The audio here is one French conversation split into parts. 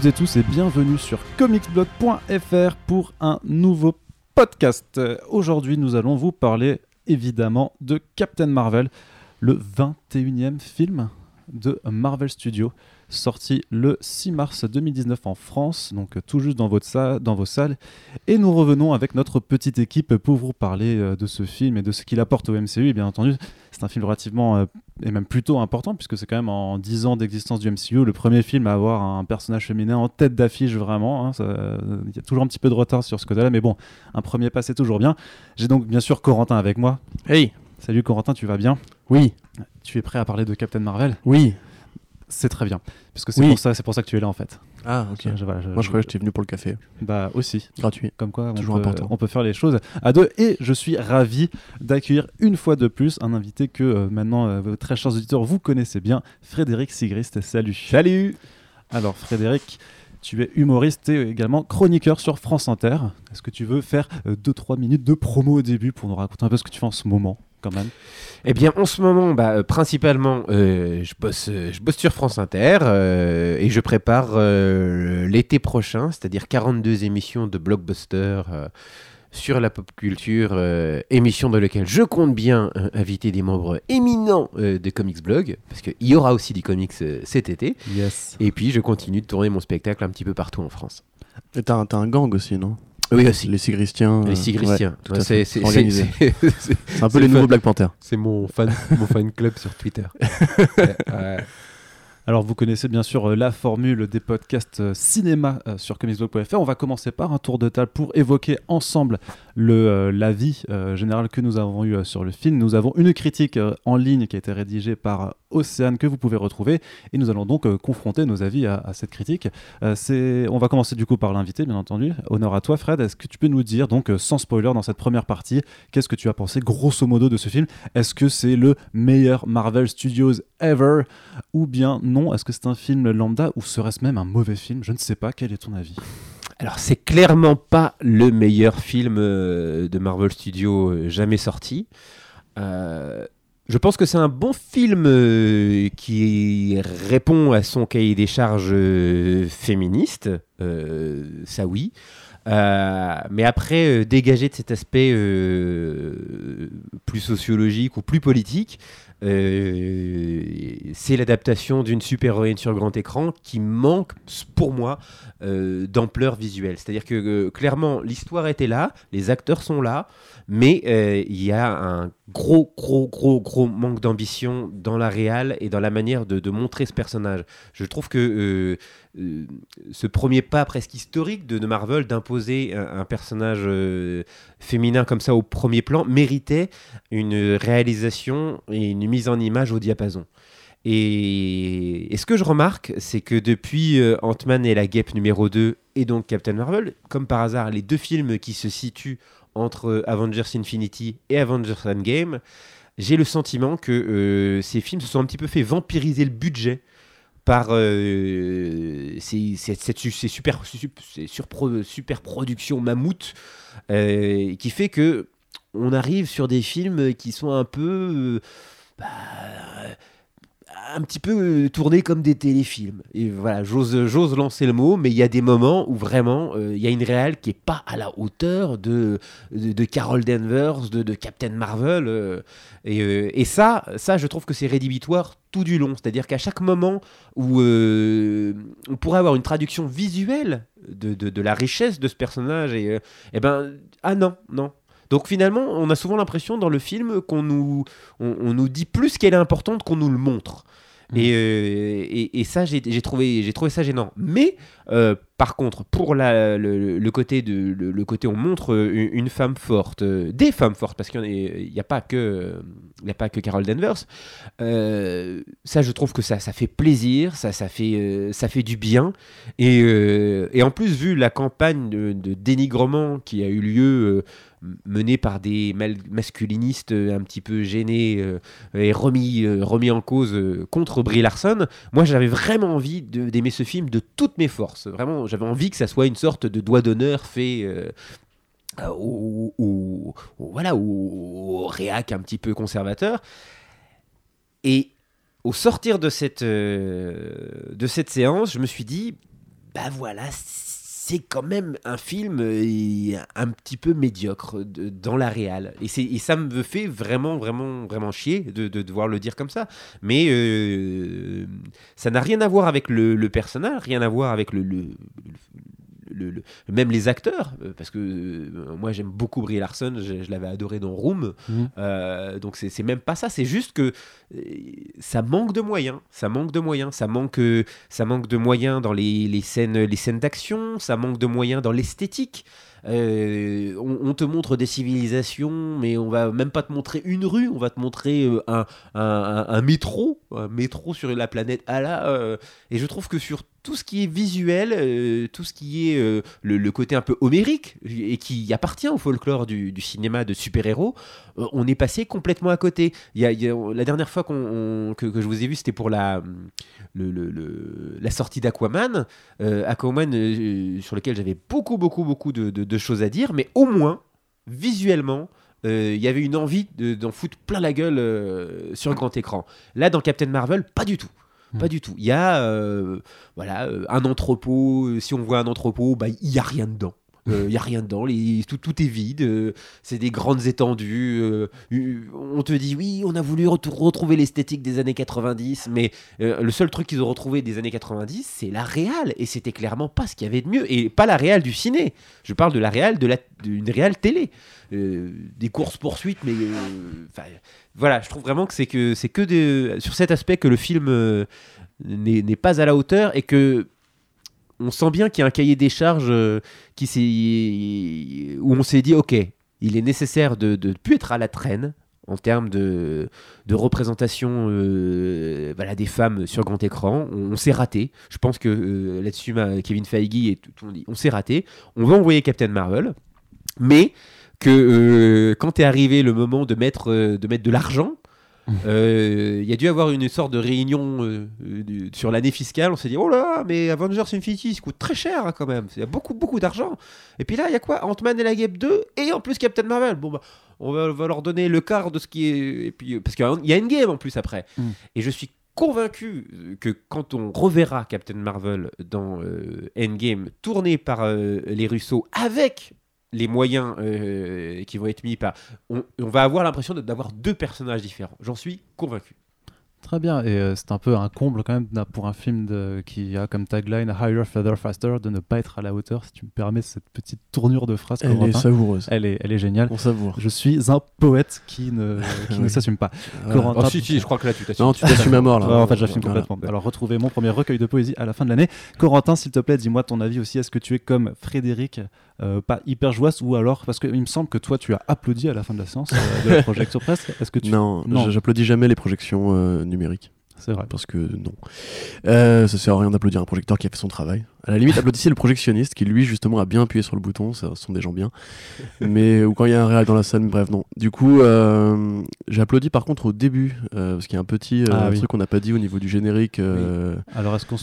Toutes et tous et bienvenue sur comicsblog.fr pour un nouveau podcast. Aujourd'hui, nous allons vous parler évidemment de Captain Marvel, le 21e film de Marvel Studios, sorti le 6 mars 2019 en France, donc tout juste dans, dans vos salles. Et nous revenons avec notre petite équipe pour vous parler euh, de ce film et de ce qu'il apporte au MCU. Et bien entendu, c'est un film relativement euh, et même plutôt important puisque c'est quand même en 10 ans d'existence du MCU le premier film à avoir un personnage féminin en tête d'affiche vraiment. hein. Il y a toujours un petit peu de retard sur ce côté-là, mais bon, un premier pas c'est toujours bien. J'ai donc bien sûr Corentin avec moi. Hey, Salut Corentin, tu vas bien? Oui, Tu es prêt à parler de Captain Marvel? Oui. C'est très bien, puisque c'est Oui. pour ça, c'est pour ça que tu es là en fait. Ah, ok. Je- voilà, je- Moi, je croyais que j'étais venu pour le café. Bah aussi, Gratuit. comme quoi on Toujours peut, important. on peut faire les choses à deux. Et je suis ravi d'accueillir une fois de plus un invité que euh, maintenant, euh, vos très chers auditeurs, vous connaissez bien, Frédéric Sigrist. Salut. Salut Alors Frédéric, tu es humoriste et également chroniqueur sur France Inter. Est-ce que tu veux faire 2-3 minutes de promo au début pour nous raconter un peu ce que tu fais en ce moment? Quand même Eh bien, en ce moment, bah, euh, principalement, euh, je, bosse, euh, je bosse sur France Inter euh, et je prépare euh, l'été prochain, c'est-à-dire 42 émissions de blockbuster euh, sur la pop culture, euh, émission dans lesquelles je compte bien euh, inviter des membres éminents euh, de Comics Blog, parce qu'il y aura aussi du comics euh, cet été. Yes. Et puis, je continue de tourner mon spectacle un petit peu partout en France. Et t'as un, t'as un gang aussi, non? Oui, aussi. Les Sigristiens. Les euh, Sigristiens. ouais, tout Ouais, à fait. c'est- c'est- Organisé. c'est- c'est- C'est un peu les nouveaux. Black Panther. C'est mon fan, mon fan club sur Twitter. Ouais, ouais. Alors vous connaissez bien sûr euh, la formule des podcasts euh, cinéma euh, sur comicsblog.fr. On va commencer par un tour de table pour évoquer ensemble euh, l'avis euh, général que nous avons eu euh, sur le film. Nous avons une critique en ligne qui a été rédigée par Océane que vous pouvez retrouver et nous allons donc confronter nos avis à, cette critique. On va commencer du coup par l'invité bien entendu. Honneur à toi Fred. Est-ce que tu peux nous dire donc sans spoiler dans cette première partie qu'est-ce que tu as pensé grosso modo de ce film? Est-ce que c'est le meilleur Marvel Studios ever? Ou bien non Est-ce que c'est un film lambda ou serait-ce même un mauvais film? Je ne sais pas. Quel est ton avis? Alors, c'est clairement pas le meilleur film euh, de Marvel Studios euh, jamais sorti. Euh, je pense que c'est un bon film qui répond à son cahier des charges féministe, ça oui. Mais après, dégager de cet aspect plus sociologique ou plus politique, c'est l'adaptation d'une super-héroïne sur grand écran qui manque, pour moi, euh, d'ampleur visuelle. C'est-à-dire que euh, clairement, l'histoire était là, les acteurs sont là, mais euh, il y a un gros, gros, gros, gros manque d'ambition dans la réal et dans la manière de, montrer ce personnage. Je trouve que euh, euh, ce premier pas presque historique de, Marvel d'imposer un, un personnage euh, féminin comme ça au premier plan méritait une réalisation et une mise en image au diapason. Et, et ce que je remarque, c'est que depuis Ant-Man et la guêpe numéro 2 et donc Captain Marvel, comme par hasard, les deux films qui se situent entre Avengers Infinity et Avengers Endgame, j'ai le sentiment que euh, ces films se sont un petit peu fait vampiriser le budget par euh, ces, super, super productions mammouth euh, qui fait que on arrive sur des films qui sont un peu euh, bah, un petit peu euh, tournés comme des téléfilms. Et voilà, j'ose, j'ose lancer le mot, mais il y a des moments où vraiment euh, il y a une réelle qui est pas à la hauteur de, de, Carol Danvers, de, Captain Marvel. euh, et, et ça, ça, je trouve que c'est rédhibitoire tout du long. C'est-à-dire qu'à chaque moment où on pourrait avoir une traduction visuelle de, de, la richesse de ce personnage, et, euh, eh ben, ah non, non. Donc finalement, on a souvent l'impression dans le film qu'on nous, on, on nous dit plus qu'elle est importante qu'on nous le montre. Et, euh, et, et ça, j'ai trouvé, j'ai trouvé ça gênant. Mais euh, par contre, pour la, le, le côté de, le, le côté, on montre euh, une, femme forte, euh, des femmes fortes, parce qu'il n'y a pas que, il y a pas que Carol Danvers. Ça, je trouve que ça, ça fait plaisir, ça, ça fait, ça fait du bien. Et, et en plus, vu la campagne de, de dénigrement qui a eu lieu. Menée par des masculinistes euh, un petit peu gênés euh, et remis, euh, remis en cause contre Brie Larson, moi j'avais vraiment envie d'aimer ce film de toutes mes forces. Vraiment, j'avais envie que ça soit une sorte de doigt d'honneur fait au, voilà, au, réac un petit peu conservateur. Et au sortir de cette, de cette séance, je me suis dit, bah voilà, c'est quand même un film euh, un petit peu médiocre dans la réal. Et, et ça me fait vraiment, vraiment, vraiment chier de, de devoir le dire comme ça. Mais euh, ça n'a rien à voir avec le, le personnage, rien à voir avec le- le- même les acteurs, euh, parce que euh, moi j'aime beaucoup Brie Larson, je, je l'avais adoré dans Room, Mhm. Euh, donc c'est même pas ça, c'est juste que ça manque de moyens, ça manque de moyens, ça manque, ça manque de moyens dans les, les scènes, les scènes d'action, ça manque de moyens dans l'esthétique. Euh, on, on te montre des civilisations, mais on va même pas te montrer une rue, on va te montrer euh, un, un- un- un métro, un métro sur la planète Ala. euh, et je trouve que sur tout ce qui est visuel, euh, tout ce qui est euh, le, côté un peu homérique et qui appartient au folklore du, cinéma de super-héros, euh, on est passé complètement à côté. Y a, la dernière fois que, je vous ai vu, c'était pour la, sortie d'Aquaman. Aquaman, sur lequel j'avais beaucoup, beaucoup, beaucoup de, choses à dire, mais au moins, visuellement, il y avait une envie de- d'en foutre plein la gueule euh, sur grand écran. Là, dans Captain Marvel, pas du tout. Pas Hmm. du tout. Il y a euh, voilà, euh, un entrepôt. euh, Si on voit un entrepôt, bah, il n'y a rien dedans. Euh, Il y a rien dedans, tout, tout est vide, euh, c'est des grandes étendues. euh, euh, on te dit oui, on a voulu retrouver l'esthétique des années 90, mais euh, le seul truc qu'ils ont retrouvé des années 90, c'est la réal, et c'était clairement pas ce qu'il y avait de mieux, et pas la réal du ciné. Je parle de la réal d'une réal télé, Euh, des courses poursuites, mais euh, voilà, je trouve vraiment que c'est que que sur cet aspect que le film euh, n'est pas à la hauteur et que on sent bien qu'il y a un cahier des charges euh, qui où on s'est dit ok, il est nécessaire de ne plus être à la traîne en termes de, représentation euh, des femmes sur grand écran. On, on s'est raté. Je pense que euh, là-dessus, Kevin Feige et tout, dit on s'est raté. On va envoyer Captain Marvel, mais que quand est arrivé le moment de mettre, de, l'argent, il y a dû avoir une sorte de réunion euh, euh, sur l'année fiscale. On s'est dit, oh là, mais Avengers Infinity, ça coûte très cher hein, quand même. Il y a beaucoup, beaucoup d'argent. Et puis là, il y a quoi? Ant-Man et la Guêpe 2 et en plus Captain Marvel. Bon, bah, on va, leur donner le quart de ce qui est. Et puis, euh, parce qu'il y a Endgame en plus après. Mm. Et je suis convaincu euh, que quand on reverra Captain Marvel dans euh, Endgame, tourné par euh, les Russos avec les moyens euh, qui vont être mis par. On, on va avoir l'impression de- d'avoir deux personnages différents. J'en suis convaincu. Très bien, et euh, c'est un peu un comble quand même pour un film de- qui a comme tagline Higher, Feather, Faster de ne pas être à la hauteur, si tu me permets cette petite tournure de phrase. Elle est savoureuse. elle, est, elle est géniale. On savoure. Je suis un poète qui ne, qui ne Oui. s'assume pas. Voilà. Corentin- Oh, si, si, je crois que là, tu t'assumes. Non, tu t'assumes à mort là. Ouais, en fait, j'assume Voilà. complètement. Alors, retrouvez mon premier recueil de poésie à la fin de l'année. Corentin, s'il te plaît, dis-moi ton avis aussi. Est-ce que tu es comme Frédéric, euh, pas hyper joyeuse, ou alors, parce qu'il me semble que toi, tu as applaudi à la fin de la séance euh, de la projection presse. Est-ce que tu. Non, j'applaudis jamais les projections euh, numériques. C'est vrai. Parce que non. Euh, ça sert à rien d'applaudir un projecteur qui a fait son travail. À la limite, applaudissez le projectionniste qui, lui, justement, a bien appuyé sur le bouton. Ça, ce sont des gens bien. Mais, ou quand il y a un réel dans la salle, mais bref, non. Du coup, euh, j'ai applaudi par contre au début. euh, parce qu'il y a un petit Ah oui. truc qu'on n'a pas dit au niveau du générique. Alors, est-ce qu'on.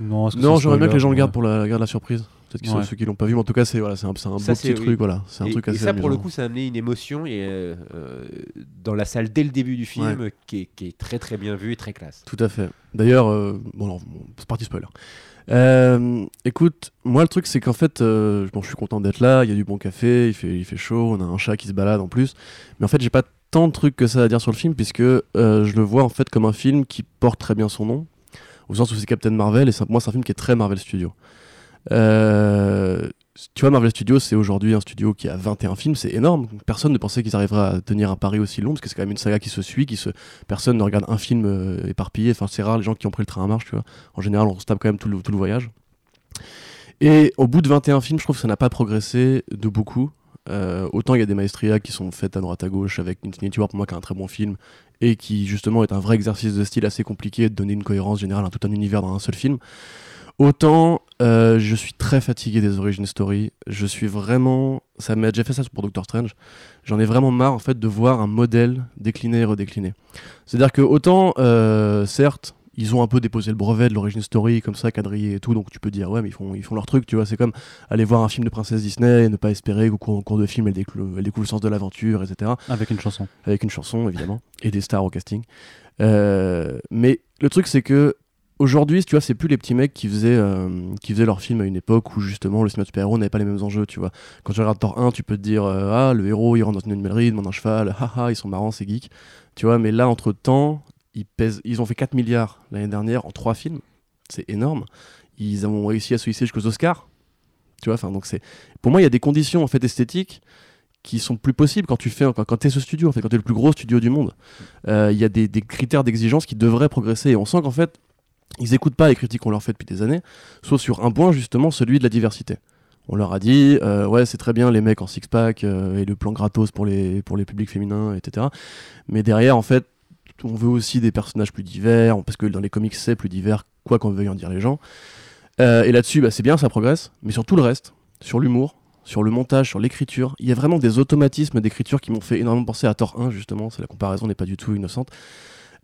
Non, que Non, j'aimerais bien que les gens le gardent pour la, gardent la surprise. Peut-être Ouais. ceux qui l'ont pas vu, mais en tout cas, c'est voilà, c'est un, c'est un Ça, beau petit oui. truc. Voilà. C'est un et, truc et assez ça, pour le coup, ça a amené une émotion et, euh, euh, dans la salle dès le début du film qui, est, qui est très très bien vu et très classe. Tout à fait. D'ailleurs, euh, bon, c'est parti spoiler. Euh, écoute, moi le truc c'est qu'en fait, bon, je suis content d'être là. Il y a du bon café, il fait, il fait chaud, on a un chat qui se balade en plus. Mais en fait, j'ai pas tant de trucs que ça à dire sur le film puisque je le vois en fait comme un film qui porte très bien son nom, au sens où c'est Captain Marvel et moi c'est un film qui est très Marvel Studio. Euh, tu vois, Marvel Studios, c'est aujourd'hui un studio qui a 21 films, c'est énorme. Personne ne pensait qu'ils arriveraient à tenir un pari aussi long, parce que c'est quand même une saga qui se suit, qui se... personne ne regarde un film euh, éparpillé. Enfin, c'est rare les gens qui ont pris le train à marche, tu vois. En général, on se tape quand même tout le, tout le voyage. Et au bout de 21 films, je trouve que ça n'a pas progressé de beaucoup. Euh, autant il y a des maestria qui sont faites à droite à gauche avec Infinity War pour moi qui est un très bon film et qui justement est un vrai exercice de style assez compliqué de donner une cohérence générale à tout un univers dans un seul film. Autant euh, je suis très fatigué des origin story. Je suis vraiment, ça m'a déjà fait ça pour Doctor Strange. J'en ai vraiment marre en fait de voir un modèle décliné et redécliné. C'est-à-dire que autant, euh, certes, ils ont un peu déposé le brevet de l'origin story comme ça, quadrillé et tout, donc tu peux dire ouais mais ils font, ils font leur truc, tu vois. C'est comme aller voir un film de princesse Disney et ne pas espérer qu'au cours, au cours de film elle découvre, elle découvre le sens de l'aventure, etc Avec une chanson. avec une chanson évidemment et des stars au casting. Euh, mais le truc c'est que aujourd'hui, tu vois, c'est plus les petits mecs qui faisaient, euh, qui faisaient leurs films à une époque où justement le cinéma de super-héros n'avait pas les mêmes enjeux, tu vois. Quand tu regardes Thor 1, tu peux te dire, euh, ah, le héros, il rentre dans une animalerie, il demande un cheval, haha, ils sont marrants, c'est geek. Tu vois, mais là, entre temps, ils, pèsent, ils ont fait 4 milliards l'année dernière en 3 films. C'est énorme. Ils ont réussi à se hisser jusqu'aux Oscars. Tu vois, enfin, donc c'est. Pour moi, il y a des conditions, en fait, esthétiques qui sont plus possibles quand tu fais quand, quand es ce studio en fait quand tu es le plus gros studio du monde Euh, il y a des, des critères d'exigence qui devraient progresser et on sent qu'en fait ils écoutent pas les critiques qu'on leur fait depuis des années sauf sur un point justement celui de la diversité on leur a dit euh, ouais c'est très bien les mecs en six pack euh, et le plan gratos pour les pour les publics féminins etc mais derrière en fait on veut aussi des personnages plus divers parce que dans les comics c'est plus divers quoi qu'on veuille en dire les gens Euh, et là-dessus bah, c'est bien ça progresse mais sur tout le reste sur l'humour sur le montage, sur l'écriture. Il y a vraiment des automatismes d'écriture qui m'ont fait énormément penser à Thor 1, justement. C'est la comparaison n'est pas du tout innocente.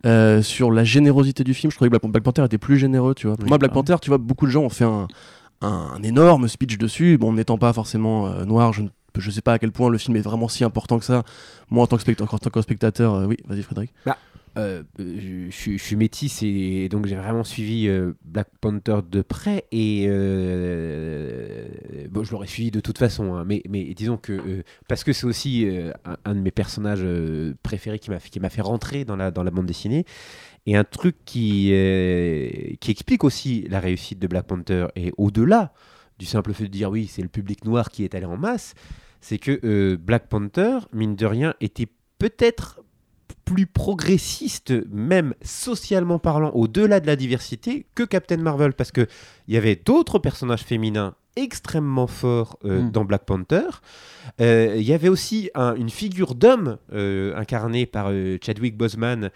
Euh, sur la générosité du film, je trouvais que Black, Panther était plus généreux, tu vois. Pour Oui, moi, Black Panther, tu vois, beaucoup de gens ont fait un, un- énorme speech dessus. Bon, n'étant pas forcément euh, noir, je ne je sais pas à quel point le film est vraiment si important que ça. Moi, en tant que, specta- en tant que spectateur, euh, oui, vas-y Frédéric. Euh, je, je suis- je suis métis et donc j'ai vraiment suivi euh, Black Panther de près et euh, je l'aurais suivi de toute façon, hein, mais, disons que euh, parce que c'est aussi euh, un, de mes personnages euh, préférés qui m'a fait, rentrer dans la, bande dessinée. Et un truc qui, euh, qui explique aussi la réussite de Black Panther et au-delà du simple fait de dire oui, c'est le public noir qui est allé en masse, c'est que euh, Black Panther, mine de rien, était peut-être plus progressiste, même socialement parlant, au-delà de la diversité, que Captain Marvel, parce que il y avait d'autres personnages féminins extrêmement forts euh, Mm. dans Black Panther. Euh, Il y avait aussi un- une figure d'homme euh, incarnée par Chadwick Boseman,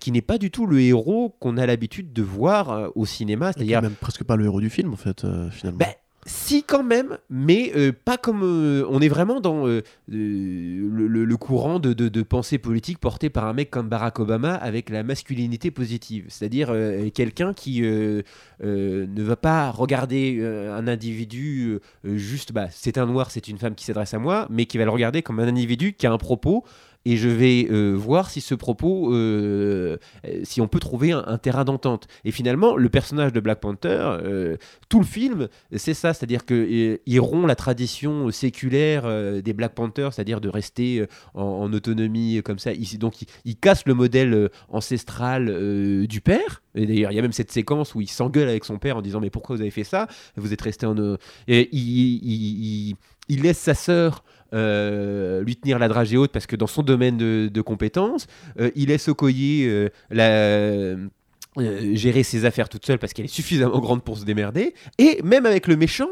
qui n'est pas du tout le héros qu'on a l'habitude de voir au cinéma, C'est c'est-à-dire même presque pas le héros du film, en fait, finalement. ben, si quand même, mais euh, pas comme euh, on est vraiment dans euh, le, courant de, pensée politique porté par un mec comme Barack Obama avec la masculinité positive, c'est-à-dire quelqu'un qui ne va pas regarder un individu juste, bah, c'est un noir, c'est une femme qui s'adresse à moi, mais qui va le regarder comme un individu qui a un propos. Et je vais euh, voir si ce propos, euh, euh, si on peut trouver un, terrain d'entente. Et finalement, le personnage de Black Panther, tout le film, c'est ça, c'est-à-dire qu'il rompt la tradition séculaire des Black Panthers, c'est-à-dire de rester en, autonomie comme ça. Donc, il, il casse le modèle ancestral du père. Et d'ailleurs, il y a même cette séquence où il s'engueule avec son père en disant Mais pourquoi vous avez fait ça? Vous êtes resté en. Et il laisse sa sœur. Euh, lui tenir la dragée haute parce que dans son domaine de, de compétences, euh, il laisse Okoye euh, euh, gérer ses affaires toute seule parce qu'elle est suffisamment grande pour se démerder. Et même avec le méchant,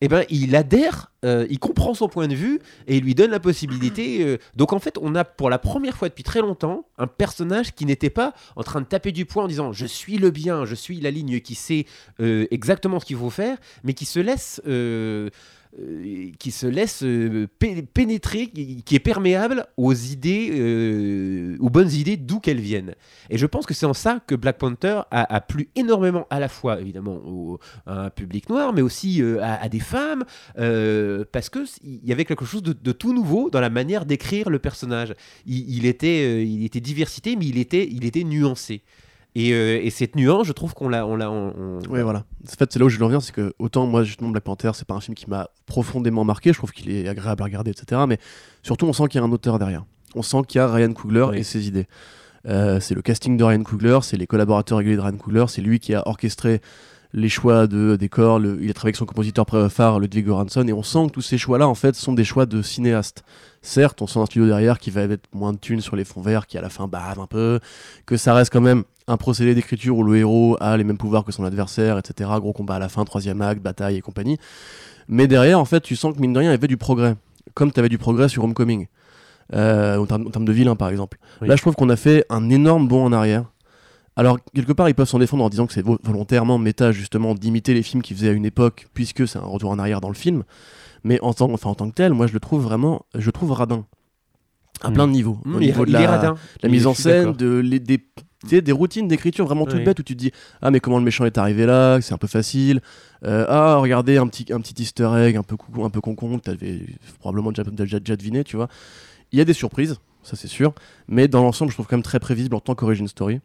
eh ben, il adhère, il comprend son point de vue et il lui donne la possibilité. donc en fait, on a pour la première fois depuis très longtemps un personnage qui n'était pas en train de taper du poing en disant je suis le bien, je suis la ligne qui sait exactement ce qu'il faut faire, mais qui se laisse. Euh, qui se laisse euh, pé- pénétrer, qui, est perméable aux idées, euh, aux bonnes idées d'où qu'elles viennent. Et je pense que c'est en ça que Black Panther a, plu énormément à la fois, évidemment, au, à un public noir, mais aussi à, des femmes, parce que il y avait quelque chose de, tout nouveau dans la manière d'écrire le personnage. Il, il était, il était diversité, mais il était, il était nuancé. Et, euh, et cette nuance, je trouve qu'on l'a, on l'a, on- on- Ouais, voilà. En fait, c'est là où je voulais en venir, c'est que autant moi, justement, Black Panther, c'est pas un film qui m'a profondément marqué, je trouve qu'il est agréable à regarder, etc. Mais surtout, on sent qu'il y a un auteur derrière. On sent qu'il y a Ryan Coogler Oui. et ses idées. Euh, c'est le casting de Ryan Coogler, c'est les collaborateurs réguliers de Ryan Coogler, c'est lui qui a orchestré les choix de décors, le- il a travaillé avec son compositeur phare, Ludwig Göransson, et on sent que tous ces choix-là, en fait, sont des choix de cinéastes. Certes, on sent un studio derrière qui va mettre moins de thunes sur les fonds verts, qui à la fin bave un peu, que ça reste quand même un procédé d'écriture où le héros a les mêmes pouvoirs que son adversaire, etc. Gros combat à la fin, troisième acte, bataille et compagnie. Mais derrière, en fait, tu sens que mine de rien, il y avait du progrès. Comme tu avais du progrès sur Homecoming, euh, en, termes, de vilain par exemple. Oui. Là, je trouve qu'on a fait un énorme bond en arrière. Alors, quelque part, ils peuvent s'en défendre en disant que c'est vo- volontairement méta, justement, d'imiter les films qu'ils faisaient à une époque, puisque c'est un retour en arrière dans le film. Mais en tant, enfin, en tant que tel, moi, je le trouve vraiment, je le trouve radin. À Mm. plein de niveaux. Mmh, Au niveau de il la, radin. la Il- mise en scène, d'accord. de, les, des, des routines d'écriture vraiment toutes Oui. bêtes où tu te dis Ah, mais comment le méchant est arrivé là? C'est un peu facile. Euh, ah, regardez, un petit, un petit easter egg un peu, coucou, un peu concon que tu avais probablement déjà, déjà, déjà deviné, tu vois. Il y a des surprises, ça c'est sûr, mais dans l'ensemble, je trouve quand même très prévisible en tant qu'origine story.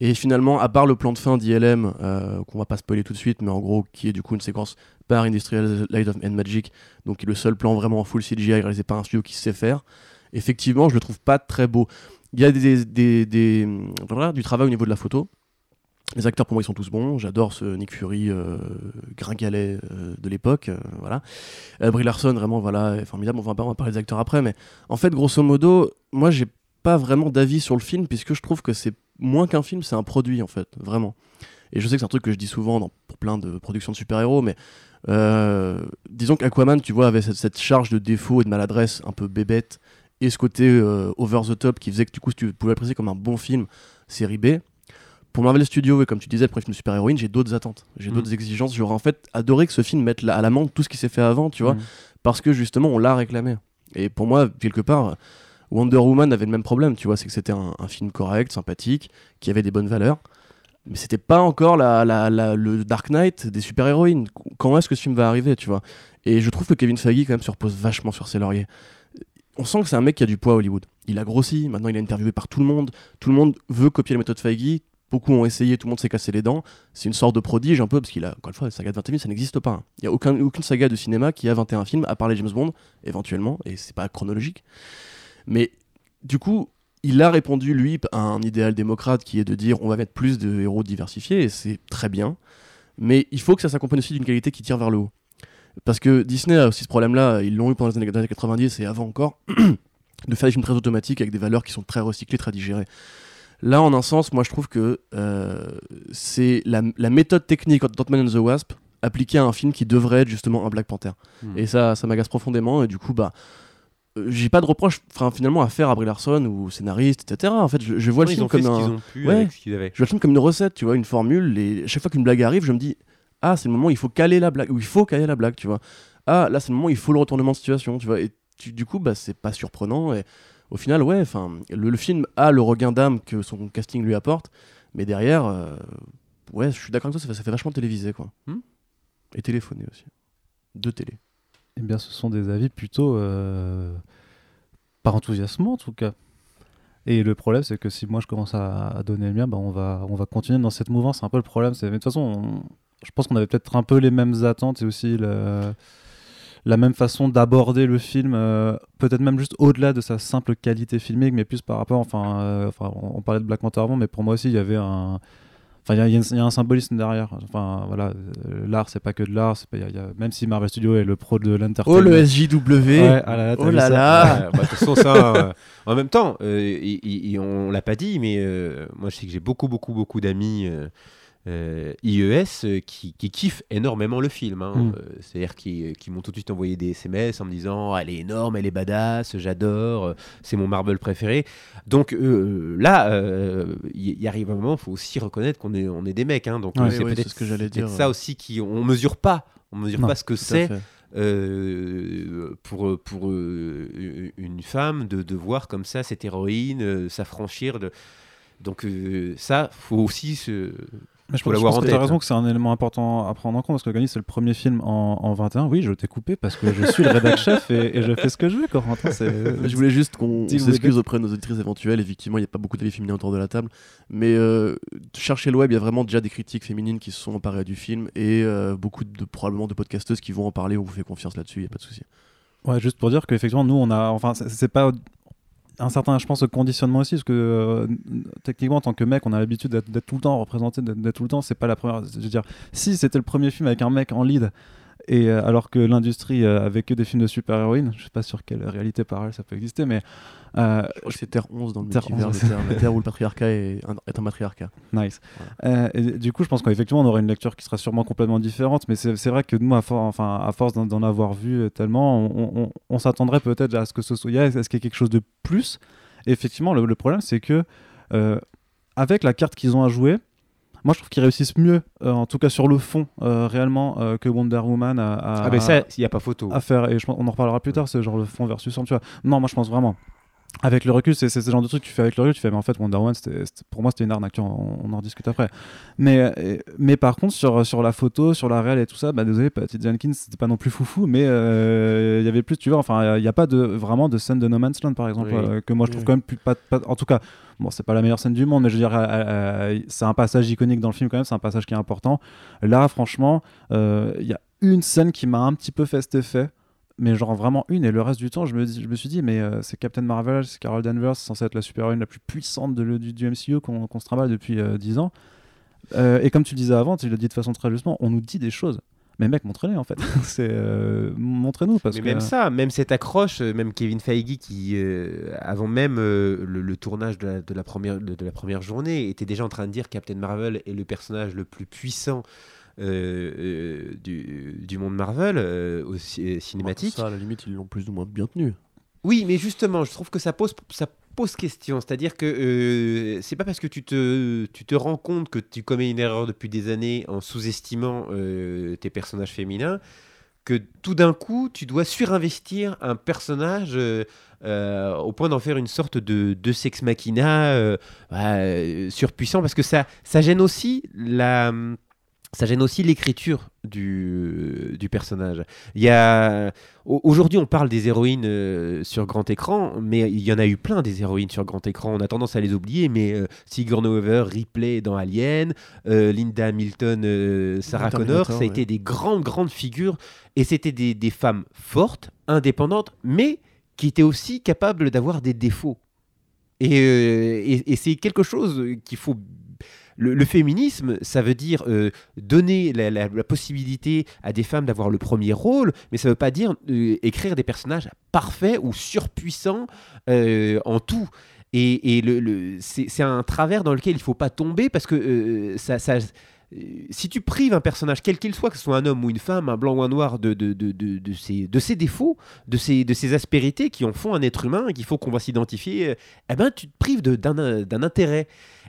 Et finalement, à part le plan de fin d'ILM, euh, qu'on va pas spoiler tout de suite, mais en gros, qui est du coup une séquence par Industrial Light of and Magic, donc qui est le seul plan vraiment en full CGI réalisé par un studio qui sait faire, effectivement, je le trouve pas très beau. Il y a des, du travail au niveau de la photo. Les acteurs, pour moi, ils sont tous bons. J'adore ce Nick Fury euh, gringalet euh, de l'époque. euh, voilà. Euh, Brie Larson, vraiment, voilà, est formidable. On va, on va parler des acteurs après, mais en fait, grosso modo, moi, j'ai pas vraiment d'avis sur le film, puisque je trouve que c'est moins qu'un film, c'est un produit, en fait, vraiment. Et je sais que c'est un truc que je dis souvent dans, pour plein de productions de super-héros, mais euh, disons qu'Aquaman, tu vois, avait cette, cette charge de défaut et de maladresse un peu bébête, et ce côté euh, over the top qui faisait que du coup, tu pouvais apprécier comme un bon film série B. Pour Marvel Studios, et comme tu disais, le premier film de super-héroïne, j'ai d'autres attentes, j'ai Mm. d'autres exigences. J'aurais en fait adoré que ce film mette la- à l'amende tout ce qui s'est fait avant, tu vois, Mm. parce que justement, on l'a réclamé. Et pour moi, quelque part, Wonder Woman avait le même problème, tu vois, c'est que c'était un, film correct, sympathique, qui avait des bonnes valeurs. Mais c'était pas encore le Dark Knight des super-héroïnes. Quand est-ce que ce film va arriver, tu vois? Et je trouve que Kevin Feige, quand même, se repose vachement sur ses lauriers. On sent que c'est un mec qui a du poids à Hollywood. Il a grossi, maintenant il est interviewé par tout le monde. Tout le monde veut copier la méthode Feige. Beaucoup ont essayé, tout le monde s'est cassé les dents. C'est une sorte de prodige un peu, parce qu'il a, encore une fois, la saga de 21 films, ça n'existe pas. Il n'y a aucun, aucune saga de cinéma qui a 21 films, à part les James Bond, éventuellement, et c'est pas chronologique. Mais du coup, il a répondu, lui, à un idéal démocrate qui est de dire on va mettre plus de héros diversifiés, et c'est très bien. Mais il faut que ça s'accompagne aussi d'une qualité qui tire vers le haut. Parce que Disney a aussi ce problème-là, ils l'ont eu pendant les années, années 90 et avant encore, de faire des films très automatiques avec des valeurs qui sont très recyclées, très digérées. Là, en un sens, moi je trouve que euh, c'est la, la méthode technique d'Ant-Man and the Wasp appliquée à un film qui devrait être justement un Black Panther. Mm. Et ça, ça m'agace profondément. Et du coup, bah, j'ai pas de reproche enfin, finalement à faire à Brie Larson ou au scénariste, etc. En fait, je, je vois le film comme un. Ouais. Je vois le film comme une recette, tu vois, une formule. Et chaque fois qu'une blague arrive, je me dis ah, c'est le moment où il faut caler la blague, ou il faut caler la blague, tu vois. Ah, là, c'est le moment où il faut le retournement de situation, tu vois. Et tu- du coup, bah, c'est pas surprenant. Et au final, ouais, enfin, le, le film a le regain d'âme que son casting lui apporte, mais derrière, euh, ouais, je suis d'accord avec toi, ça fait, ça fait vachement télévisé, quoi. Hmm. Et téléphoné aussi. De télé. Eh bien, ce sont des avis plutôt euh, par enthousiasmant en tout cas. Et le problème, c'est que si moi je commence à, donner le mien, bah, on, va, on va continuer dans cette mouvance. C'est un peu le problème. Mais de toute façon, on- je pense qu'on avait peut-être un peu les mêmes attentes et aussi la même façon d'aborder le film, euh, peut-être même juste au-delà de sa simple qualité filmique, mais plus par rapport. Enfin, euh, enfin on, on parlait de Black Panther avant, mais pour moi aussi, il y avait un. Enfin, il y a- y, y un symbolisme derrière. Enfin, voilà, euh, l'art, c'est pas que de l'art. c'est pas- y a- y a- Même si Marvel Studios est le pro de l'entertainment. Oh, le SJW Ouais, ah là là, Oh vu là ça là Ouais, bah, De toute façon, ça, euh, en même temps, euh, il- on l'a pas dit, mais euh, moi je sais que j'ai beaucoup, beaucoup, beaucoup d'amis euh, euh, IES euh, qui, qui kiffent énormément le film. hein. Mm. Euh, C'est-à-dire qui, qui m'ont tout de suite envoyé des SMS en me disant elle est énorme, elle est badass, j'adore, c'est mon Marvel préféré. Donc euh, là, euh, il y, arrive un moment, il faut aussi reconnaître qu'on est, on est des mecs. hein. donc Ouais, c'est peut-être c'est ce que j'allais peut-être dire, ça aussi qui on mesure pas. On mesure Non, pas ce que c'est euh, pour, pour euh, une femme de, de voir comme ça cette héroïne euh, s'affranchir de. Donc ça, faut aussi se. Mais je pense, l'avoir que t'as tête, raison que c'est un élément important à prendre en compte parce que Gagny c'est le premier film en, en 21. Oui, je t'ai coupé parce que je suis le rédac chef et, et je fais ce que je veux, Corentin. Je voulais juste qu'on s'excuse auprès de nos auditrices éventuelles. Effectivement, il n'y a pas beaucoup d'avis féminins autour de la table. Mais euh, cherchez le web, il y a vraiment déjà des critiques féminines qui se sont emparées du film et euh, beaucoup de probablement de podcasteuses qui vont en parler. On vous fait confiance là-dessus, il n'y a pas de souci. Ouais, juste pour dire qu'effectivement, nous, on a. Enfin, c'est pas. Un certain, je pense, conditionnement aussi, parce que euh, techniquement, en tant que mec, on a l'habitude d'être tout le temps représenté, d'être tout le temps. C'est pas la première. Je veux dire, si c'était le premier film avec un mec en lead, et euh, alors que l'industrie euh, avait que des films de super-héroïnes, je sais pas sur quelle réalité parallèle ça peut exister, mais euh, Je crois que c'est Terre 11 dans le Terre multivers 11, des terres, la Terre où le patriarcat est un, est un matriarcat. Nice. Euh, et du coup, je pense qu'effectivement, on aurait une lecture qui sera sûrement complètement différente, mais c'est vrai que nous, à, for- enfin, à force d'en avoir vu euh, tellement, on, on- on s'attendrait peut-être à ce que ce soit, à ce qu'il y ait quelque chose de plus? Et effectivement, le, le problème, c'est que avec la carte qu'ils ont à jouer, moi, je trouve qu'ils réussissent mieux, euh, en tout cas sur le fond, euh, réellement, euh, que Wonder Woman à, à- Ah, mais ça, il n'y a pas photo. à faire. Et je pense- on en reparlera plus tard, c'est genre le fond versus forme, tu vois. Non, moi, je pense vraiment avec le recul, c'est ce genre de truc que tu fais avec le recul. Tu fais, mais en fait, Wonder Woman, pour moi, c'était une arnaque. On, on en rediscute après. Mais, euh, mais par contre, sur, sur la photo, sur la réelle et tout ça, bah, désolé, Patty Jenkins, c'était pas non plus foufou, mais euh, il y avait plus, tu vois, enfin, il n'y a pas de, vraiment de scène de No Man's Land, par exemple, Oui. euh, que moi je trouve Oui. quand même plus, pas, pas- en tout cas, bon, c'est pas la meilleure scène du monde, mais je veux dire, euh, euh, c'est un passage iconique dans le film quand même, c'est un passage qui est important. Là, franchement, euh, il y a une scène qui m'a un petit peu fait cet effet mais genre vraiment une et le reste du temps je me, je me suis dit mais euh, c'est Captain Marvel c'est Carol Danvers c'est censé être la super-héroïne la plus puissante de du, du MCU qu'on qu'on se trimballe depuis euh, 10 ans. Euh, et comme tu le disais avant tu l'as dit de façon très justement on nous dit des choses. Mais mec montrez-les en fait. C'est euh, montrez-nous parce Mais que même ça, même cette accroche, même Kevin Feige qui, avant même le, le tournage de la, de la première, de, de la première journée, était déjà en train de dire Captain Marvel est le personnage le plus puissant euh, euh, du, du monde Marvel euh, au ci- cinématique. Ça, à la limite, ils l'ont plus ou moins bien tenu. Oui, mais justement, je trouve que ça pose, ça pose question. C'est-à-dire que euh, c'est pas parce que tu te, tu te rends compte que tu commets une erreur depuis des années en sous-estimant euh, tes personnages féminins que tout d'un coup, tu dois surinvestir un personnage euh, euh, au point d'en faire une sorte de, de sex machina euh, bah, euh, surpuissant parce que ça, ça gêne aussi la. Ça gêne aussi l'écriture du, du personnage. Il y a au- aujourd'hui on parle des héroïnes euh, sur grand écran, mais il y en a eu plein des héroïnes sur grand écran. On a tendance à les oublier, mais euh, Sigourney Weaver, Ripley dans Alien, euh, Linda Hamilton, euh, Sarah Connor, ça a ouais. été des grandes grandes figures et c'était des, des femmes fortes, indépendantes, mais qui étaient aussi capables d'avoir des défauts. Et, euh, et- et c'est quelque chose qu'il faut. Le, féminisme, ça veut dire euh, donner la, possibilité à des femmes d'avoir le premier rôle, mais ça veut pas dire euh, écrire des personnages parfaits ou surpuissants euh, en tout. Et, c'est un travers dans lequel il faut pas tomber parce que si tu prives un personnage, quel qu'il soit, que ce soit un homme ou une femme, un blanc ou un noir, de, ses, défauts, de ses, aspérités qui en font un être humain et qu'il faut qu'on va s'identifier, eh ben, tu te prives d'un intérêt.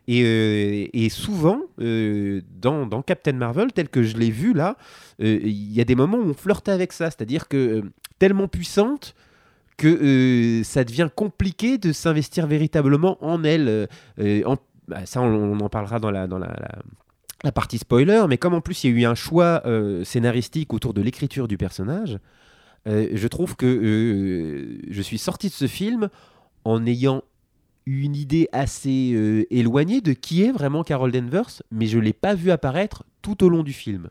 Et, euh, et souvent, euh, dans, Captain Marvel, tel que je l'ai vu là, euh, il y a des moments où on flirte avec ça, c'est-à-dire que tellement puissante que ça devient compliqué de s'investir véritablement en elle. bah, ça, on, en parlera dans la, partie spoiler, mais comme en plus il y a eu un choix scénaristique autour de l'écriture du personnage, je trouve que je suis sorti de ce film en ayant une idée assez euh, éloignée de qui est vraiment Carol Danvers, mais je l'ai pas vu apparaître tout au long du film.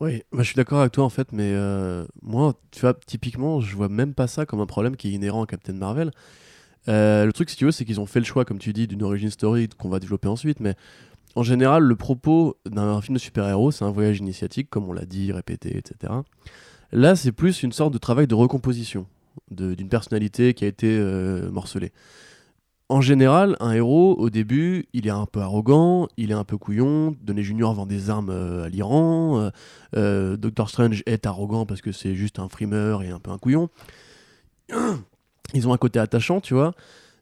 Oui, je suis d'accord avec toi en fait, mais euh, moi, tu vois, typiquement, je vois même pas ça comme un problème qui est inhérent à Captain Marvel. Euh, le truc, si tu veux, c'est qu'ils ont fait le choix, comme tu dis, d'une origin story qu'on va développer ensuite, mais en général, le propos d'un film de super-héros, c'est un voyage initiatique, comme on l'a dit, répété, etc. Là, c'est plus une sorte de travail de recomposition d'une personnalité qui a été morcelée. En général, un héros, au début, il est un peu arrogant, il est un peu couillon. Donné Junior vend des armes euh, à l'Iran. euh, euh, Doctor Strange est arrogant parce que c'est juste un frimeur et un peu un couillon. Ils ont un côté attachant, tu vois.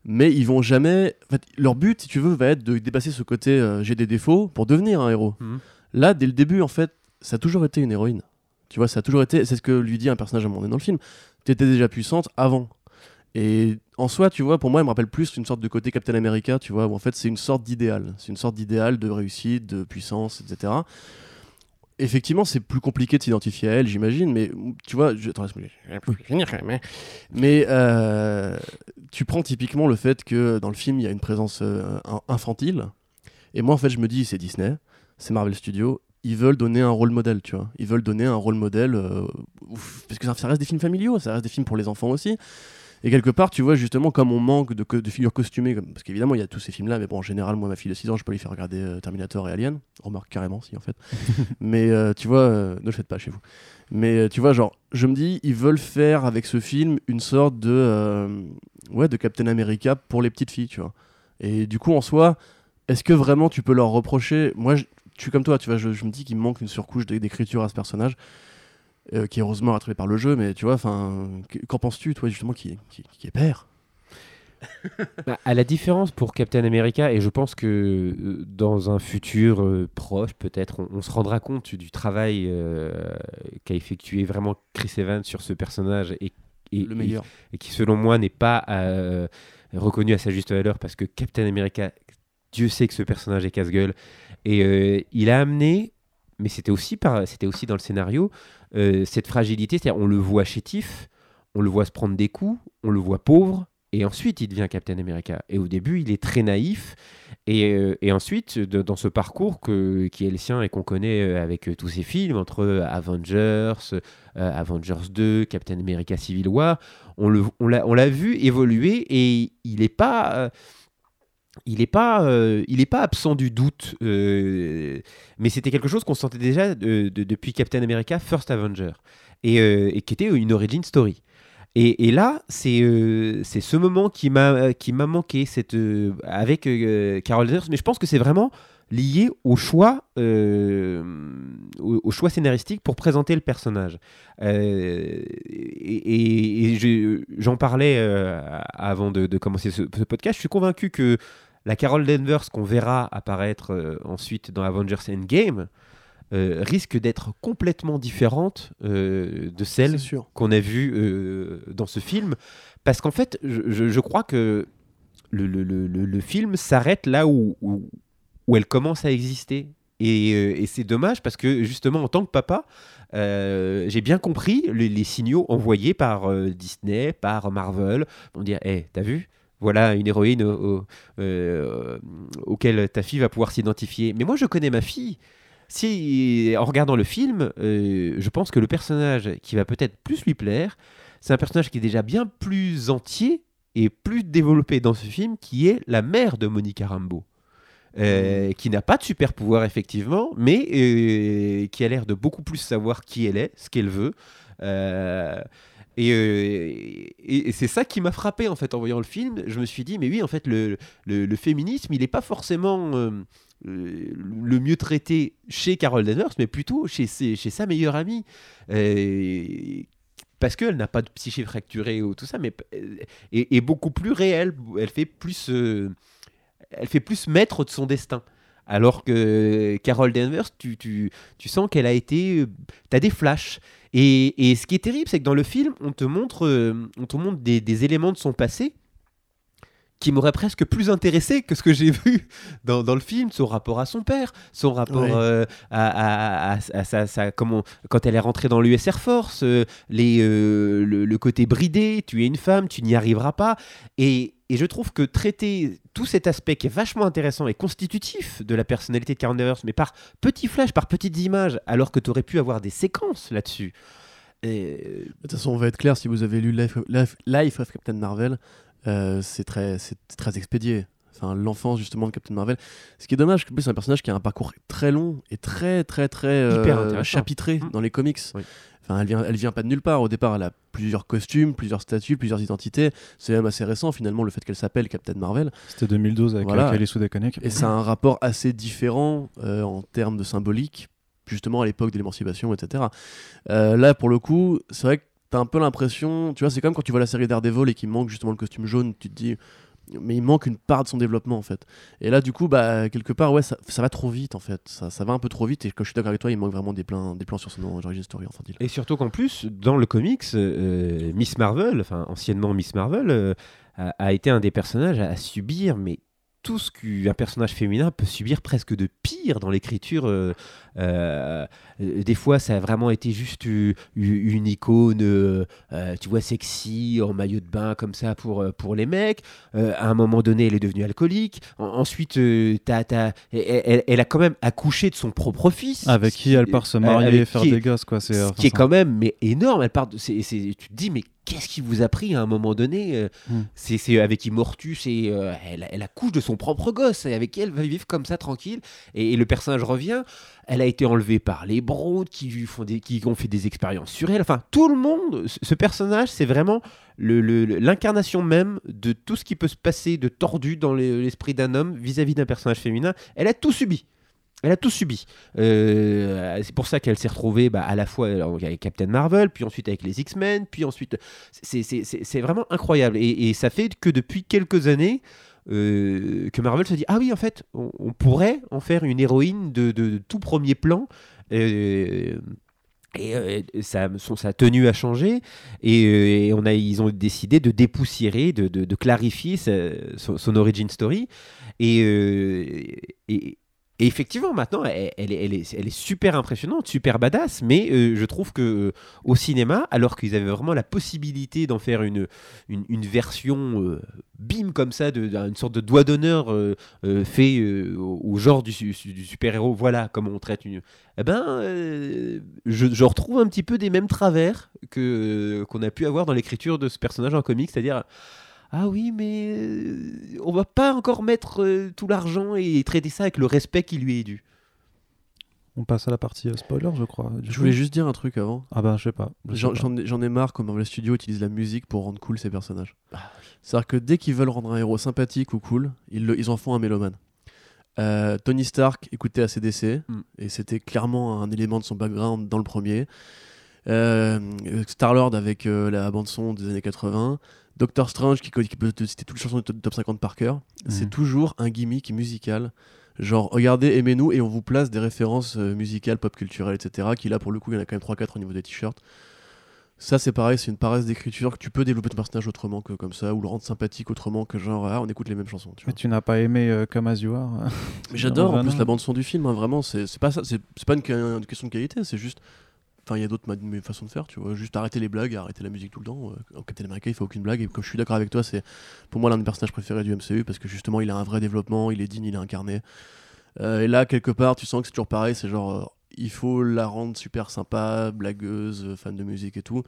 Mais ils vont jamais. En fait, leur but, si tu veux, va être de dépasser ce côté euh, j'ai des défauts pour devenir un héros. Mhm. Là, dès le début, en fait, ça a toujours été une héroïne. Tu vois, ça a toujours été. C'est ce que lui dit un personnage à un moment donné dans le film. Tu étais déjà puissante avant. Et en soi, tu vois, pour moi, elle me rappelle plus une sorte de côté Captain America, tu vois, où en fait, c'est une sorte d'idéal. C'est une sorte d'idéal de réussite, de puissance, etc. Effectivement, c'est plus compliqué de s'identifier à elle, j'imagine, mais tu vois, je... attends, finir quand même, hein. Mais euh, tu prends typiquement le fait que dans le film, il y a une présence euh, in- infantile. Et moi, en fait, je me dis, c'est Disney, c'est Marvel Studios, ils veulent donner un rôle modèle, tu vois. Ils veulent donner un rôle modèle, euh, parce que ça reste des films familiaux, ça reste des films pour les enfants aussi. Et quelque part, tu vois, justement, comme on manque de, figures costumées, comme- parce qu'évidemment, il y a tous ces films-là, mais bon, en général, moi, ma fille de 6 ans, je peux lui faire regarder euh, Terminator et Alien. Remarque carrément, si, en fait. mais euh, tu vois, euh, ne le faites pas chez vous. Mais tu vois, genre, je me dis, ils veulent faire avec ce film une sorte de, ouais, de Captain America pour les petites filles, tu vois. Et du coup, en soi, est-ce que vraiment tu peux leur reprocher? Moi, je, je suis comme toi, tu vois, je, je me dis qu'il me manque une surcouche d'écriture à ce personnage. Euh, qui est heureusement rattrapé par le jeu, mais tu vois, enfin, qu- qu'en penses-tu, toi, justement, qui, qui, qui est père? Bah, à la différence pour Captain America, et je pense que euh, dans un futur euh, proche, peut-être, on, on se rendra compte du travail euh, qu'a effectué vraiment Chris Evans sur ce personnage et, et, Le meilleur. et qui selon moi n'est pas reconnu à sa juste valeur parce que Captain America, Dieu sait que ce personnage est casse-gueule et il a amené, mais c'était aussi dans le scénario euh, cette fragilité, c'est-à-dire on le voit chétif, on le voit se prendre des coups, on le voit pauvre. Et ensuite, il devient Captain America. Et au début, il est très naïf. Et, euh, ensuite, dans ce parcours qui est le sien et qu'on connaît euh, avec tous ces films, entre Avengers, Avengers 2, Captain America Civil War, on l'a on l'a vu évoluer et il n'est pas. Il n'est pas, euh, il pas absent du doute, euh, mais c'était quelque chose qu'on sentait déjà de- de- depuis Captain America First Avenger, et, euh, et qui était une origin story. Et, là, c'est ce moment qui m'a qui m'a manqué cette, avec Carol Danvers, mais je pense que c'est vraiment lié au choix, au, choix scénaristique pour présenter le personnage. Et et- et je- j'en parlais avant de, commencer ce, ce podcast. Je suis convaincu que la Carol Danvers qu'on verra apparaître euh, ensuite dans Avengers Endgame euh, risque d'être complètement différente euh, de celle qu'on a vu euh, dans ce film. Parce qu'en fait, je, crois que le, le- le- le- le film s'arrête là où, où, où elle commence à exister. Et, et c'est dommage parce que justement, en tant que papa, euh, j'ai bien compris les, les signaux envoyés par euh, Disney, par Marvel. On dire, hé, t'as vu? Voilà une héroïne au- au- euh, auquel ta fille va pouvoir s'identifier. Mais moi, je connais ma fille. Si, en regardant le film, euh, je pense que le personnage qui va peut-être plus lui plaire, c'est un personnage qui est déjà bien plus entier et plus développé dans ce film, qui est la mère de Monica Rambeau. Euh, qui n'a pas de super pouvoir effectivement, mais qui a l'air de beaucoup plus savoir qui elle est, ce qu'elle veut. Euh, et, euh, c'est ça qui m'a frappé en fait en voyant le film. Je me suis dit, mais oui, en fait, le, le- féminisme, il n'est pas forcément euh, euh, le mieux traité chez Carol Danvers, mais plutôt chez, ses- chez sa meilleure amie. Euh, parce qu'elle n'a pas de psyché fracturée ou tout ça, mais euh, est, est beaucoup plus réelle. Elle fait plus, euh, elle fait plus maître de son destin. Alors que Carol Danvers, tu, tu, tu sens qu'elle a été. Tu as des flashs. Et, et ce qui est terrible, c'est que dans le film, on te montre, euh, on te montre des, des éléments de son passé qui m'auraient presque plus intéressé que ce que j'ai vu dans, dans le film, son rapport à son père, son rapport Ouais. euh, à, à- à- à sa, sa- comment, quand elle est rentrée dans l'US Air Force, euh, les, euh, le, le côté bridé, tu es une femme, tu n'y arriveras pas. Et, et je trouve que traiter tout cet aspect qui est vachement intéressant et constitutif de la personnalité de Karen Danvers, mais par petits flashs, par petites images, alors que tu aurais pu avoir des séquences là-dessus. Et- De toute façon, on va être clair, si vous avez lu Life Life- Life of Captain Marvel, euh, c'est très, c'est très expédié. Enfin, l'enfance justement de Captain Marvel. Ce qui est dommage, c'est un personnage qui a un parcours très long et très, très, très euh, chapitré Mm. dans les comics. Oui. Enfin, elle vient, elle vient pas de nulle part. Au départ, elle a plusieurs costumes, plusieurs statuts, plusieurs identités. C'est même assez récent finalement le fait qu'elle s'appelle Captain Marvel. C'était 2012 avec Voilà. Kelly. Et ça a un rapport assez différent euh, en termes de symbolique, justement à l'époque de l'émancipation, etc. Euh, là, pour le coup, c'est vrai que t'as un peu l'impression, tu vois, c'est comme quand tu vois la série Daredevil et qu'il manque justement le costume jaune, tu te dis, mais il manque une part de son développement en fait. Et là, du coup, bah, quelque part, ouais, ça, ça va trop vite en fait. Ça, ça va un peu trop vite et quand je suis d'accord avec toi, il manque vraiment des plans, des plans sur son origin story infantile. Et surtout qu'en plus, dans le comics, euh, Miss Marvel, enfin anciennement Miss Marvel, euh, a, été un des personnages à, à subir, mais tout ce qu'un personnage féminin peut subir presque de pire dans l'écriture. euh, euh, euh, des fois, ça a vraiment été juste une icône, euh, tu vois, sexy, en maillot de bain, comme ça, pour, pour les mecs. À un moment donné, elle est devenue alcoolique. En- ensuite, t'as- elle, elle- elle a quand même accouché de son propre fils. Avec qui elle part se marier, Avec faire des gosses, quoi. C'est ce qui est quand même mais énorme. Elle part de, c'est, c'est- tu te dis, mais qu'est-ce qui vous a pris à un moment donné euh, Hmm. c'est, avec Immortus et euh, elle, elle accouche de son propre gosse et avec qui elle va vivre comme ça tranquille. Et, et le personnage revient. Elle a été enlevée par les Broods qui, lui font des, qui ont fait des expériences sur elle. Enfin, tout le monde, ce personnage, c'est vraiment le- le- le- l'incarnation même de tout ce qui peut se passer de tordu dans le- l'esprit d'un homme vis-à-vis d'un personnage féminin. Elle a tout subi. Elle a tout subi. Euh, c'est pour ça qu'elle s'est retrouvée bah, à la fois avec Captain Marvel, puis ensuite avec les X-Men, puis ensuite. c'est- vraiment incroyable. Et, ça fait que depuis quelques années. euh, que Marvel se dit ah oui en fait on, pourrait en faire une héroïne de, tout premier plan euh, Et euh, ça, son- sa tenue a changé et, ils ont décidé de dépoussiérer, de, clarifier sa- son, origin story. Et, et effectivement, maintenant, elle, est, super impressionnante, super badass, mais euh, je trouve que euh, au cinéma, alors qu'ils avaient vraiment la possibilité d'en faire une, version euh, bim comme ça, de, une sorte de doigt d'honneur fait au, genre du, su- du super-héros, voilà comment on traite une... Eh ben, je, retrouve un petit peu des mêmes travers qu'on a pu avoir dans l'écriture de ce personnage en comics, c'est-à-dire ah oui, mais euh, on va pas encore mettre euh, tout l'argent et traiter ça avec le respect qui lui est dû. On passe à la partie euh, spoiler, je crois. du Je coup. voulais juste dire un truc avant. Ah bah, je sais pas. je sais J'en pas. j'en ai, j'en ai marre quand Marvel Studios utilise la musique pour rendre cool ses personnages. C'est-à-dire que dès qu'ils veulent rendre un héros sympathique ou cool, ils, le- ils en font un mélomane. Euh, Tony Stark écoutait ACDC Mm. et c'était clairement un élément de son background dans le premier. Euh, Star-Lord avec euh, la bande-son des années 80. Doctor Strange qui, qui peut te citer toutes les chansons du top, top 50 par cœur. C'est Mhm. toujours un gimmick musical. Genre, regardez, aimez-nous et on vous place des références euh, musicales, pop culturelles, etc. Qui là, pour le coup, il y en a quand même 3-4 au niveau des t-shirts. Ça, c'est pareil, c'est une paresse d'écriture que tu peux développer ton personnage autrement que comme ça, ou le rendre sympathique autrement que genre, ah, on écoute les mêmes chansons. Tu Mais vois. tu n'as pas aimé euh, Come As You Are Mais j'adore en plus la bande son du film, hein, vraiment, c'est pas ça, c'est c'est pas une, une question de qualité, c'est juste. Enfin, il y a d'autres façons de faire, tu vois. Juste arrêter les blagues, arrêter la musique tout le temps. Euh, Captain America, il fait aucune blague. Et comme je suis d'accord avec toi, c'est pour moi l'un des personnages préférés du MCU parce que justement, il a un vrai développement, il est digne, il est incarné. Euh, et là, quelque part, tu sens que c'est toujours pareil. C'est genre, euh, il faut la rendre super sympa, blagueuse, fan de musique et tout.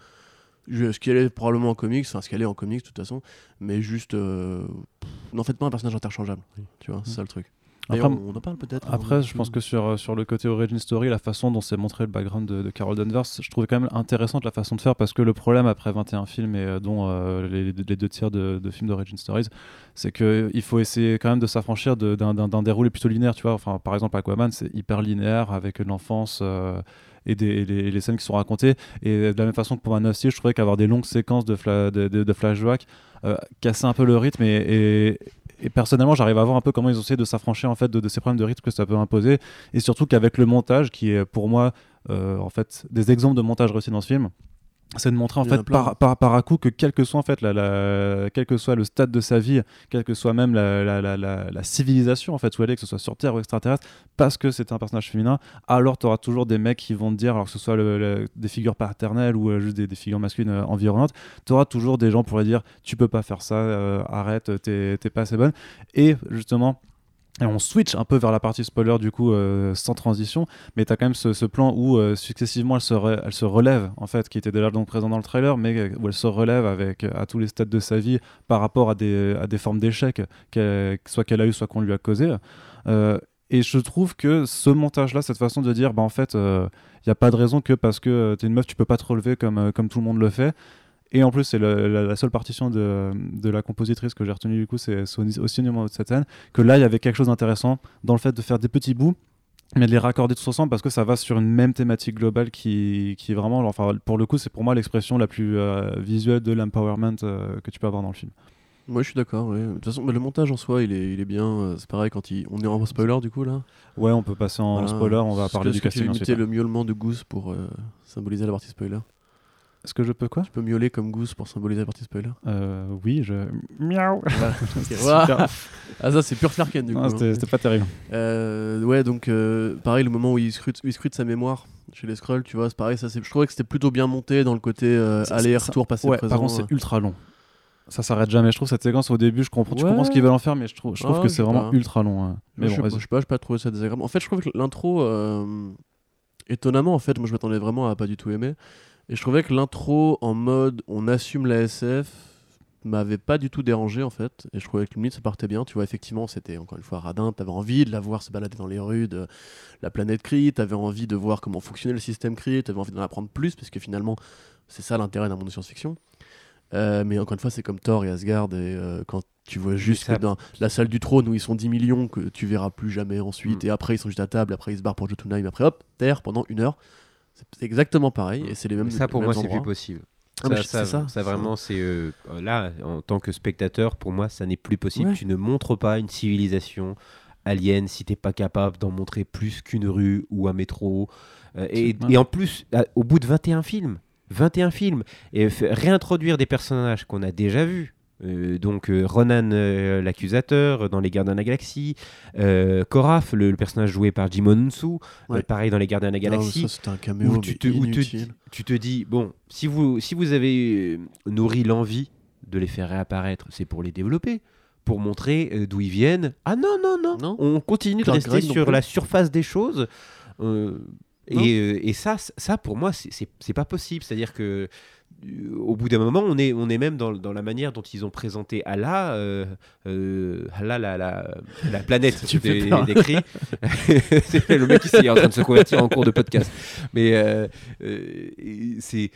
Je- ce qu'elle est probablement en comics, enfin ce qu'elle est en comics de toute façon, mais juste, euh, n'en faites pas un personnage interchangeable. Tu vois, c'est ça le truc. Après, on, on en parle peut-être. Après, je pense que sur, euh, sur le côté origin story, la façon dont c'est montré le background de, de Carol Danvers, je trouvais quand même intéressante la façon de faire parce que le problème après 21 films et euh, dont euh, les, les deux tiers de, de films d'origin stories, c'est qu'il faut essayer quand même de s'affranchir d'un déroulé plutôt linéaire. Tu vois, enfin, par exemple, Aquaman, c'est hyper linéaire avec l'enfance. euh, et, des, et les, scènes qui sont racontées. Et de la même façon que pour Man of Steel, je trouvais qu'avoir des longues séquences de, fla- de, de- de flashback euh, cassait un peu le rythme. Et, et- et personnellement, j'arrive à voir un peu comment ils ont essayé de s'affranchir en fait de, ces problèmes de rythme que ça peut imposer. Et surtout qu'avec le montage, qui est pour moi euh, en fait des exemples de montage réussi dans ce film. C'est de montrer en fait par, par, par à coup que quel que soit en fait la, la- quel que soit le stade de sa vie, quelle que soit même la, la, civilisation en fait où elle est, que ce soit sur Terre ou extraterrestre, parce que c'est un personnage féminin, alors tu auras toujours des mecs qui vont te dire, alors que ce soit le- le- des figures paternelles ou euh, juste des, des figures masculines euh, environnantes, tu auras toujours des gens pour lui dire tu peux pas faire ça, euh, arrête, t'es t'es pas assez bonne. Et justement, et on switch un peu vers la partie spoiler du coup euh, sans transition, mais tu as quand même ce, plan où euh, successivement elle se, relève en fait, qui était déjà donc présent dans le trailer, mais euh, où elle se relève avec à tous les stades de sa vie par rapport à des, à des formes d'échec, qu'elle- soit qu'elle a eu, soit qu'on lui a causé. Et je trouve que ce montage-là, cette façon de dire, bah en fait, il n'y a pas de raison que parce que tu es une meuf, tu peux pas te relever comme, comme tout le monde le fait. Et en plus, c'est la, la seule partition de, de la compositrice que j'ai retenue du coup, c'est aussi moment de cette scène, que là, il y avait quelque chose d'intéressant dans le fait de faire des petits bouts, mais de les raccorder tous ensemble parce que ça va sur une même thématique globale qui, qui est vraiment, enfin, pour le coup, c'est pour moi l'expression la plus euh, visuelle de l'empowerment euh, que tu peux avoir dans le film. Moi, je suis d'accord. ouais. De toute façon, bah, le montage en soi, il est, il est bien. euh, C'est pareil quand il... on est en spoiler du coup là? Ouais, on peut passer en Voilà. spoiler, on va parler du casting veux ensuite. imiter le miaulement de Goose pour euh, symboliser la partie spoiler. Est-ce que je peux quoi Tu peux miauler comme Goose pour symboliser la partie spoiler? Euh, Oui, je. Miaou. Ah ça c'est pur Flarken du coup. Hein. C'était pas terrible. Euh, ouais donc euh, pareil le moment où il scrute, où il scrute sa mémoire chez les scrolls tu vois c'est pareil ça c'est je trouvais que c'était plutôt bien monté dans le côté euh, Ça- aller ça- retour passé Ouais, présent. par contre, c'est ultra long. Ça s'arrête jamais. Je trouve cette séquence au début, je comprends, tu comprends ce qu'ils veulent en faire, mais je trouve, je trouve Ah, que je c'est vraiment pas. ultra long. hein. Mais Mais je, bon, sais pas, vas-y. je sais pas, j'ai pas trouvé ça désagréable. En fait, je trouvais que l'intro, euh, étonnamment, en fait, moi je m'attendais vraiment à pas du tout aimer. Et je trouvais que l'intro en mode on assume la SF m'avait pas du tout dérangé en fait. Et je trouvais que limite ça partait bien. Tu vois, effectivement, c'était encore une fois radin. T'avais envie de la voir se balader dans les rues de la planète Kree. T'avais envie de voir comment fonctionnait le système Kree. T'avais envie d'en apprendre plus parce que finalement, c'est ça l'intérêt d'un monde de science-fiction. Euh, mais encore une fois, c'est comme Thor et Asgard. Et euh, quand tu vois juste ça- que dans la salle du trône où ils sont 10 millions, que tu verras plus jamais ensuite, Mm. et après ils sont juste à table, après ils se barrent pour Jotunheim, après hop, terre pendant une heure. C'est exactement pareil, et c'est les mêmes. Ça, pour moi, c'est plus possible. Ah, ça, ça, ça, ça, c'est vraiment, c'est euh, là, en tant que spectateur, pour moi, ça n'est plus possible. Ouais. Tu ne montres pas une civilisation alien si t'es pas capable d'en montrer plus qu'une rue ou un métro. Euh, et, en plus, à- au bout de 21 films, 21 films, et réintroduire des personnages qu'on a déjà vus. Euh, donc euh, Ronan euh, l'accusateur dans Les Gardiens de la Galaxie, Koraf, le, le personnage joué par Jim Onsu, Ouais. pareil dans Les Gardiens de la Non, Galaxie ça c'était un caméo où tu te, où te inutile. dis- tu te dis, bon, si vous, si vous avez nourri l'envie de les faire réapparaître, c'est pour les développer, pour montrer d'où ils viennent. Ah non, non, non, Non. on continue de rester non sur la surface des choses. Non. et, et ça, ça, pour moi, c'est- pas possible. C'est-à-dire que au bout d'un moment, on est, on est même dans, dans la manière dont ils ont présenté Allah, euh, euh, Allah, la, la, la planète des, cris. c'est le mec qui est en train de se convertir en cours de podcast. Mais euh, euh, c'est.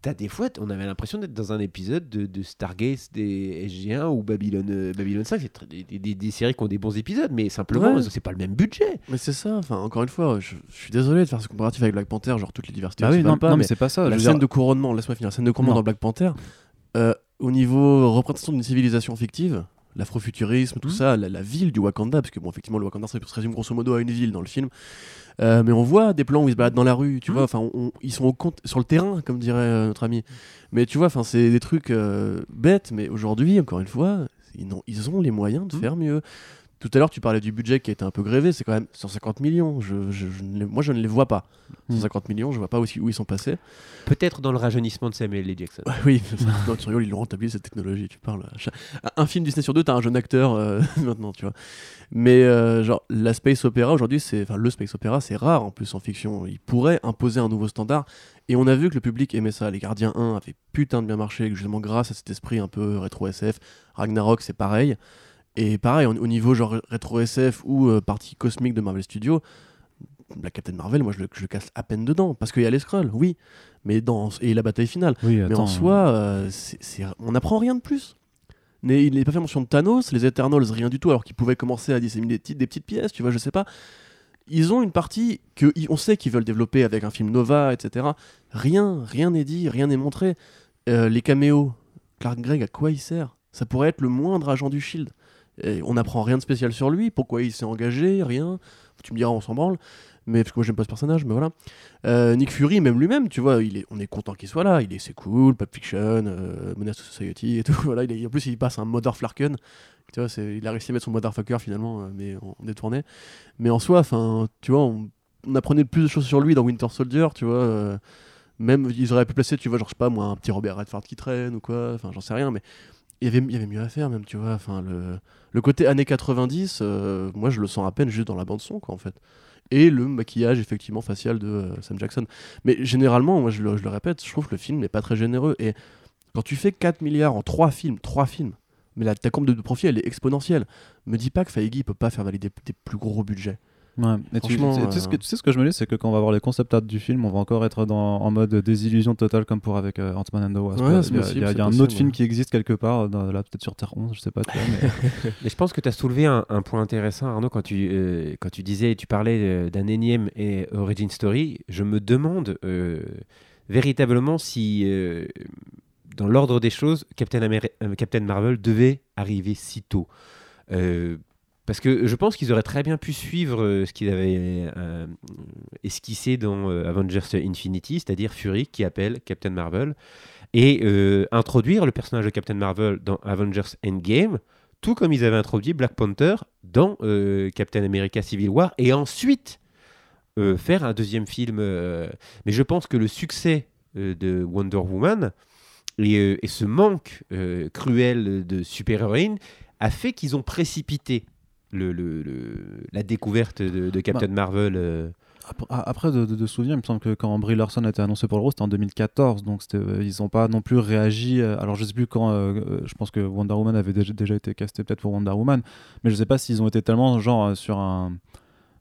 T'as des fois, on avait l'impression d'être dans un épisode de, de Stargate des SG1 ou Babylone, euh, Babylone 5. C'est très- des, des- des séries qui ont des bons épisodes, mais simplement, Ouais. c'est pas le même budget. Mais c'est ça, enfin encore une fois, je, je suis désolé de faire ce comparatif avec Black Panther, genre toutes les diversités. S'y oui, non, pas, non, mais mais c'est pas ça. la scène dire- de couronnement, laisse-moi finir, la scène de couronnement Non. dans Black Panther, euh, au niveau représentation d'une civilisation fictive, l'afrofuturisme, tout Mhm. ça, la, la ville du Wakanda, parce que bon, effectivement, le Wakanda se résume grosso modo à une ville dans le film. Euh, mais on voit des plans où ils se baladent dans la rue, tu Mhm. vois, enfin, ils sont au compte, sur le terrain, comme dirait euh, notre ami. Mais tu vois, enfin, c'est des trucs euh, bêtes, mais aujourd'hui, encore une fois, ils ont, ils ont les moyens de Mhm. faire mieux. Tout à l'heure, tu parlais du budget qui a été un peu grévé, c'est quand même 150 millions. Je, je- je ne les- moi, je ne les vois pas. Mhm. 150 millions, je vois pas où ils sont passés. Peut-être dans le rajeunissement de Samuel L. Jackson. Ouais, oui, non, tu rigoles, ils l'ont rentabilisé cette technologie. Tu parles. chaque- Un film Disney sur deux, t'as un jeune acteur euh, maintenant, tu vois. Mais euh, genre, la space opéra aujourd'hui, c'est, enfin, le space opéra, c'est rare en plus en fiction. Il pourrait imposer un nouveau standard. Et on a vu que le public aimait ça. Les Gardiens 1 avaient putain de bien marché, justement grâce à cet esprit un peu rétro SF. Ragnarok, c'est pareil. Et pareil, au, au niveau genre rétro SF ou euh, partie cosmique de Marvel Studios, la Captain Marvel, moi je le, je le casse à peine dedans. Parce qu'il y a les scrolls, oui. Mais dans, et la bataille finale. Oui, Mais en soi, euh, on n'apprend rien de plus. Mais il n'est pas fait mention de Thanos, les Eternals, rien du tout, alors qu'ils pouvaient commencer à disséminer des petites, des petites pièces, tu vois, je sais pas. Ils ont une partie que on sait qu'ils veulent développer avec un film Nova, etc. Rien, rien n'est dit, rien n'est montré. Euh, les caméos, Clark Gregg, à quoi il sert? Ça pourrait être le moindre agent du Shield. On n'apprend rien de spécial sur lui, pourquoi il s'est engagé, rien. Tu me diras, on s'en branle. Mais parce que moi j'aime pas ce personnage, mais voilà. Euh, Nick Fury, même lui-même, tu vois, il est, on est content qu'il soit là. Il est, c'est cool, Pulp Fiction, euh, Menace to Society et tout. Voilà, en plus, il passe un Motherflarken. Tu vois, il a réussi à mettre son Motherfucker finalement, euh, mais en, en détourné. Mais en soi, enfin, tu vois, on, on apprenait plus de choses sur lui dans Winter Soldier, tu vois. même, ils auraient pu placer, tu vois, genre, je sais pas, moi, un petit Robert Redford qui traîne ou quoi. Enfin, j'en sais rien, mais il y avait, mieux à faire, même, tu vois. Enfin, le, côté années 90, euh, moi, je le sens à peine juste dans la bande-son, quoi, en fait et le maquillage effectivement facial de euh, Sam Jackson. Mais généralement, moi je le, répète, je trouve que le film n'est pas très généreux. Et quand tu fais 4 milliards en 3 films, 3 films, mais la, ta courbe de, profit elle est exponentielle. Me dis pas que Feige peut pas faire valider des plus gros budgets. Ouais, mais tu, sais ce que, euh, tu sais ce que je me dis, c'est que quand on va voir les concept art du film, on va encore être dans, en mode désillusion totale comme pour avec euh, Ant-Man and the Wasp. Ouais, il y a, possible, il y a- il y a c'est un possible, autre film qui existe quelque part, dans- là peut-être sur Terre 11, je sais pas. vois, mais- Mais je pense que tu as soulevé un, un point intéressant, Arnaud, quand tu, euh, quand tu disais, tu parlais euh, d'un énième et origin story. Je me demande euh, véritablement si, euh, dans l'ordre des choses, Captain, euh, Captain Marvel devait arriver si tôt. Euh, parce que je pense qu'ils auraient très bien pu suivre euh, ce qu'ils avaient euh, esquissé dans euh, Avengers Infinity, c'est-à-dire Fury qui appelle Captain Marvel, et introduire le personnage de Captain Marvel dans Avengers Endgame, tout comme ils avaient introduit Black Panther dans Captain America Civil War, et ensuite faire un deuxième film. Mais je pense que le succès de Wonder Woman et, et ce manque cruel de super-héroïne a fait qu'ils ont précipité le, le- le- la découverte de, de Captain Marvel. euh. Après, après, de, de, de souvenir, il me semble que quand Brie Larson a été annoncé pour le rôle, c'était en 2014, donc euh, ils n'ont pas non plus réagi. euh, alors je sais plus quand, euh, je pense que Wonder Woman avait déjà, déjà été casté peut-être pour Wonder Woman, mais je sais pas s'ils ont été tellement genre sur un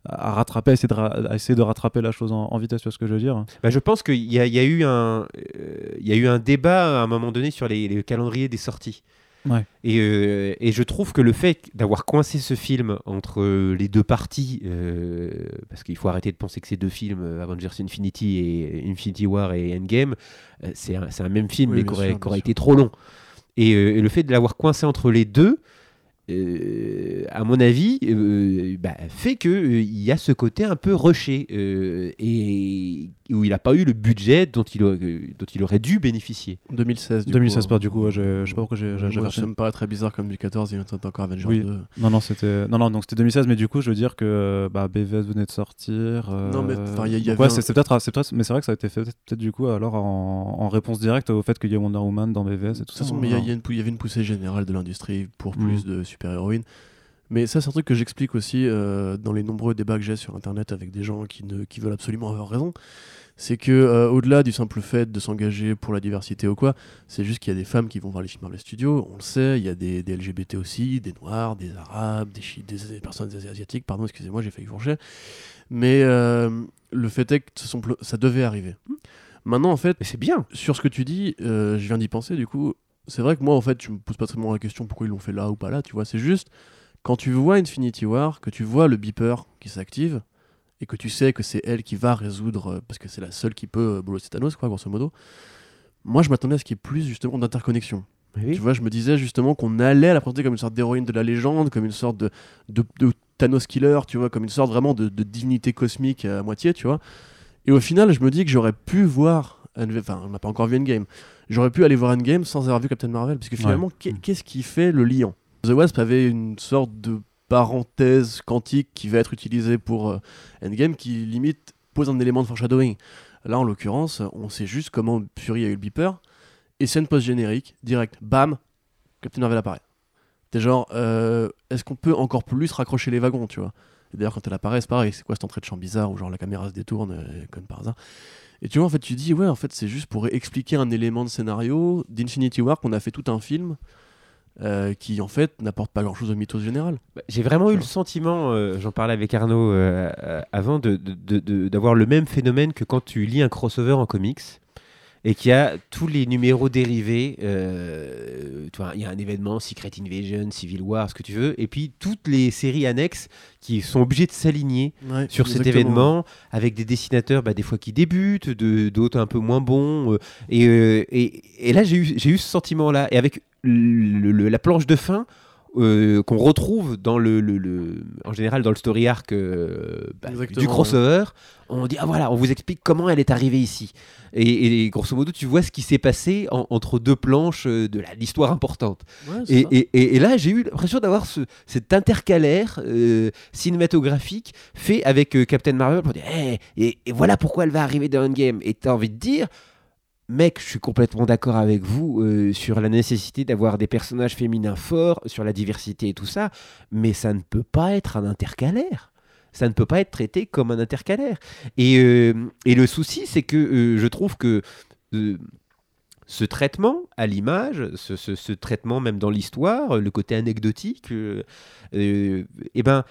à rattraper, à essayer de, ra- à essayer de rattraper la chose en, en vitesse, tu vois ce que je veux dire Bah, je pense qu'il y, y y a eu un débat à un moment donné sur les, les calendriers des sorties. Ouais. Et, euh, et je trouve que le fait d'avoir coincé ce film entre euh, les deux parties, euh, parce qu'il faut arrêter de penser que ces deux films, Avengers Infinity et Infinity War et Endgame, euh, c'est un, même film, Oui, mais qui aurait, été trop long. Et, et le fait de l'avoir coincé entre les deux, euh, à mon avis, euh, bah, fait que euh, il y a ce côté un peu rushé euh, et où il n'a pas eu le budget dont il, aurait, dont il aurait dû bénéficier. 2016. Du 2016, coup, pas du coup, ouais, j'ai- je sais pas pourquoi j'ai- ça me paraît très bizarre comme du 14, il y a encore Avengers Oui. 2. Non, non, c'était non, non, donc c'était 2016, mais du coup, je veux dire que bah, BVS venait de sortir. euh, Non, mais, enfin, il y a- y avait ouais, un- c'est peut-être, c'est peut-être, mais c'est vrai que ça a été fait peut-être du coup alors en, en réponse directe au fait qu'il y ait Wonder Woman dans BVS et tout De toute ça. façon, y, a- y a il y avait une poussée générale de l'industrie pour Mm. plus de super-héroïnes. Mais ça, c'est un truc que j'explique aussi euh, dans les nombreux débats que j'ai sur Internet avec des gens qui, ne, qui veulent absolument avoir raison. C'est que euh, au-delà du simple fait de s'engager pour la diversité ou quoi, c'est juste qu'il y a des femmes qui vont voir les films dans les studios, on le sait, il y a des, des LGBT aussi, des noirs, des arabes, des, des, des personnes asiatiques, pardon, excusez-moi, j'ai failli fourcher. Mais euh, le fait est que ce sont pl- ça devait arriver. Maintenant, en fait, c'est bien. sur ce que tu dis, je viens d'y penser du coup. C'est vrai que moi, en fait, je me pose pas tellement la question pourquoi ils l'ont fait là ou pas là, tu vois. C'est juste quand tu vois Infinity War, que tu vois le beeper qui s'active et que tu sais que c'est elle qui va résoudre, euh, parce que c'est la seule qui peut euh, bolosser Thanos, quoi, grosso modo. Moi, je m'attendais à ce qu'il y ait plus justement d'interconnexion. Tu vois, je me disais justement qu'on allait la présenter comme une sorte d'héroïne de la légende, comme une sorte de, de, de Thanos killer, tu vois, comme une sorte vraiment de, de divinité cosmique à moitié, tu vois. Et au final, je me dis que j'aurais pu voir, enfin, on n'a pas encore vu Endgame, j'aurais pu aller voir Endgame sans avoir vu Captain Marvel, parce que finalement, qu'est- qu'est-ce qui fait le liant? The Wasp avait une sorte de parenthèse quantique qui va être utilisée pour euh, Endgame, qui limite pose un élément de foreshadowing. Là, en l'occurrence, on sait juste comment Fury a eu le beeper, et scène post-générique, direct, bam, Captain Marvel apparaît. T'es genre, euh, est-ce qu'on peut encore plus raccrocher les wagons, tu vois? D'ailleurs, quand elle apparaît, c'est pareil, c'est quoi cette entrée de champ bizarre où genre la caméra se détourne, euh, comme par hasard? Et tu vois, en fait, tu dis, ouais, en fait, c'est juste pour expliquer un élément de scénario. d'Infinity War qu'on a fait tout un film euh, qui, en fait, n'apporte pas grand-chose au mythos général. Bah, J'ai vraiment eu le sentiment, euh, j'en parlais avec Arnaud euh, avant, de- de- de- de- d'avoir le même phénomène que quand tu lis un crossover en comics et qu'il y a tous les numéros dérivés. euh, il y a un événement, Secret Invasion, Civil War, ce que tu veux, et puis toutes les séries annexes qui sont obligées de s'aligner sur cet événement avec des dessinateurs bah, des fois qui débutent, d'autres un peu moins bons. euh, et, euh, et, et là, j'ai eu, ce sentiment-là. Et avec le- le- la planche de fin euh, qu'on retrouve dans le, le- le- en général dans le story arc euh, bah, du crossover, on dit ah voilà, on vous explique comment elle est arrivée ici. Et, et grosso modo, tu vois ce qui s'est passé en- entre deux planches euh, de l'histoire importante. Ouais, Et, là, j'ai eu l'impression d'avoir ce, cet intercalaire euh, cinématographique fait avec Captain Marvel pour dire Eh, et, voilà pourquoi elle va arriver dans Endgame. Et tu as envie de dire Mec, je suis complètement d'accord avec vous euh, sur la nécessité d'avoir des personnages féminins forts, sur la diversité et tout ça, mais ça ne peut pas être un intercalaire. Ça ne peut pas être traité comme un intercalaire. Et, euh, le souci, c'est que euh, je trouve que ce traitement à l'image, ce, traitement même dans l'histoire, le côté anecdotique, eh ben,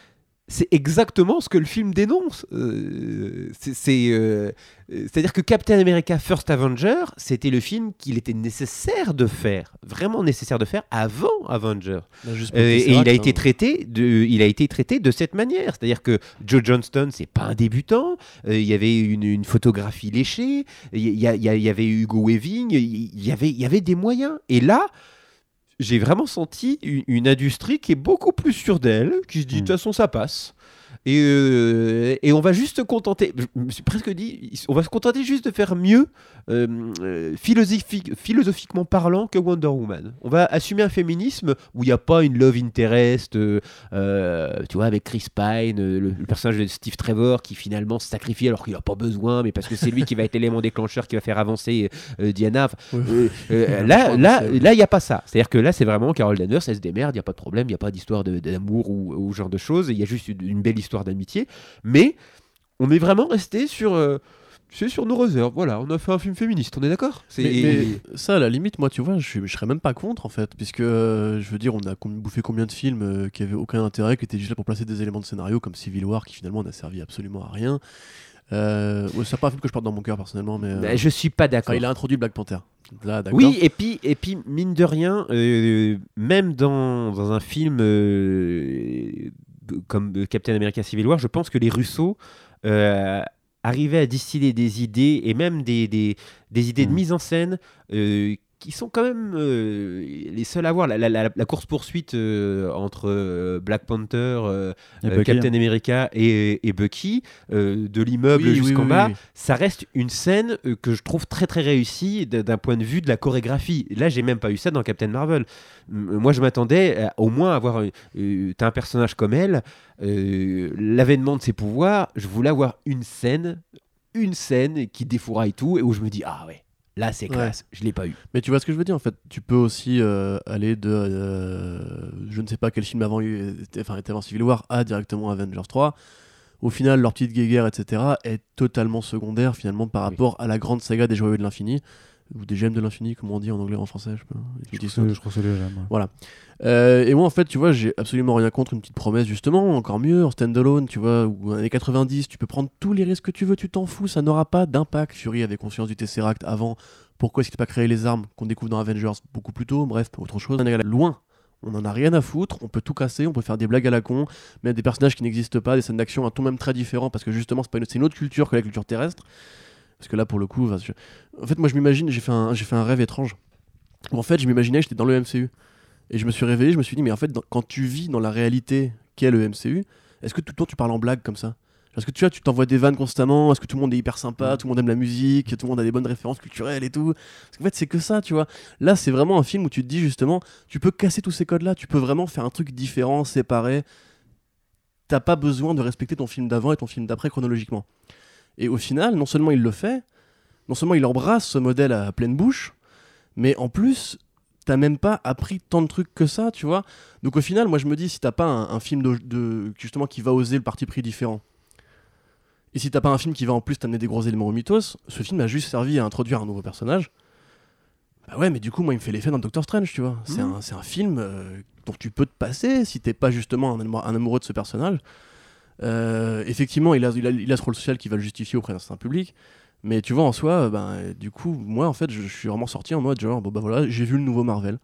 c'est exactement ce que le film dénonce. Euh, c'est, euh, c'est-à-dire que Captain America First Avenger, c'était le film qu'il était nécessaire de faire, vraiment nécessaire de faire avant Avenger. Bah, Euh, et il a été hein. traité de, il a été traité de cette manière, c'est-à-dire que Joe Johnston c'est pas un débutant, il y avait une, une photographie léchée, il y, avait Hugo Weaving, il y avait, il y avait des moyens. Et là, j'ai vraiment senti une, une industrie qui est beaucoup plus sûre d'elle, qui se dit de Mm. toute façon ça passe. Et, euh, et on va juste se contenter, je me suis presque dit, on va se contenter juste de faire mieux, euh, euh, philosophique- philosophiquement parlant, que Wonder Woman. On va assumer un féminisme où il n'y a pas une love interest, euh, tu vois, avec Chris Pine, le, le personnage de Steve Trevor qui finalement se sacrifie alors qu'il n'a pas besoin, mais parce que c'est lui qui va être l'élément déclencheur qui va faire avancer Diana. Là, là, là, il n'y a pas ça. C'est-à-dire que là, c'est vraiment Carol Danvers, elle se démerde, il n'y a pas de problème, il n'y a pas d'histoire d'amour ou, ou ce genre de choses, il y a juste une, une belle histoire d'amitié. Mais on est vraiment resté sur, euh, tu sais, sur nos réserves. Voilà, on a fait un film féministe, on est d'accord? C'est- Mais, mais ça, à la limite, moi, tu vois, je, je serais même pas contre, en fait, puisque, euh, je veux dire, on a bouffé combien de films euh, qui avaient aucun intérêt, qui étaient juste là pour placer des éléments de scénario, comme Civil War, qui finalement n'a servi absolument à rien. Euh, ouais, c'est pas un film que je porte dans mon cœur, personnellement, mais... euh, Bah, je suis pas d'accord. enfin, il a introduit Black Panther. Là, d'accord. Oui, et puis, et puis mine de rien, euh, même dans, dans un film euh, comme Captain America Civil War, je pense que les Russos euh, arrivaient à distiller des idées et même des, des, des idées de Mhm. mise en scène euh, qui sont quand même euh, les seuls à voir. La, la- la- la course-poursuite euh, entre euh, Black Panther, Bucky. Captain America et, et Bucky, de l'immeuble Oui, jusqu'en oui, bas, ça reste une scène que je trouve très très réussie d'un point de vue de la chorégraphie. Là, j'ai même pas eu ça dans Captain Marvel. Moi, je m'attendais au moins à avoir. T'as un personnage comme elle, l'avènement de ses pouvoirs. Je voulais avoir une scène, une scène qui défouraille tout et où je me dis ah ouais, là c'est Ouais. classe. Je l'ai pas eu. Mais tu vois ce que je veux dire en fait. Tu peux aussi euh, aller de euh, je ne sais pas quel film avant eu- était, enfin, était avant Civil War à directement Avengers 3. Au final, leur petite guéguerre, etc., est totalement secondaire finalement par Oui. rapport à la grande saga des Joyeux de l'Infini ou des Gemmes de l'Infini, comme on dit en anglais en français. Je sais pas. Je crois que- je crois que c'est les j'aime, ouais. Euh, et moi, en fait, tu vois, j'ai absolument rien contre une petite promesse, justement, encore mieux, en standalone, tu vois, ou années 90, tu peux prendre tous les risques que tu veux, tu t'en fous, ça n'aura pas d'impact. Fury avait conscience du Tesseract avant, pourquoi est-ce qu'il n'a pas créé les armes qu'on découvre dans Avengers beaucoup plus tôt, bref, autre chose. On est loin, on en a rien à foutre, on peut tout casser, on peut faire des blagues à la con, mettre des personnages qui n'existent pas, des scènes d'action à ton même très différent, parce que justement, c'est pas une, c'est une autre culture que la culture terrestre. Parce que là, pour le coup, je- en fait, moi, je m'imagine, j'ai fait, un, j'ai fait un rêve étrange. Où, en fait, je m'imaginais que j'étais dans le MCU. Et je me suis réveillé, je me suis dit, mais en fait, dans- quand tu vis dans la réalité qu'est le MCU, est-ce que tout le temps tu parles en blague comme ça? Est-ce que tu vois, tu t'envoies des vannes constamment Est-ce que tout le monde est hyper sympa Tout le monde aime la musique Tout le monde a des bonnes références culturelles et tout Parce qu'en fait, c'est que ça, tu vois. Là, c'est vraiment un film où tu te dis justement, tu peux casser tous ces codes-là, tu peux vraiment faire un truc différent, séparé. T'as pas besoin de respecter ton film d'avant et ton film d'après chronologiquement. Et au final, non seulement il le fait, non seulement il embrasse ce modèle à pleine bouche, mais en plus, t'as même pas appris tant de trucs que ça, tu vois. Donc au final, moi je me dis, si t'as pas un, un film de, de- justement qui va oser le parti pris différent, et si t'as pas un film qui va en plus t'amener des gros éléments au mythos, ce film a juste servi à introduire un nouveau personnage. Bah ouais, mais du coup, moi, il me fait l'effet d'un Doctor Strange, tu vois. C'est Mhm. un, film euh, dont tu peux te passer si t'es pas justement un amoureux de ce personnage. Euh, effectivement, il a, il, a, il a ce rôle social qui va le justifier auprès d'un certain public. Mais tu vois, en soi, euh, ben, du coup, moi, en fait, je, je suis vraiment sorti en mode genre, bon, bah voilà, j'ai vu le nouveau Marvel.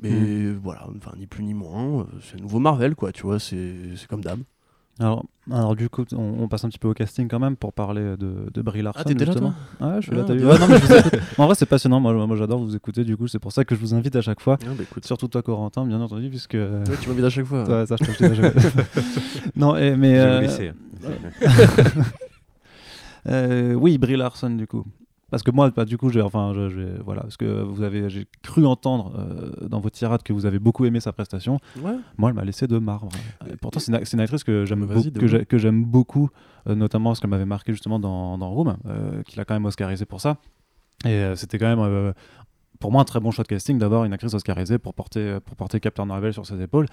Mais voilà, enfin, ni plus ni moins, euh, c'est le nouveau Marvel, quoi, tu vois, c'est c'est comme d'hab. Alors, alors du coup, on, on passe un petit peu au casting quand même pour parler de, de Brie Larson. Ah, là, justement. toi Ouais, je suis là, t'as vu. dis- Ouais, non, mais je vous écoute. en vrai, c'est passionnant. Moi, moi j'adore vous écouter. Du coup, c'est pour ça que je vous invite à chaque fois. Ah, bah, écoute, Surtout toi, Corentin, bien entendu, puisque. euh, ouais, tu m'invites à chaque fois. toi, ça, je te le dis déjà. non, et- mais. Je vais euh, laisser. euh, oui, Brie Larson, du coup. Parce que moi, bah, du coup, j'ai, enfin, je- je- voilà, parce que vous avez, j'ai cru entendre euh, dans vos tirades que vous avez beaucoup aimé sa prestation. Ouais. Moi, elle m'a laissé de marbre. Et pourtant, c'est une, actrice que j'aime, beaucoup, de que, ouf. j'ai- que j'aime beaucoup, euh, notamment parce qu'elle m'avait marqué justement dans, dans Room, euh, qu'il a quand même oscarisé pour ça. Et euh, c'était quand même, euh, pour moi, un très bon choix de casting d'avoir une actrice oscarisée pour porter, pour porter Captain Marvel sur ses épaules.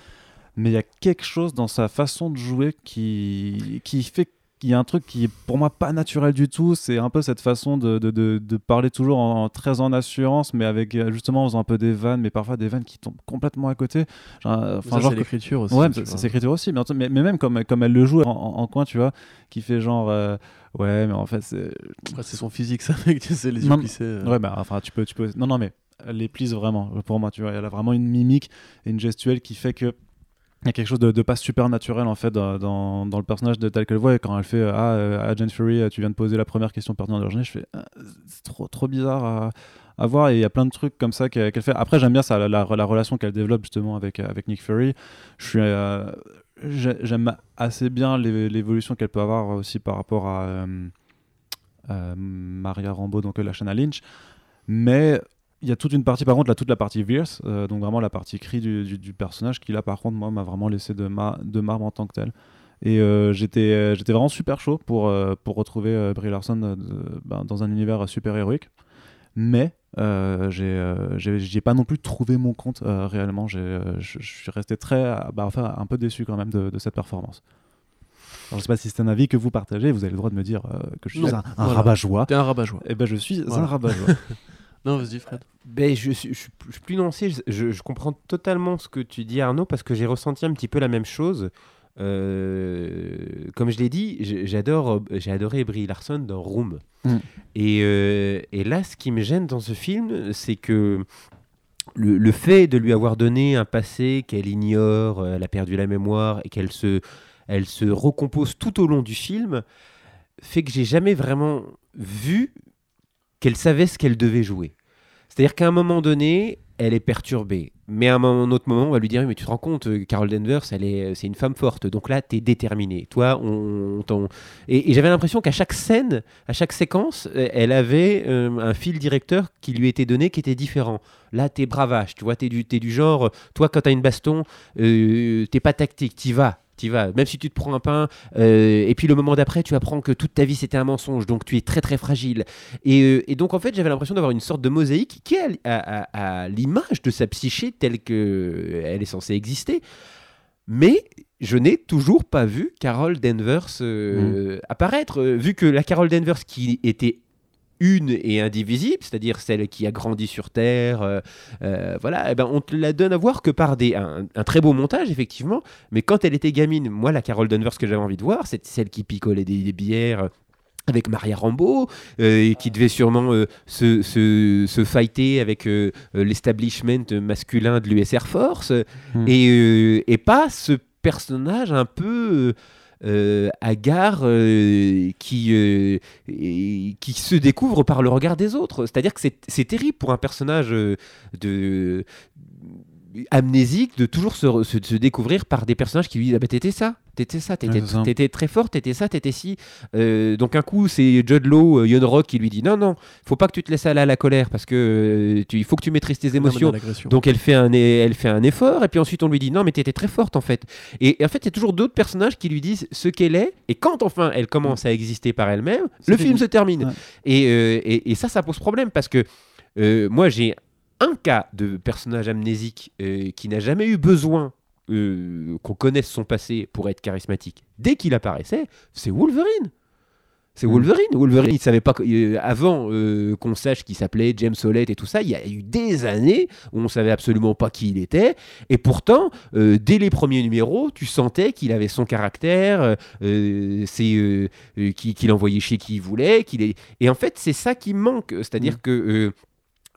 Mais il y a quelque chose dans sa façon de jouer qui, qui fait qu'il y a un truc qui est pour moi pas naturel du tout. C'est un peu cette façon de, de, de- de parler toujours en, très en assurance, mais avec euh, justement en faisant un peu des vannes, mais parfois des vannes qui tombent complètement à côté. Euh, Enfin, genre c'est l'écriture aussi. Ouais, c'est c'est écriture aussi, mais, même comme, comme elle le joue en, en- en coin, tu vois, qui fait genre, euh, ouais, mais en fait, c'est. C'est son physique, ça, mec, tu sais, les yeux Non, plissés. euh. Ouais, bah, enfin, tu peux, tu peux. Non, non, mais elle les plise vraiment, pour moi, tu vois. Elle a vraiment une mimique et une gestuelle qui fait que. Il y a quelque chose de, pas super naturel en fait dans, dans, le personnage de tel qu'elle voit et quand elle fait ah euh, Agent Fury euh, tu viens de poser la première question pertinente de la journée je fais Ah, c'est trop trop bizarre à, voir et il y a plein de trucs comme ça qu'elle fait. Après j'aime bien ça la, la, la relation qu'elle développe justement avec avec Nick Fury. Je suis euh, j'ai- j'aime assez bien l'é- l'évolution qu'elle peut avoir aussi par rapport à euh, euh, Maria Rambeau donc euh, la Lynch. Mais il y a toute une partie par contre là toute la partie Verse euh, donc vraiment la partie cri du, du- du personnage qui là par contre moi m'a vraiment laissé de, ma, de marbre en tant que tel et euh, j'étais euh, j'étais vraiment super chaud pour, pour retrouver Brie Larson ben, dans un univers super héroïque mais j'ai j'ai j'ai pas non plus trouvé mon compte réellement j'ai je suis resté très bah, enfin un peu déçu quand même de, de cette performance alors, je sais pas si c'est un avis que vous partagez vous avez le droit de me dire euh, que je suis Non. un, un Voilà. rabat-joie T'es un rabat-joie. et ben je suis Voilà. un rabat-joie Non, vas-y, Fred. Ben, je, suis- je, suis plus- je suis plus nuancé, je, je- je comprends totalement ce que tu dis Arnaud parce que j'ai ressenti un petit peu la même chose. Euh, comme je l'ai dit, j'ai- j'adore, j'ai adoré Brie Larson dans Room. Mm. Et, euh, et là, ce qui me gêne dans ce film, c'est que le, le fait de lui avoir donné un passé qu'elle ignore, euh, elle a perdu la mémoire et qu'elle se, elle se recompose tout au long du film, fait que j'ai jamais vraiment vu qu'elle savait ce qu'elle devait jouer. C'est-à-dire qu'à un moment donné, elle est perturbée. Mais à un autre moment, on va lui dire, mais tu te rends compte, euh, Carol Danvers, elle est, c'est une femme forte. Donc là, tu es déterminé. Toi, on, t'en- et, j'avais l'impression qu'à chaque scène, à chaque séquence, euh, elle avait euh, un fil directeur qui lui était donné qui était différent. Là, t'es bravache, tu vois, t'es du, t'es du genre, euh, toi, quand t'as une baston, euh, t'es pas tactique, t'y vas. T'y vas, même si tu te prends un pain, euh, et puis le moment d'après, tu apprends que toute ta vie c'était un mensonge, donc tu es très très fragile. Et, euh, et donc en fait, j'avais l'impression d'avoir une sorte de mosaïque qui est à, à- à l'image de sa psyché telle que elle est censée exister. Mais je n'ai toujours pas vu Carol Danvers euh, apparaître. Euh, Vu que la Carol Danvers qui était une et indivisible, c'est-à-dire celle qui a grandi sur Terre, euh, euh, voilà, eh ben on te la donne à voir que par des, un, un très beau montage, effectivement, mais quand elle était gamine, moi, la Carol Danvers que j'avais envie de voir, c'était celle qui picolait des, des bières avec Maria euh, et qui devait sûrement euh, se, se, se fighter avec euh, euh, l'establishment masculin de l'US Air Force, Hmm. et, euh, et pas ce personnage un peu euh, euh, qui, euh, qui se découvre par le regard des autres. C'est-à-dire que c'est c'est terrible pour un personnage euh, de amnésique de toujours se, se- se découvrir par des personnages qui lui disent ah bah t'étais ça t'étais ça t'étais Ouais, t'étais très fort t'étais ça t'étais ci Euh, donc un coup c'est Judd Law euh, Yon Rock qui lui dit non non faut pas que tu te laisses aller à la colère parce que euh, tu, il faut que tu maîtrises tes émotions donc elle fait, un, elle fait un effort, et puis ensuite on lui dit non mais t'étais très forte en fait. Et, et en fait il y a toujours d'autres personnages qui lui disent ce qu'elle est, et quand enfin elle commence à exister par elle-même, le film fini. se termine. Ouais. Et, euh, et, et ça, ça pose problème, parce que euh, moi j'ai un cas de personnage amnésique euh, qui n'a jamais eu besoin euh, qu'on connaisse son passé pour être charismatique. Dès qu'il apparaissait, c'est Wolverine. C'est Mm. Wolverine. Wolverine, il savait pas euh, avant euh, qu'on sache qu'il s'appelait James Solette et tout ça. Il y a eu des années où on savait absolument pas qui il était. Et pourtant, euh, dès les premiers numéros, tu sentais qu'il avait son caractère, c'est qu'il envoyait chez qui il voulait. Qu'il est... Et en fait, c'est ça qui manque. C'est-à-dire Mm. que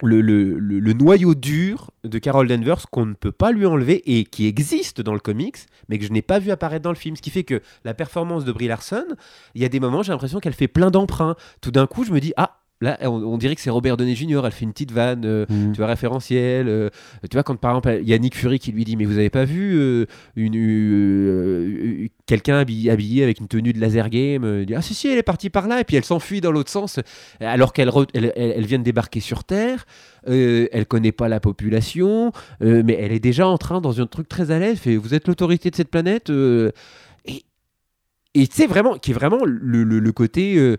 le, le- le- noyau dur de Carol Danvers qu'on ne peut pas lui enlever et qui existe dans le comics, mais que je n'ai pas vu apparaître dans le film. Ce qui fait que la performance de Brie Larson, il y a des moments, j'ai l'impression qu'elle fait plein d'emprunts. Tout d'un coup, je me dis, ah, là, on, on dirait que c'est Robert Downey Jr., elle fait une petite vanne. euh, Hmm. tu vois, référentiel. euh, tu vois, quand par exemple, il y a Nick Fury qui lui dit Mais vous avez pas vu euh, une, quelqu'un habillé, habillé avec une tenue de laser game Il dit Ah, si, si, elle est partie par là. Et puis elle s'enfuit dans l'autre sens, alors qu'elle elle, elle- elle vient de débarquer sur Terre. elle connaît pas la population, mais elle est déjà en train, dans un truc très à l'aise, fait Vous êtes l'autorité de cette planète Et, et c'est vraiment, qui est vraiment le, le- le côté.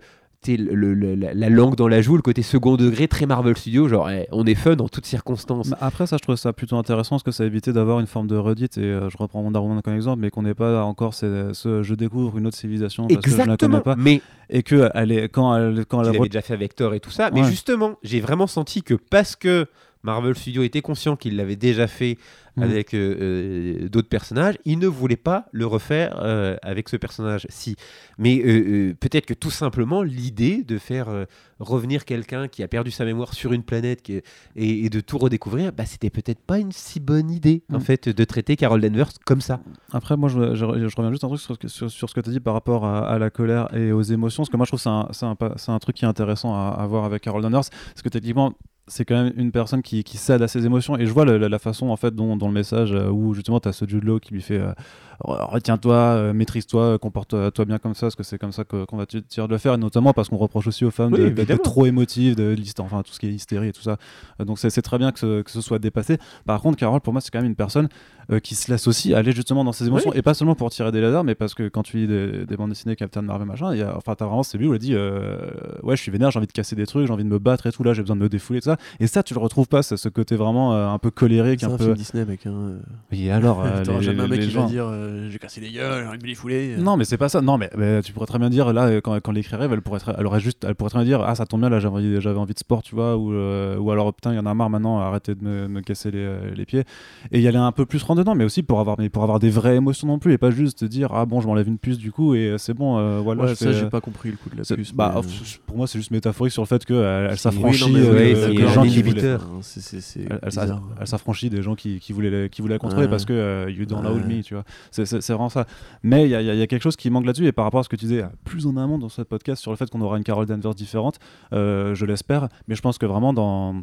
Le- le- la, la langue dans la joue, le côté second degré, très Marvel Studios, genre eh, on est fun en toutes circonstances. Après, ça, je trouve ça plutôt intéressant parce que ça évitait d'avoir une forme de redite. Et euh, je reprends Wonder Woman comme exemple, mais qu'on n'ait pas encore ce, ce- je découvre une autre civilisation parce que je ne la connais pas. Mais Et que elle est, quand elle, quand tu elle l'avais déjà fait avec Thor et tout ça. Mais justement, j'ai vraiment senti que parce que Marvel Studios était conscient qu'il l'avait déjà fait Mhm. avec euh, euh, d'autres personnages, il ne voulait pas le refaire euh, avec ce personnage-ci. Mais euh, peut-être que tout simplement l'idée de faire revenir quelqu'un qui a perdu sa mémoire sur une planète qui et, et de tout redécouvrir, bah, c'était peut-être pas une si bonne idée en Mhm. fait de traiter Carol Danvers comme ça. Après, moi, je, je- je reviens juste un truc sur, ce que- sur, sur ce que tu as dit par rapport à, à la colère et aux émotions. Parce que moi, je trouve que c'est un, c'est un, pa- c'est un truc qui est intéressant à, à voir avec Carol Danvers. Parce que techniquement, c'est quand même une personne qui, qui cède à ses émotions. Et je vois le- la, la façon, en fait, dont, dont le message, euh, où justement, tu as ce Jude Law qui lui fait euh, Retiens-toi, euh, maîtrise-toi, comporte-toi bien comme ça, parce que c'est comme ça qu'on va te dire de le faire. Et notamment parce qu'on reproche aussi aux femmes Oui, de- d'être trop émotives, de, l'hyst- enfin, tout ce qui est hystérie et tout ça. Donc, c'est c'est très bien que ce, que ce soit dépassé. Par contre, Carole, pour moi, c'est quand même une personne euh, qui se laisse aussi aller justement dans ses émotions Oui. et pas seulement pour tirer des lasers mais parce que quand tu lis des, des bandes dessinées Captain Marvel machin il y a, enfin t'as vraiment c'est lui où il dit euh, ouais je suis vénère j'ai envie de casser des trucs j'ai envie de me battre et tout là j'ai besoin de me défouler tout ça et ça tu le retrouves pas ce, ce côté vraiment euh, un peu colérique C'est un, un peu film Disney, mec. Hein. et alors euh, T'auras les- jamais un mec qui gens- va dire euh, J'ai cassé les gueules, j'ai envie de me les fouler. non mais c'est pas ça non mais, mais tu pourrais très bien dire là quand, quand l'écrit rêve elle pourrait très- elle aurait juste elle pourrait très bien dire ah ça tombe bien là j'avais envie j'avais envie de sport tu vois ou, euh, ou alors putain il y en a marre maintenant arrêtez de me, me casser les, les pieds et y aller un peu plus rentre dedans mais aussi pour avoir mais pour avoir des vraies émotions non plus et pas juste te dire ah bon je m'enlève une puce du coup et euh, c'est bon euh, voilà Ouais, je ça, j'ai euh, pas compris le coup de la puce. bah, mais, euh, pour moi c'est juste métaphorique sur le fait qu'elle elle s'affranchit euh, des gens qui voulaient- Hein, elle, s'affranchit des gens qui, qui voulaient la- qui voulaient la contrôler Ouais. parce que euh, you don't know me tu vois c'est vraiment ça mais il y, a- y y quelque chose qui manque là-dessus et par rapport à ce que tu disais plus en amont dans ce podcast sur le fait qu'on aura une Carol Danvers différente je l'espère mais je pense que vraiment dans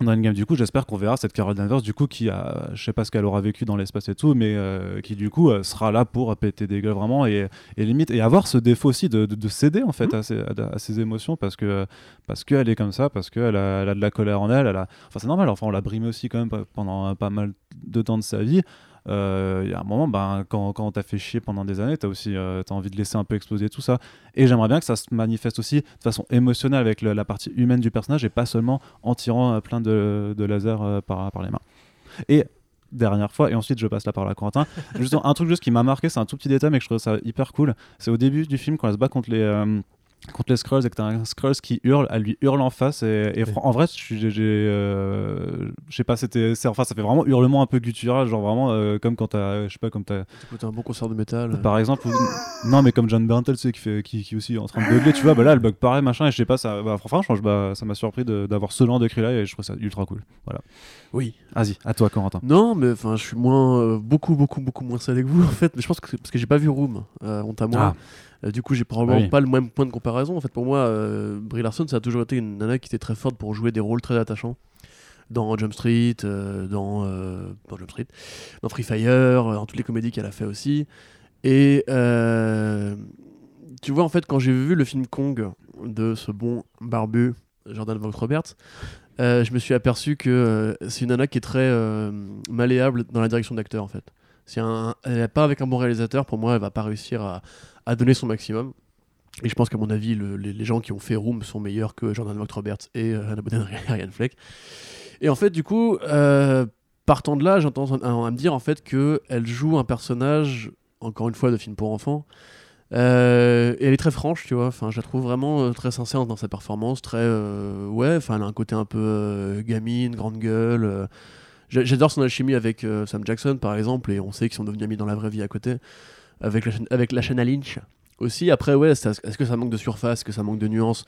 dans Endgame. Du coup, j'espère qu'on verra cette Carol Danvers, du coup, qui a, je sais pas ce qu'elle aura vécu dans l'espace et tout, mais euh, qui du coup euh, sera là pour péter des gueules vraiment et, et limite et avoir ce défaut aussi de, de- de céder en fait Mhm. à, ses, à- à ses émotions parce que parce qu'elle est comme ça, parce qu'elle a, elle a de la colère en elle. elle a... Enfin, c'est normal. Enfin, on l'a brimé aussi quand même pe- pendant pas mal de temps de sa vie. Euh, Il y a un moment, ben, quand, quand t'as fait chier pendant des années, t'as aussi euh, envie de laisser un peu exploser tout ça. Et j'aimerais bien que ça se manifeste aussi de façon émotionnelle avec la partie humaine du personnage et pas seulement en tirant euh, plein de, de lasers euh, par, par les mains. Et dernière fois, et ensuite je passe la parole à Corentin. juste un truc juste qui m'a marqué, c'est un tout petit détail, mais que je trouve ça hyper cool. C'est au début du film quand elle se bat contre les. Contre les Skrulls et que t'as un Skrulls qui hurle, elle lui hurle en face et, en vrai j'ai euh, je sais pas c'était enfin ça fait vraiment hurlement un peu guttural genre vraiment euh, comme quand t'as je sais pas comme t'as Écoute, un bon concert de métal. par exemple, ou- non, mais comme John Berntal, tu sais, qui, fait, qui, qui aussi est en train de bugler, tu vois, bah là, elle bug pareil, machin, et je sais pas, ça, bah, franchement, je- bah, ça m'a surpris d'avoir ce genre de cri là, et je trouve ça ultra cool. Voilà. Oui. Vas-y, à toi, Corentin. Non, mais enfin, je suis moins, euh, beaucoup, beaucoup, beaucoup moins salé que vous en fait. Mais je pense que parce que j'ai pas vu Room, honte à moi. Euh, du coup, j'ai probablement Oui. pas le même point de comparaison. En fait, pour moi, euh, Brie Larson, ça a toujours été une nana qui était très forte pour jouer des rôles très attachants. Dans Jump Street, euh, dans, euh, dans Jump Street, dans Free Fire, euh, dans toutes les comédies qu'elle a fait aussi. Et euh, tu vois, en fait, quand j'ai vu le film Kong de ce bon barbu Jordan Vogt Roberts, euh, je me suis aperçu que euh, c'est une nana qui est très euh, malléable dans la direction d'acteur en fait. Si un, elle n'est pas avec un bon réalisateur, pour moi, elle va pas réussir à, à donner son maximum. Et je pense qu'à mon avis, le- les, gens qui ont fait Room sont meilleurs que Jordan Vogt Roberts et euh, Anna Boden et Ryan Fleck. Et en fait, du coup, euh, partant de là, tendance à, à me dire en fait que elle joue un personnage, encore une fois, de film pour enfants. Euh, et elle est très franche, tu vois. Enfin, je la trouve vraiment très sincère dans sa performance, très ouais. Enfin, elle a un côté un peu gamine, grande gueule. J'a- J'adore son alchimie avec Sam Jackson, par exemple, et on sait qu'ils sont devenus amis dans la vraie vie à côté, avec la chaîne, avec la chaîne à Lynch aussi. Après, ouais, est-ce que ça manque de surface, est-ce que ça manque de nuances?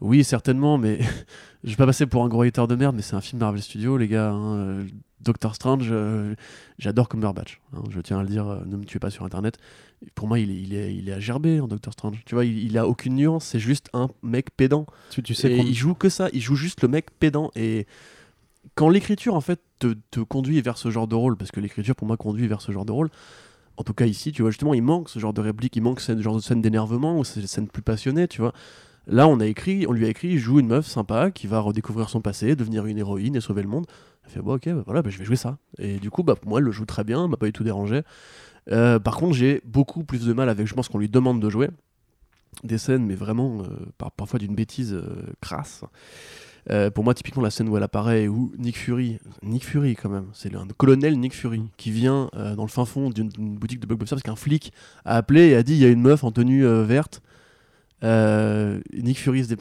Oui, certainement, mais je vais pas passer pour un gros hater de merde, mais c'est un film Marvel Studios, les gars. hein, euh, Doctor Strange, euh, j'adore Cumberbatch. hein, je tiens à le dire, euh, ne me tuez pas sur internet. Pour moi, il est, il est, il est à gerber en Doctor Strange. Tu vois, il, il a aucune nuance, c'est juste un mec pédant. Tu, tu sais Et il joue que ça, il joue juste le mec pédant. Et quand l'écriture, en fait, te, te conduit vers ce genre de rôle, parce que l'écriture, pour moi, conduit vers ce genre de rôle, en tout cas ici, tu vois, justement, il manque ce genre de réplique, il manque ce genre de scène d'énervement ou ces scènes plus passionnées, tu vois. Là, on a écrit, on lui a écrit, joue une meuf sympa qui va redécouvrir son passé, devenir une héroïne et sauver le monde. Elle fait, bon, ok, bah, voilà, bah, je vais jouer ça. Et du coup, bah, moi, elle le joue très bien, m'a pas du tout dérangé. Euh, par contre, j'ai beaucoup plus de mal avec, je pense qu'on lui demande de jouer des scènes, mais vraiment euh, par- parfois d'une bêtise euh, crasse. Euh, pour moi, typiquement, la scène où elle apparaît, où Nick Fury, Nick Fury quand même, c'est le colonel Nick Fury qui vient euh, dans le fin fond d'une boutique de blockbuster parce qu'un flic a appelé et a dit il y a une meuf en tenue euh, verte. Nick Fury, c'est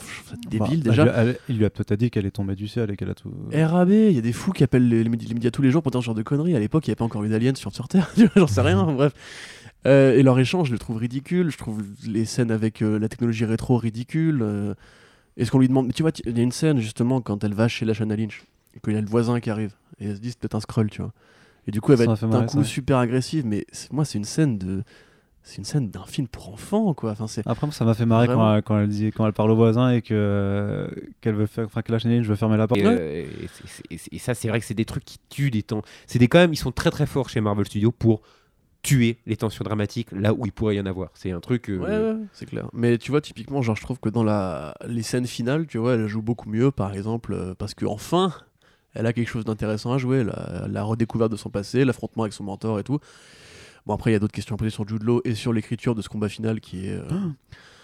débile Bah, elle déjà. elle- il lui a peut-être dit qu'elle est tombée du ciel et qu'elle a tout. RAB, il y a des fous qui appellent les, les médi- les médias tous les jours pour dire ce genre de conneries. À l'époque, il n'y avait pas encore eu d'aliens sur, sur Terre, j'en sais rien, bref. Euh, et leur échange, je le trouve ridicule. Je trouve les scènes avec la technologie rétro ridicule. Est-ce qu'on lui demande. Mais tu vois, il y a une scène justement quand elle va chez la Shanna Lynch et qu'il y a le voisin qui arrive. Et elle se dit c'est peut-être un scroll, tu vois. Et du coup, elle Ça va être d'un coup ça. super agressive. Mais moi, c'est une scène de. C'est une scène d'un film pour enfants, quoi. Enfin, c'est. Après, moi, ça m'a fait marrer quand elle, quand elle dit, quand elle parle au voisin et que qu'elle veut faire, enfin que la chaîne, je veux fermer la porte. Et, euh, et ça, c'est vrai que c'est des trucs qui tuent des temps. C'est des quand même, ils sont très très forts chez Marvel Studios pour tuer les tensions dramatiques là où il pourrait y en avoir. C'est un truc. euh, Ouais, ouais, c'est clair. Mais tu vois, typiquement, genre, je trouve que dans la... les scènes finales, tu vois, elle joue beaucoup mieux, par exemple, euh, parce que enfin, elle a quelque chose d'intéressant à jouer. La, la redécouverte de son passé, l'affrontement avec son mentor et tout. Bon, après, il y a d'autres questions à poser sur Jude Law et sur l'écriture de ce combat final qui est. euh,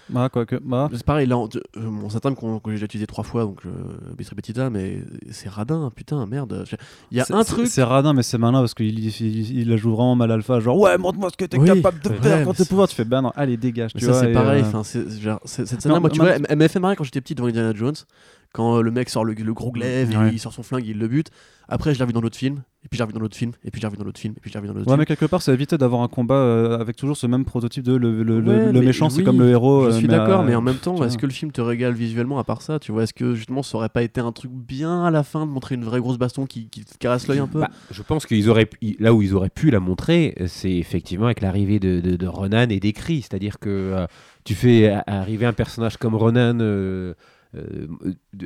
Bah, quoi que, bah, C'est pareil, là, on- euh, mon Satan qu'on- que j'ai déjà utilisé trois fois, donc je... bis repetita, mais c'est radin, putain, merde. Il y a un truc. C'est radin, mais c'est malin parce qu'il il, il- il la joue vraiment mal alpha. Genre, ouais, montre-moi ce que t'es Oui. capable de Ouais, faire quand t'es pouvoir. Tu fais, bah non, allez, dégage. Mais tu ça c'est pareil, euh, genre, cette scène-là, moi tu vois, elle m'a fait marrer quand j'étais petit devant Indiana Jones, quand euh, le mec sort le, le gros glaive et Ouais. il sort son flingue et il le bute. Après je l'ai revu dans l'autre film, et puis j'ai revu dans l'autre film, et puis j'ai revu dans l'autre film, et puis j'ai revu dans l'autre Ouais, film. mais quelque part, ça évitait d'avoir un combat euh, avec toujours ce même prototype de le, le, le- Ouais, le mais méchant, c'est comme le héros. Je euh, suis mais, d'accord, euh, mais en même temps, est-ce que le film te régale visuellement à part ça Tu vois, est-ce que justement ça aurait pas été un truc bien à la fin de montrer une vraie grosse baston qui, qui te caresse l'œil un peu? Bah, je pense qu'ils auraient pu- là où ils auraient pu la montrer, c'est effectivement avec l'arrivée de, de, de Ronan et des cris. C'est-à-dire que euh, tu fais a- arriver un personnage comme Ronan, euh,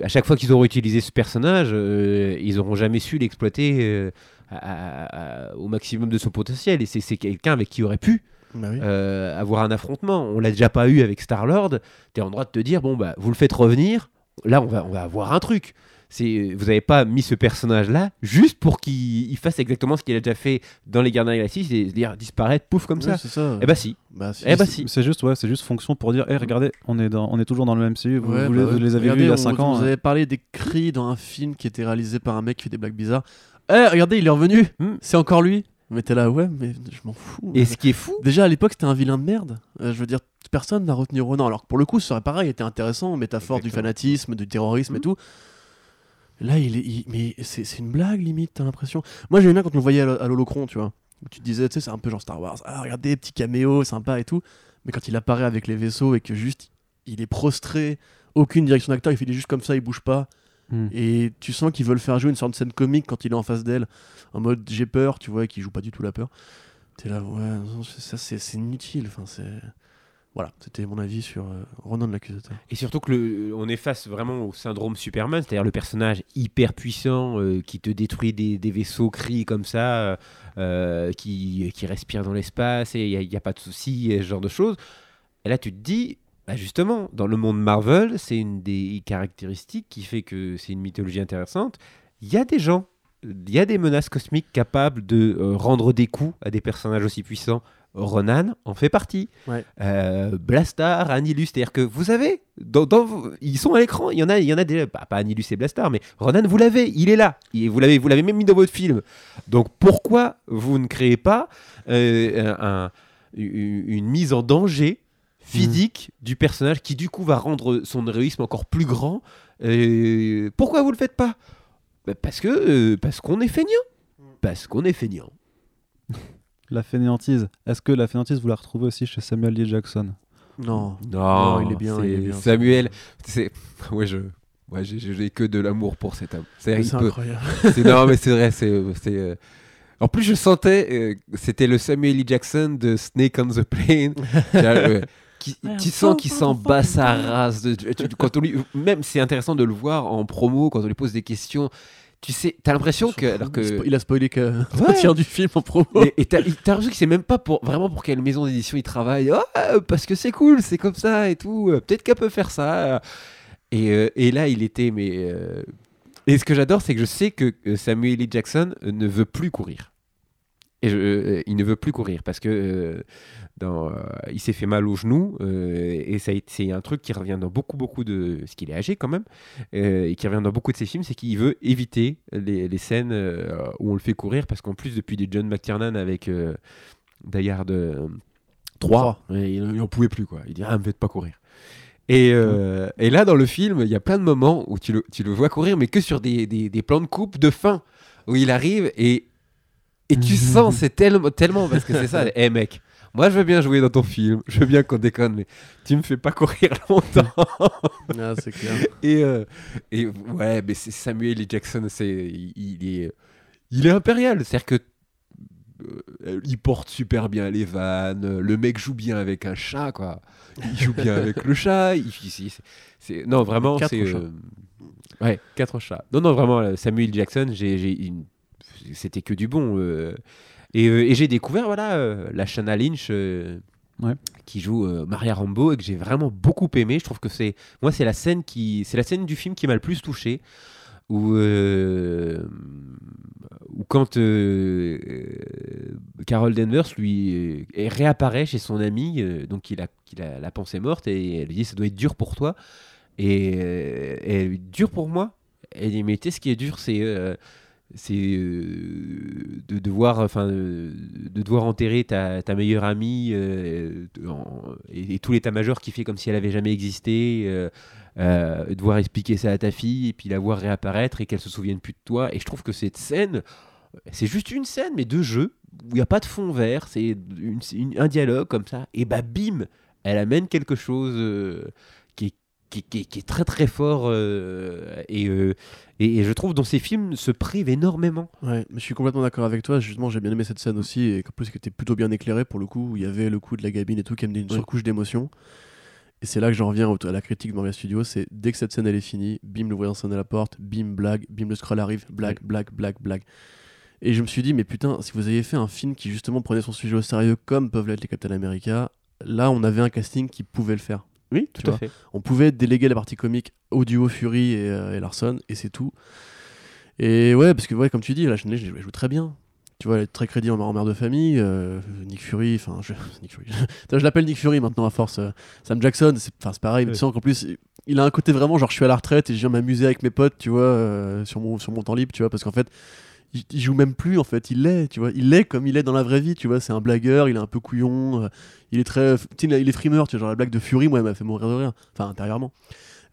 à chaque fois qu'ils auront utilisé ce personnage, euh, ils n'auront jamais su l'exploiter euh, à- à- à- au maximum de son potentiel. Et c'est c'est quelqu'un avec qui aurait pu Bah oui. avoir un affrontement. On l'a déjà pas eu avec Star-Lord. Tu es en droit de te dire, bon, bah, vous le faites revenir, là, on va, on va avoir un truc. C'est, vous n'avez pas mis ce personnage-là juste pour qu'il il fasse exactement ce qu'il a déjà fait dans les Gardiens de la Galaxie, c'est-à-dire disparaître, pouf, comme Ouais, ça. c'est ça. Eh bah si. Bah, si, Eh bah c'est- si. C'est juste, ouais, c'est juste fonction pour dire, hé, regardez, on est, dans, on est toujours dans le MCU. Vous, Ouais, vous bah les, vous les avez Regardez, vus il y a on- 5 ans. Vous hein. avez parlé des cris dans un film qui était réalisé par un mec qui fait des blagues bizarres. Eh, regardez, il est revenu Hmm. C'est encore lui Mais t'es là, ouais, mais je m'en fous. Et ce qui est fou, Déjà à l'époque, c'était un vilain de merde. Euh, je veux dire, personne n'a retenu Ronan. Alors que pour le coup, ça aurait pareil été intéressant, métaphore du fanatisme, du terrorisme et Mhm. tout. Là, il est, il- mais c'est c'est une blague limite, t'as l'impression. Moi, j'aimais bien quand on le voyait à l'ho- à l'holocron, tu vois. Où tu te disais, tu sais, c'est un peu genre Star Wars. Ah, regardez, petit caméo, sympa et tout. Mais quand il apparaît avec les vaisseaux et que juste il est prostré, aucune direction d'acteur, il fait juste comme ça, il bouge pas. Hmm. Et tu sens qu'ils veulent faire jouer une sorte de scène comique quand il est en face d'elle, en mode j'ai peur, tu vois, et qu'il joue pas du tout la peur. T'es là, ouais, non, c'est- ça c'est c'est inutile. Enfin, c'est. Voilà, c'était mon avis sur euh, Ronan de l'accusateur. Et surtout que le, on est face vraiment au syndrome Superman, c'est-à-dire le personnage hyper puissant euh, qui te détruit des, vaisseaux cris comme ça, euh, euh, qui, qui respire dans l'espace et il n'y a, pas de souci, ce genre de choses. Et là, tu te dis, bah justement, dans le monde Marvel, c'est une des caractéristiques qui fait que c'est une mythologie intéressante. Il y a des gens, il y a des menaces cosmiques capables de euh, rendre des coups à des personnages aussi puissants. Ronan en fait partie. Ouais. Euh, Blastar, Anilus, c'est-à-dire que vous avez, dans, ils sont à l'écran, il y en a, il y en a déjà, bah, pas Anilus et Blastar, mais Ronan, vous l'avez, il est là, Et vous l'avez, vous l'avez même mis dans votre film. Donc pourquoi vous ne créez pas euh, un- une mise en danger physique du personnage qui du coup va rendre son héroïsme encore plus grand? Euh, Pourquoi vous le faites pas? Bah, Parce que euh, parce qu'on est feignant. Parce qu'on est feignant. La fainéantise. Est-ce que la fainéantise, vous la retrouvez aussi chez Samuel L. Jackson? Non. Non, Non, il est bien, c'est il est bien, Samuel, c'est ouais je ouais j'ai- que de l'amour pour cet homme. C'est peut- incroyable. non mais c'est vrai, c'est euh, en plus je sentais euh, c'était le Samuel L. Jackson de Snake on the Plane. Euh, qui, tu sens qu'il s'en bat sa race. de- tu- tu- quand on lui, même c'est intéressant de le voir en promo quand on lui pose des questions. Tu sais, t'as l'impression que alors que Il a spoilé que Ouais. tiers du film en promo. et et t'as l'impression qu'il sait même pas pour, vraiment pour quelle maison d'édition il travaille. Ah, parce que c'est cool, c'est comme ça et tout. Peut-être qu'elle peut faire ça. Et, euh, et là, il était. Mais, euh, Et ce que j'adore, c'est que je sais que euh, Samuel L. Jackson ne veut plus courir. Et je- euh, il ne veut plus courir parce que euh, dans, euh, il s'est fait mal au genou et ça c'est un truc qui revient dans beaucoup beaucoup de ce qu'il est âgé quand même et qui revient dans beaucoup de ses films c'est qu'il veut éviter les, les scènes où on le fait courir parce qu'en plus depuis des John McTiernan avec euh, 3 ouais, il n'en pouvait plus quoi. Il dit ah me faites pas courir. Et, et là dans le film il y a plein de moments où tu le, tu le vois courir mais que sur des, des, des plans de coupe de fin où il arrive et et tu sens c'est tellement tellement parce que c'est ça hé mec moi, je veux bien jouer dans ton film, je veux bien qu'on déconne, mais tu me fais pas courir longtemps. Ah, c'est clair. et, euh, et ouais, mais c'est Samuel L. Jackson, c'est, il, il est, il est impérial. C'est-à-dire que euh, il porte super bien les vannes. Le mec joue bien avec un chat, quoi. Il joue bien avec le chat. Il, c'est, non, vraiment, c'est. euh, ouais, quatre chats. Non, non, vraiment, euh, Samuel. Jackson, j'ai, j'ai une- c'était que du bon. euh. Et, euh, et j'ai découvert, voilà, euh, la Shanna Lynch. Ouais. qui joue euh, Maria Rambo et que j'ai vraiment beaucoup aimé. Je trouve que c'est moi c'est la scène qui c'est la scène du film qui m'a le plus touché où euh, où quand euh, Carol Danvers lui réapparaît chez son ami donc il a il a la pensée morte et elle lui dit ça doit être dur pour toi et, et elle lui dit dur pour moi? Elle dit mais tu sais ce qui est dur c'est c'est euh, de devoir enfin euh, de devoir enterrer ta, meilleure amie euh, et, tout l'état-major qui fait comme si elle avait jamais existé devoir expliquer ça à ta fille et puis la voir réapparaître et qu'elle se souvienne plus de toi. Et je trouve que cette scène c'est juste une scène mais de jeu où il n'y a pas de fond vert c'est un dialogue comme ça et bah bim elle amène quelque chose qui, est, qui, qui très très fort euh, et, euh, et, et je trouve dans ces films se prive énormément Ouais, je suis complètement d'accord avec toi. Justement, j'ai bien aimé cette scène aussi, et qu'en plus, qui était plutôt bien éclairée pour le coup, où il y avait le coup de la gamine et tout, qui amenait une Oui. surcouche d'émotion. Et c'est là que j'en reviens à la critique de Marvel Studios, c'est dès que cette scène elle est finie, bim le voyant sonner à la porte, bim blague, bim le scroll arrive, blague, blague, blague, blague. Et je me suis dit, mais putain, si vous aviez fait un film qui justement prenait son sujet au sérieux comme peuvent l'être les Captain America, là on avait un casting qui pouvait le faire. Oui, tout à vois. fait. On pouvait déléguer la partie comique au duo Fury et, euh, et Larson, et c'est tout. Et ouais, parce que ouais, comme tu dis, la chaîne je la joue très bien. Tu vois, elle est très crédible en, en mère de famille. euh, Nick Fury, enfin, je, Nick Fury. je l'appelle Nick Fury maintenant à force. euh, Sam Jackson, c'est pareil. mais. Tu sens qu'en plus, il a un côté vraiment genre je suis à la retraite et je viens m'amuser avec mes potes, tu vois, sur, mon, sur mon temps libre, tu vois, parce qu'en fait, il, il joue même plus en fait, il l'est, tu vois, il l'est comme il est dans la vraie vie, tu vois, c'est un blagueur, il est un peu couillon, euh, il est très, il est- frimeur, tu vois, genre la blague de Fury, moi, elle m'a fait mourir de rire, enfin intérieurement.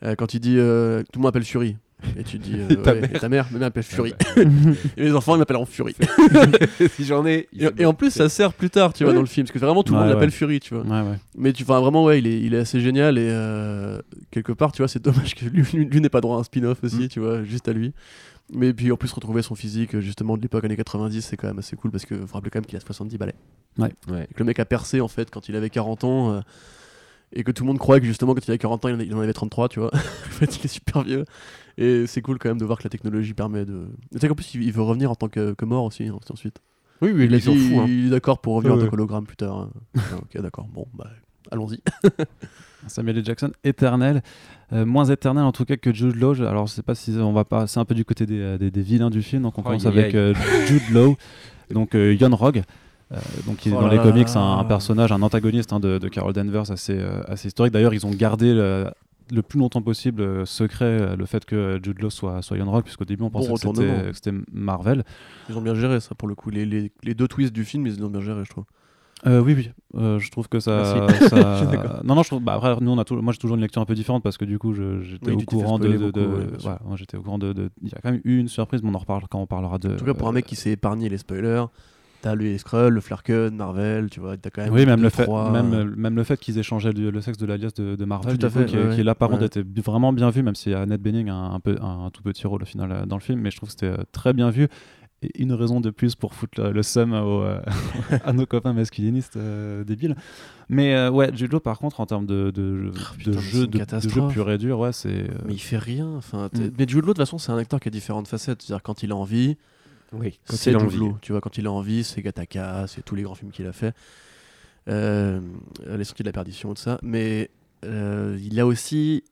Euh, quand il dit, euh, tout le monde m'appelle Fury. Et tu dis, euh, Ta ouais, mère. et ta mère, mais elle m'appelle Fury. Ah et les enfants, ils m'appelleront Fury. si j'en ai. Et, en plus, ça sert plus tard, tu vois, Ouais. dans le film, parce que vraiment tout le Ouais, monde l'appelle. Fury, tu vois. Mais tu, enfin, vraiment, ouais, il est, il est assez génial et euh, quelque part, tu vois, c'est dommage que lui, lui- lui n'ait pas droit à un spin-off aussi, Mm. tu vois, juste à lui. Mais puis en plus, retrouver son physique, justement, de l'époque années 90, c'est quand même assez cool parce que vous vous rappelez quand même qu'il a 70 balais. Ouais. Et que le mec a percé en fait quand il avait 40 ans. euh, et que tout le monde croyait que justement quand il avait 40 ans il en- avait 33 tu vois en fait il est super vieux et c'est cool quand même de voir que la technologie permet de tu sais qu'en plus il, veut revenir en tant que, que mort aussi hein, ensuite Oui, oui, il il dit fout. hein. il est d'accord pour revenir Ouais, en tant ouais. qu'hologramme plus tard hein. Ah, ok d'accord bon bah allons-y Samuel L. Jackson, éternel. Euh, moins éternel en tout cas que Jude Law. Alors je sais pas si on va pas. C'est un peu du côté des, euh, des, des vilains du film. Donc on commence avec euh, Jude Law, donc euh, Yon Rogue. Euh, donc il est Oh dans là les comics là. un, un personnage, un antagoniste hein, de, de Carol Danvers assez, euh, assez historique. D'ailleurs ils ont gardé le, le plus longtemps possible euh, secret le fait que Jude Law soit, soit Yon Rogue, puisqu'au début on pensait que c'était- retournement. que c'était Marvel. ils ont bien géré ça pour le coup les, les, les deux twists du film ils ont bien géré je trouve Euh, oui, oui. Euh, je trouve que ça. Non, non, je trouve. Bah, après, nous, on a tou- moi, j'ai toujours une lecture un peu différente parce que du coup, j'étais Oui, au courant de. spoiler de- beaucoup, de- ouais, bien sûr. voilà, moi, j'étais au courant de. de- Il y a quand même eu une surprise, mais on en reparle quand on parlera de. en tout cas pour un mec qui s'est épargné les spoilers t'as le Skrull le Flarken Marvel tu vois t'as quand même Oui, même le, fait, trois- même, même le fait qu'ils échangé le, le sexe de l'alias de, de Marvel, Tout à coup, fait, qui, ouais, qui est là par ouais. contre était vraiment bien vu, même a Annette Bening un, un peu, un, tout petit rôle au final euh, dans le film, mais je trouve que c'était très bien vu. Une raison de plus pour foutre le, le seum euh, à nos copains masculinistes euh, débiles. Mais euh, ouais, Jude Law, par contre, en termes de, de, de putain, c'est jeu, de, de jeu catastrophe. pur et dur, ouais, c'est. euh, mais il fait rien enfin Mm. mais Jude Law de toute façon c'est un acteur qui a différentes facettes c'est-à-dire quand il a envie Oui, c'est. Law, tu vois quand il a envie c'est Gattaca c'est tous les grands films qu'il a fait euh, les sorties de la perdition tout ça mais euh, il a aussi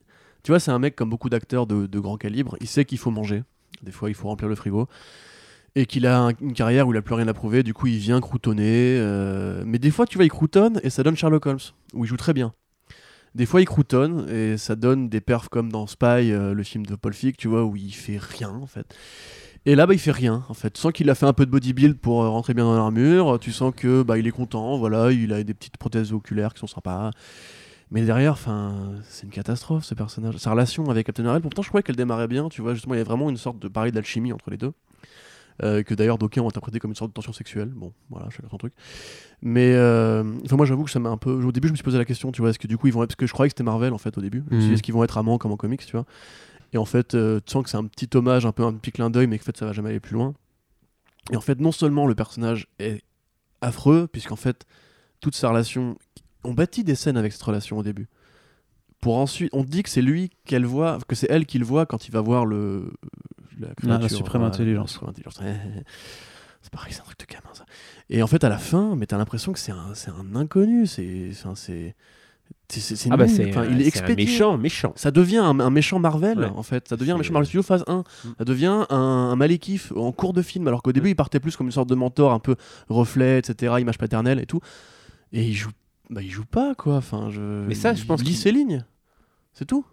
tu vois c'est un mec comme beaucoup d'acteurs de, de grand calibre il sait qu'il faut manger des fois il faut remplir le frigo et qu'il a un- une carrière où il a plus rien à prouver du coup il vient croutonner euh, mais des fois tu vois il croutonne et ça donne Sherlock Holmes où il joue très bien des fois il croutonne et ça donne des perfs comme dans Spy euh, le film de Paul Feig tu vois où il fait rien en fait et là, bah, il fait rien, en fait. Tu sens qu'il a fait un peu de bodybuild pour euh, rentrer bien dans l'armure. Tu sens que bah, il est content, voilà, il a des petites prothèses oculaires qui sont sympas. Mais derrière, c'est une catastrophe ce personnage. Sa relation avec Captain Marvel, pourtant je croyais qu'elle démarrait bien, tu vois. Justement, il y a vraiment une sorte de pareil d'alchimie entre les deux. Euh, que d'ailleurs d'aucuns ont interprété comme une sorte de tension sexuelle. Bon, voilà, chacun son truc. Mais euh, enfin, moi j'avoue que ça m'a un peu. Au début, je me suis posé la question, tu vois, est-ce que du coup ils vont être. Parce que je croyais que c'était Marvel en fait au début. Je me suis dit, Mhm. est-ce qu'ils vont être amants comme en comics, tu vois. Et en fait, euh, tu sens que c'est un petit hommage, un peu un petit clin d'œil, mais qu'en fait ça va jamais aller plus loin. Et en fait, non seulement le personnage est affreux, puisqu'en fait, toute sa relation. On bâtit des scènes avec cette relation au début. Pour ensuite, on dit que c'est lui qu'elle voit, que c'est elle qu'il voit quand il va voir le. La, créature, suprême voilà, intelligence. la suprême intelligence. C'est pareil, c'est un truc de gamin ça. Et en fait, à la fin, mais t'as l'impression que c'est un, c'est un inconnu. C'est, c'est, c'est, c'est- c'est Ah bah Enfin, il est c'est un expédié. méchant, méchant. Ça devient un, un méchant Marvel, Ouais. en fait. Ça devient un méchant Marvel Studios phase 1. Mm. Ça devient un, un Malekith en cours de film, alors qu'au début, il partait plus comme une sorte de mentor, un peu reflet, etc., image paternelle et tout. Et il joue, bah, il joue pas, quoi. Enfin, je... Mais ça, je il pense lit qu'il- ses lignes. C'est tout.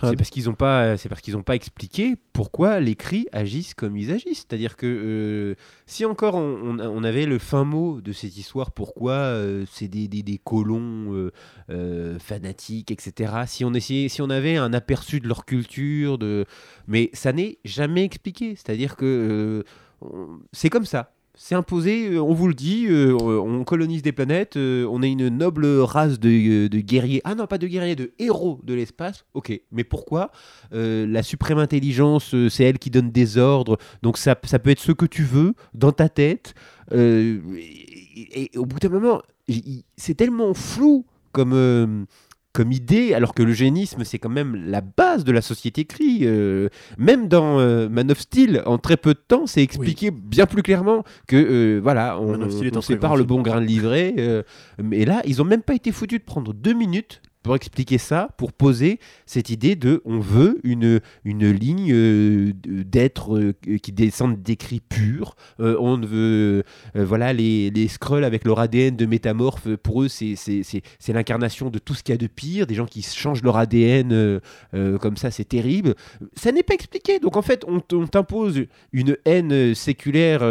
C'est parce qu'ils n'ont pas, c'est parce qu'ils pas expliqué pourquoi les cris agissent comme ils agissent. C'est-à-dire que euh, si encore on, avait le fin mot de cette histoire, pourquoi euh, c'est des, des, des colons euh, fanatiques, etc. Si on essayait, si on avait un aperçu de leur culture, de, mais ça n'est jamais expliqué. C'est-à-dire que c'est comme ça. C'est imposé, euh, on vous le dit, euh, on colonise des planètes, euh, on est une noble race de, guerriers. Ah non, pas de guerriers, de héros de l'espace. Ok, mais pourquoi La suprême intelligence, c'est elle qui donne des ordres, donc ça, ça peut être ce que tu veux dans ta tête. Et, au bout d'un moment, c'est tellement flou comme, comme idée, alors que l'eugénisme, c'est quand même la base de la société cri. Euh, même dans euh, Man of Steel, en très peu de temps, c'est expliqué bien plus clairement que, euh, voilà, on, sépare le bon grain de livret. euh, mais là, ils ont même pas été foutus de prendre deux minutes pour expliquer ça, pour poser cette idée de on veut une, une ligne euh, d'être euh, qui descendent d'écrits purs. Euh, on veut euh, voilà les, les avec leur ADN de métamorphe. Pour eux, c'est c'est- c'est- c'est l'incarnation de tout ce qu'il y a de pire. Des gens qui changent leur ADN euh, euh, comme ça, c'est terrible. Ça n'est pas expliqué. Donc en fait, on on t'impose une haine séculaire.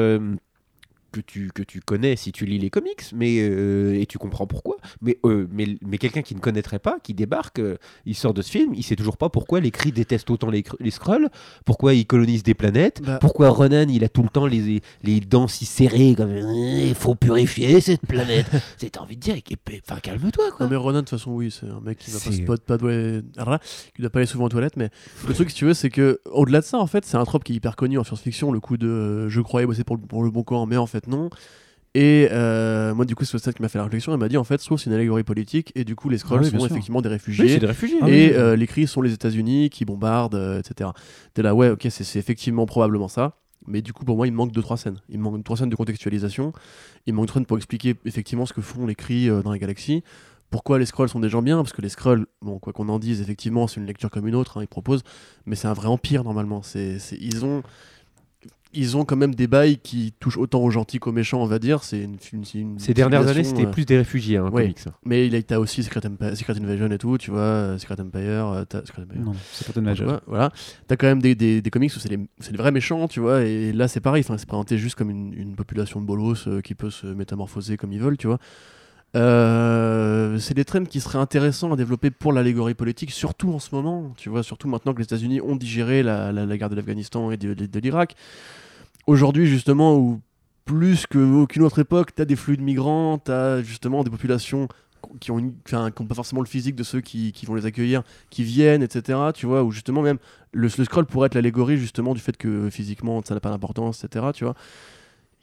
Euh, que tu, que tu connais si tu lis les comics, mais, euh, et tu comprends pourquoi. Mais, euh, mais, mais quelqu'un qui ne connaîtrait pas, qui débarque, euh, il sort de ce film, il sait toujours pas pourquoi les Kree détestent autant les, les Skrulls, pourquoi ils colonisent des planètes, Bah. pourquoi Ronan il a tout le temps les, les dents si serrées, comme Euh, il faut purifier cette planète. C'est envie de dire, et- et- enfin calme-toi quoi. Non mais Ronan de toute façon oui c'est un mec qui va pas se pot- pas doit- ah, qui doit pas aller souvent aux toilettes mais le truc si tu veux c'est que au-delà de ça en fait c'est un trope qui est hyper connu en science-fiction le coup de euh, je croyais bosser pour le, pour le bon camp mais en fait non et euh, moi du coup c'est ça qui m'a fait la réflexion il m'a dit en fait soit c'est une allégorie politique et du coup les Skrulls Ah oui, sont sûr. effectivement des Oui, réfugiés c'est des réfugiés. Ah et oui. euh, les cris sont les États-Unis qui bombardent, euh, etc. T'es là, ouais, ok, c'est effectivement probablement ça. Mais du coup, pour moi, il me manque 2-3 scènes. Il me manque 2-3 scènes de contextualisation. Il me manque 2 scènes pour expliquer effectivement ce que font les cris euh, dans la galaxie. Pourquoi les Skrulls sont des gens bien? Parce que les Skrulls, bon, quoi qu'on en dise, effectivement, c'est une lecture comme une autre, hein, ils proposent, mais c'est un vrai empire normalement. C'est- ils ont. Ils ont quand même des bails qui touchent autant aux gentils qu'aux méchants, on va dire. C'est une, une- une Ces dernières années, c'était euh, plus des réfugiés, hein, ouais. comics. Mais il a, aussi Secret, Secret Invasion et tout, tu vois, euh, Secret Empire, euh, t'as- Secret Empire. Non, c'est pas de Tu Major. vois, voilà. T'as quand même des, des, des comics où c'est les, les vrais méchants, tu vois, et là c'est pareil, c'est présenté juste comme une, une population de bolos euh, qui peut se métamorphoser comme ils veulent, tu vois. Euh, c'est des trends qui seraient intéressants à développer pour l'allégorie politique, surtout en ce moment, tu vois, surtout maintenant que les États-Unis ont digéré la, guerre de l'Afghanistan et de, l'Irak. Aujourd'hui, justement, où plus qu'aucune autre époque, t'as des flux de migrants, t'as justement des populations qui ont, une, qui ont pas forcément le physique de ceux qui, vont les accueillir, qui viennent, etc. Tu vois, où justement même le, le scroll pourrait être l'allégorie justement du fait que physiquement ça n'a pas d'importance, etc. Tu vois,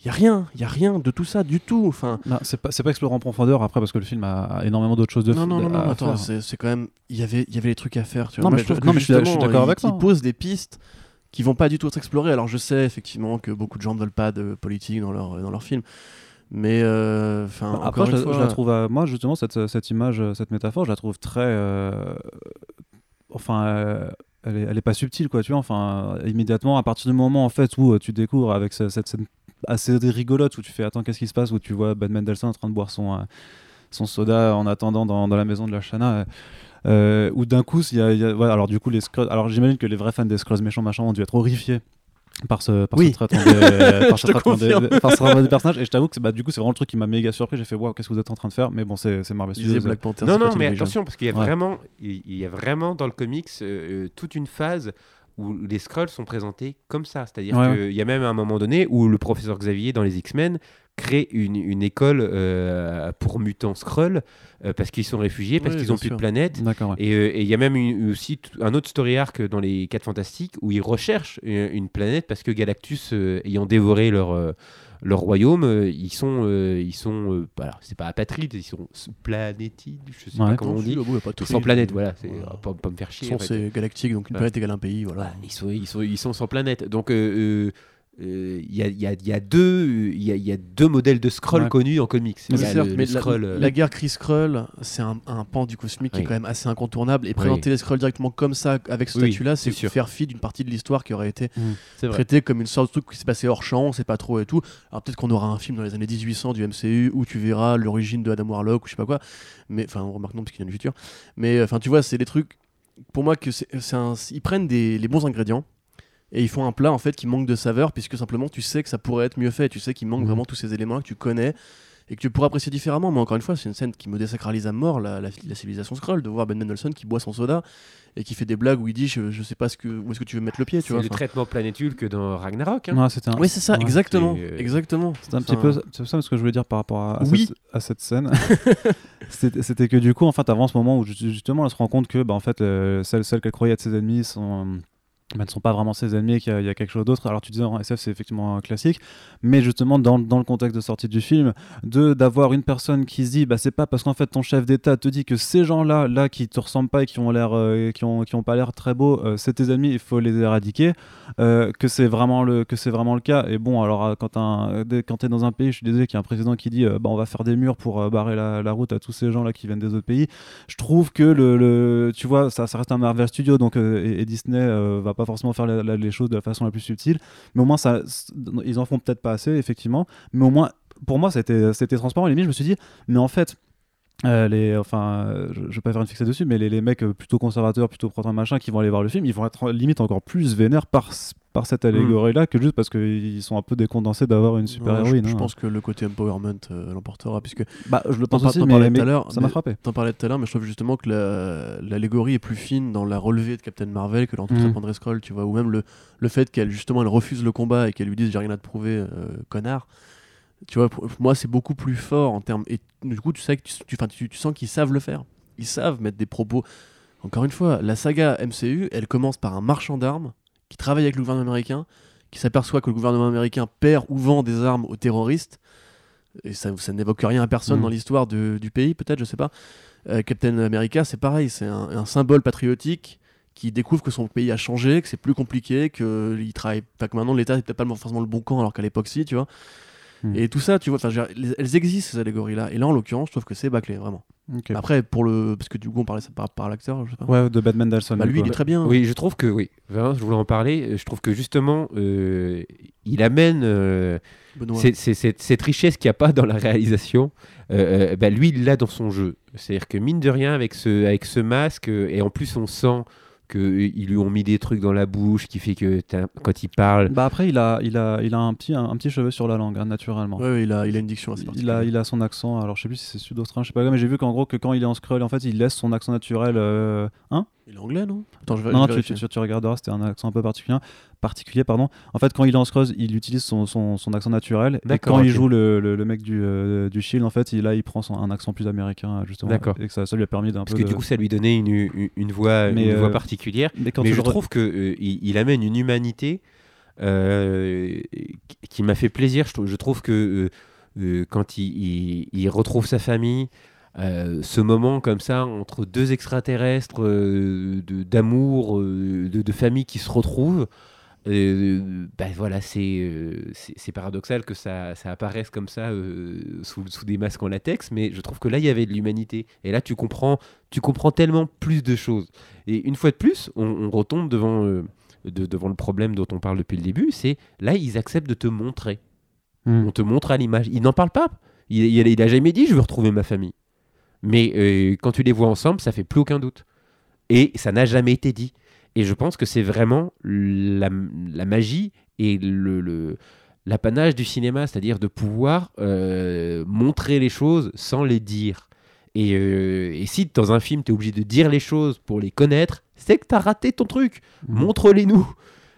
il y a rien, il y a rien de tout ça du tout. Enfin, c'est pas, c'est pas explorer en profondeur après parce que le film a, a énormément d'autres choses de non, non, non, non, attends, c'est c'est quand même, il y avait, il y avait les trucs à faire. Tu Non, vois. mais je- trouve non, mais je suis- d'accord avec toi. Il pose des pistes qui vont pas du tout être explorées. Alors je sais effectivement que beaucoup de gens ne veulent pas de politique dans leur dans leur film, mais euh, enfin Bah, Après, je, la- fois, je la trouve, moi justement, cette, cette image, cette métaphore, je la trouve très. euh, enfin, euh, elle, est, elle est pas subtile, quoi, tu vois. Enfin, immédiatement, à partir du moment en fait où euh, tu découvres avec ce- cette scène assez rigolote où tu fais Attends, qu'est-ce qui se passe Où tu vois Ben Mendelsohn en train de boire son, euh, son soda en attendant dans, dans la maison de la Shana. euh, euh, où d'un coup, il y a, il y a- ouais, alors du coup, les Skrulls- alors j'imagine que les vrais fans des Skrulls méchants machin ont dû être horrifiés par ce, par Oui. ce traitement des, par ce traitement des- par ce traitement des personnages. Et je t'avoue que bah, du coup, c'est vraiment le truc qui m'a méga surpris. J'ai fait waouh, qu'est-ce que vous êtes en train de faire? Mais bon, c'est c'est Marvel Studios. Black Panther. Non, non, mais attention, parce qu'il y a Ouais. vraiment, il y a vraiment dans le comics euh, toute une phase où les Skrulls sont présentés comme ça. C'est-à-dire Ouais, qu'il y a même un moment donné où le professeur Xavier dans les X-Men crée une, une école euh, pour mutants Skrulls euh, parce qu'ils sont réfugiés, parce Oui, qu'ils n'ont plus de planète. D'accord, ouais. Et euh, et il y a même une- aussi un autre story arc dans les 4 Fantastiques où ils recherchent une, une planète parce que Galactus, ayant dévoré leur, leur royaume, euh, ils sont, euh, ils sont euh, bah, alors, c'est pas apatrides, ils sont planétides, je sais Ouais. pas comment on dit. Ils sont planètes, euh, voilà, c'est voilà. pas, pas me faire chier. toute en façon, fait. c'est galactique, donc une planète égale un pays, voilà. Voilà, ils, sont, ils, sont, ils sont sans planète. Donc, il y, a, il y, a, il y, a deux- il y, a, il y a deux modèles de Ouais. connus en comics. Le- mais la, euh, la guerre Chris Skrull, c'est un, un pan du cosmique qui Oui. est quand même assez incontournable. Et Oui. présenter les Skrulls directement comme ça, avec ce Oui, statut-là, c'est faire fi d'une partie de l'histoire qui aurait été vrai. traitée comme une sorte de truc qui s'est passé hors champ, on sait pas trop et tout. Alors peut-être qu'on aura un film dans les années 1800 du MCU où tu verras l'origine de Adam Warlock ou je sais pas quoi. Mais enfin, on remarque non parce qu'il y a une futur. Mais enfin, tu vois, c'est des trucs. Pour moi, que c'est ils prennent des, les bons ingrédients. Et ils font un plat en fait qui manque de saveur puisque simplement tu sais que ça pourrait être mieux fait, tu sais qu'il manque Mhm. vraiment tous ces éléments que tu connais et que tu pourrais apprécier différemment. Mais encore une fois, c'est une scène qui me désacralise à mort la, la- la civilisation Skrull de voir Ben Mendelsohn qui boit son soda et qui fait des blagues où il dit je, je sais pas ce que, où est-ce que tu veux mettre le pied, tu C'est le enfin. traitement planétule que dans Ragnarok. hein. Un, Oui, c'est ça, Ouais. exactement, C'est, euh, exactement. c'était un Enfin, petit peu c'est ça ce que je voulais dire par rapport à, à Oui. cette, à cette scène. C'était que du coup, en fait, avant ce moment où ju- justement, elle se rend compte que bah, en fait, euh, celles, celles qu'elle croyait être ses ennemis sont bah, ne sont pas vraiment ses ennemis, qu'il y, a- quelque chose d'autre. Alors tu disais en SF c'est effectivement un classique, mais justement dans, dans le contexte de sortie du film, d'avoir une personne qui se dit bah c'est pas parce qu'en fait ton chef d'État te dit que ces gens-là là qui te ressemblent pas et qui ont l'air euh, qui ont qui ont pas l'air très beaux, euh, c'est tes ennemis, il faut les éradiquer, euh, que c'est vraiment le vraiment le cas. Et bon alors quand un quand t'es dans un pays, je suis désolé qu'il y a un président qui dit bah on va faire des murs pour barrer la, route à tous ces gens là qui viennent des autres pays. Je trouve que le, le- tu vois ça, reste un Marvel Studio donc et, et Disney va pas forcément faire les choses de la façon la plus subtile, mais au moins ça ils en font peut-être pas assez effectivement, mais au moins pour moi c'était c'était transparent. Et limite je me suis dit mais en fait euh, les, enfin, je, je vais pas faire une fixée dessus, mais les, les mecs euh, plutôt conservateurs, plutôt pro machin, qui vont aller voir le film, ils vont être limite encore plus vénères par, par cette allégorie-là que juste parce qu'ils sont un peu décondensés d'avoir une super Ouais, je- héroïne. Je, hein. pense que le côté empowerment euh, l'emportera, puisque bah, je le pense T'en aussi, mais, parlais mais tout à l'heure, ça m'a frappé. T'en parlais tout à l'heure, mais je trouve justement que la- l'allégorie est plus fine dans la relevée de Captain Marvel que dans tout traitement de Rescroll, tu vois, ou même le, le fait qu'elle justement elle refuse le combat et qu'elle lui dise j'ai rien à te prouver, euh, connard. Tu vois, pour, moi c'est beaucoup plus fort en termes. Et du coup, tu sais que tu, tu, tu sens qu'ils savent le faire. Ils savent mettre des propos. Encore une fois, la saga MCU, elle commence par un marchand d'armes qui travaille avec le gouvernement américain, qui s'aperçoit que le gouvernement américain perd ou vend des armes aux terroristes. Et ça, ça n'évoque rien à personne Mhm. dans l'histoire du pays, peut-être, je sais pas. Euh, Captain America, c'est pareil, c'est un, un symbole patriotique qui découvre que son pays a changé, que c'est plus compliqué, que il travaille, pas que maintenant l'État n'est peut-être pas forcément le bon camp, alors qu'à l'époque si, tu vois. Mhm. Et tout ça, tu vois, elles existent ces allégories-là. Et là, en l'occurrence, je trouve que c'est bâclé, vraiment. Après, pour le, parce que du coup, on parlait ça par, par l'acteur, je sais pas. Ouais, de Batman Delson. Bah, lui, il est très bien. Oui, je trouve que oui. Vraiment, je voulais en parler. Je trouve que justement, euh, il amène euh, Benoît. c'est- c'est- cette, cette richesse qu'il n'y a pas dans la réalisation. euh, euh, bah, lui, il l'a dans son jeu. C'est-à-dire que mine de rien, avec ce, avec ce masque, et en plus, on sent qu'ils lui ont mis des trucs dans la bouche qui fait que quand il parle. Bah après, il a, il a, il a un petit, un, un petit cheveu sur la langue, hein, naturellement. Ouais, ouais, il, a, il a une diction assez Il a, particulière. il a son accent, alors je sais plus si c'est sud-australien, je sais pas, mais j'ai vu qu'en gros, que quand il est en scroll, en fait, il laisse son accent naturel. euh, Hein? Il est anglais, non? Attends, je vais, Non, je vais tu, tu, tu regarderas, c'était un accent un peu particulier. particulier pardon. En fait, quand il est en Scruzz, il utilise son, son, son accent naturel. Et D'accord, quand il joue le, le, le mec du, euh, du Shield, en fait, il, là, il prend son- un accent plus américain, justement. D'accord. Et que ça, ça lui a permis d'un peu. Parce que de- du coup, ça lui donnait une, une, une voix, Mais, une voix euh, particulière. Mais quand Mais tu je re- trouve que euh, il, amène une humanité euh, qui- m'a fait plaisir. Je trouve, je trouve que euh, quand il, il- il retrouve sa famille, ce moment comme ça entre deux extraterrestres d'amour, de, de famille qui se retrouvent. Euh, bah voilà, c'est euh, c'est paradoxal que ça, ça apparaisse comme ça euh, sous, sous des masques en latex, mais je trouve que là il y avait de l'humanité. Et là tu comprends, tu comprends tellement plus de choses. Et une fois de plus, on, on retombe devant, euh, de- devant le problème dont on parle depuis le début, c'est là ils acceptent de te montrer. Hmm. On te montre à l'image. Ils n'en parlent pas. Il, il, il a jamais dit je veux retrouver ma famille. Mais euh, quand tu les vois ensemble, ça fait plus aucun doute. Et ça n'a jamais été dit. Et je pense que c'est vraiment la, la magie et le, le- l'apanage du cinéma, c'est-à-dire de pouvoir euh, montrer les choses sans les dire. Et, euh, et si dans un film, tu es obligé de dire les choses pour les connaître, c'est que tu as raté ton truc. Mhm.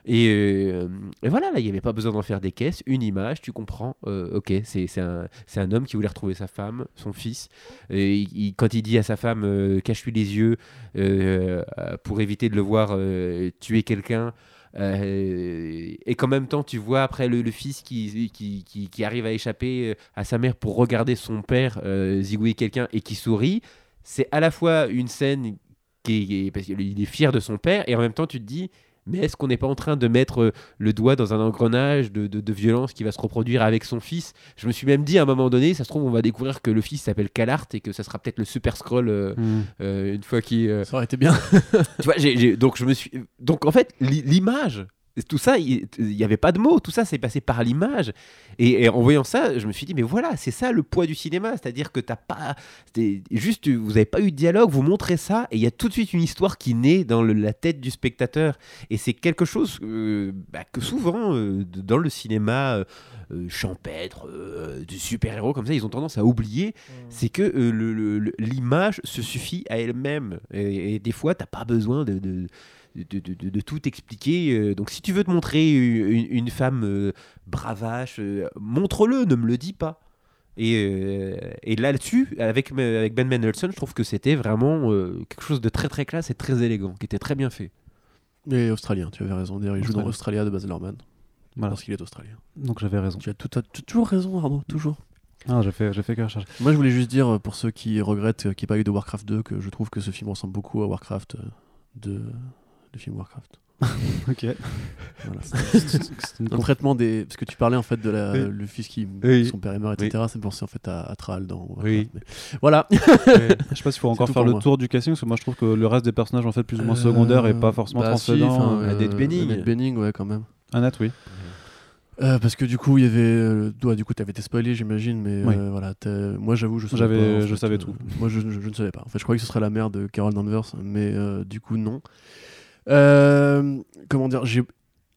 Euh, et voilà, là, il n'y avait pas besoin d'en faire des caisses. Une image, tu comprends. euh, ok, c'est un, un homme qui voulait retrouver sa femme, son fils. Quand il dit à sa femme, euh, cache-lui les yeux pour éviter de le voir tuer quelqu'un. et qu'en même temps, tu vois après le, fils qui, qui, qui- arrive à échapper à sa mère pour regarder son père zigouiller quelqu'un et qui sourit. C'est à la fois une scène qui parce qu'il est fier de son père et en même temps, tu te dis, mais est-ce qu'on n'est pas en train de mettre euh, le doigt dans un engrenage de, de- de violence qui va se reproduire avec son fils? Je me suis même dit à un moment donné, ça se trouve, on va découvrir que le fils s'appelle Calart et que ça sera peut-être le super scroll euh, Hmm. euh, une fois qu'il. euh, Ça aurait été bien. tu vois, donc je me suis. Donc en fait, l'i- l'image, tout ça, il n'y avait pas de mots, tout ça s'est passé par l'image. Et, et en voyant ça, je me suis dit, mais voilà, c'est ça le poids du cinéma, c'est-à-dire que t'as pas. Juste, vous n'avez pas eu de dialogue, vous montrez ça, et il y a tout de suite une histoire qui naît dans le- la tête du spectateur. Et c'est quelque chose euh, bah, que souvent, euh, dans le cinéma. euh, champêtre, du super-héros comme ça, ils ont tendance à oublier, c'est que l'image se suffit à elle-même. Et, et des fois, t'as pas besoin de, de, de, de- de- de tout expliquer. euh. Donc, si tu veux te montrer une, une femme euh, bravache, euh, montre-le, ne me le dis pas. Et, euh, et là-dessus, avec, avec Ben Mendelsohn, je trouve que c'était vraiment euh, quelque chose de très très classe et très élégant, qui était très bien fait. Et australien, tu avais raison. D'ailleurs, il joue dans. Australia de Baz Luhrmann. Voilà. Parce qu'il est australien. Donc j'avais raison. Tu as, tout, tu as toujours raison, Arnaud, toujours. Ah, j'ai fait, j'ai fait que recherche. Moi, je voulais juste dire, pour ceux qui regrettent qu'il n'y ait pas eu de Warcraft 2, que je trouve que ce film ressemble beaucoup à Warcraft de, du film Warcraft. Ok. Voilà. C'est une Le traitement des. Parce que tu parlais en fait de la... Oui. le fils qui. Oui. Son père est mort, etc. Ça me pensait en fait à, à Thrall dans Warcraft. Oui. mais- Voilà. Je sais pas s'il faut encore faire le moi. tour du casting, parce que moi je trouve que le reste des personnages en fait plus ou moins secondaires et pas forcément bah, si, transcendants. enfin, euh, Annette Bening. Annette Bening, ouais, quand même. Annette, oui. Euh, parce que du coup, il y avait. euh, ouais, du coup, t'avais été spoilé, j'imagine, mais Oui. euh, voilà. Moi, j'avoue, je savais J'avais- pas, en je savais euh, tout. Moi, je, je- je ne savais pas. En fait, je croyais que ce serait la mère de Carol Danvers, mais euh, du coup, non. Euh, comment dire J'ai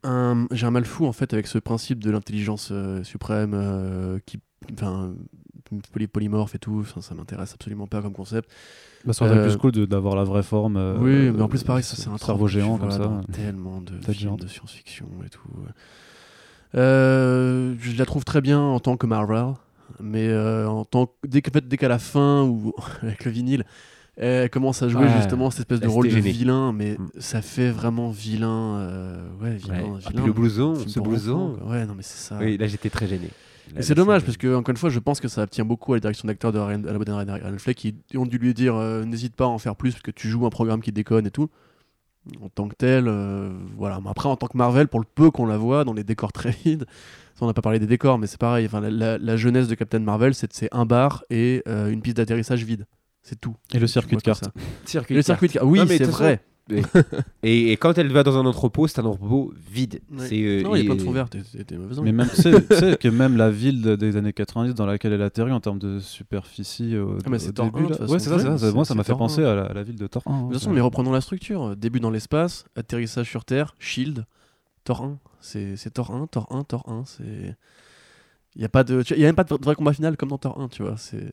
un, mal fou, en fait, avec ce principe de l'intelligence euh, suprême euh, qui. Enfin. poly- polymorphe et tout, enfin, ça m'intéresse absolument pas comme concept. Bah, ça aurait plus cool d'avoir la vraie forme. oui, mais en plus, pareil, ça c'est un cerveau géant comme ça. Tellement de films de science-fiction et tout. Je la trouve très bien en tant que Marvel, mais en tant que- dès en fait, dès qu'à la fin ou avec le vinyle, elle commence à jouer Ouais. justement cette espèce de Là, rôle de vilain, mais Mm. ça fait vraiment vilain, euh, ouais, vilain, Ouais. vilain. Ah, puis le blouson, ce blouson. Ouais, non, mais c'est ça. Oui, là j'étais très gêné. Là, Et c'est dommage parce que encore une fois, je pense que ça tient beaucoup à la direction d'acteur de Ryan, Fleck qui ont dû lui dire euh, n'hésite pas à en faire plus parce que tu joues un programme qui déconne et tout. En tant que tel, euh, voilà. Mais après, en tant que Marvel, pour le peu qu'on la voit dans les décors très vides, on n'a pas parlé des décors, mais c'est pareil. Enfin, la, la- la jeunesse de Captain Marvel, c'est c'est un bar et euh, une piste d'atterrissage vide. C'est tout. Et le circuit de carte. Circuit le de circuit de carte. Oui, Non, mais c'est vrai. Et, et quand elle va dans un entrepôt, c'est un entrepôt vide. Ouais. C'est, euh, non, il y a plein de verts. Mais même, tu sais- que même la ville de- des années 90 dans laquelle elle atterrit en termes de superficie au, Ah, mais c'est début, 1, de là- toute ouais, façon. c'est ça, c'est ça, moi ça m'a fait penser 1. à la, à la ville de Thor 1. De toute façon, mais reprenons la structure. Début dans l'espace, atterrissage sur Terre, Shield, Thor 1. C'est c'est Thor 1, Thor 1, Thor 1. C'est. Il n'y a, pas de... tu vois, il y a même pas de vrai combat final comme dans Thor 1, tu vois. C'est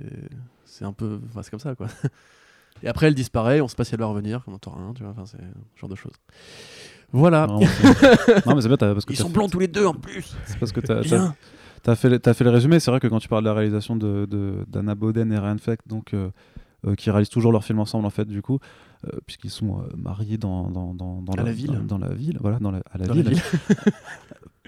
c'est un peu. Enfin, c'est comme ça, quoi. Et après, elle disparaît, on sait pas si elle va revenir, comme dans Thor 1, tu vois. Enfin, c'est ce genre de choses. Voilà. Non, c'est- non, mais c'est bien, t'as- parce que Ils sont blancs tous les deux en plus. c'est parce que t'as t'as- Bien. t'as fait, le- t'as fait le résumé. C'est vrai que quand tu parles de la réalisation de, de- d'Anna Boden et Ryan Fleck, donc euh, euh, qui réalisent toujours leurs films ensemble en fait, du coup, euh, puisqu'ils sont euh, mariés dans, dans, dans, dans À la ville. dans, dans la ville, voilà, dans la, à la Dans la ville. ville.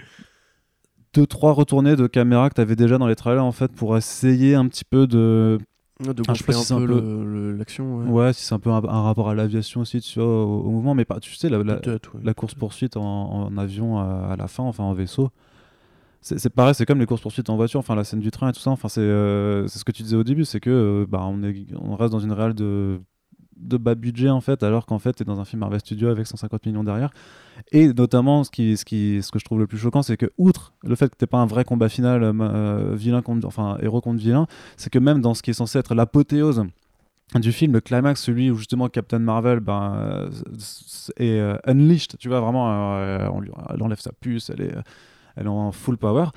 Deux trois retournées de caméra que t'avais déjà dans les trailers en fait pour essayer un petit peu de Ouais, de Ah, je sais pas gonfler si un peu l'action. Ouais. Ouais, si c'est un peu un, un rapport à l'aviation aussi, tu vois, au, au mouvement, mais pas, tu sais, la, la, Peut-être, ouais. la course-poursuite en, en avion à, à la fin, enfin en vaisseau, c'est pareil, c'est comme les courses-poursuites en voiture, enfin la scène du train et tout ça, enfin c'est euh, ce que tu disais au début, c'est que euh, bah, on, est, on reste dans une réelle de, de bas budget en fait, alors qu'en fait, t'es dans un film Marvel Studio avec 150 millions derrière. Et notamment, ce, qui, ce, qui, ce que je trouve le plus choquant, c'est que, outre le fait que t'es pas un vrai combat final, euh, euh, vilain contre, enfin héros contre vilain, c'est que même dans ce qui est censé être l'apothéose du film, le climax, celui où justement Captain Marvel ben, est euh, unleashed, tu vois, vraiment, on lui, elle enlève sa puce, elle est, elle est en full power.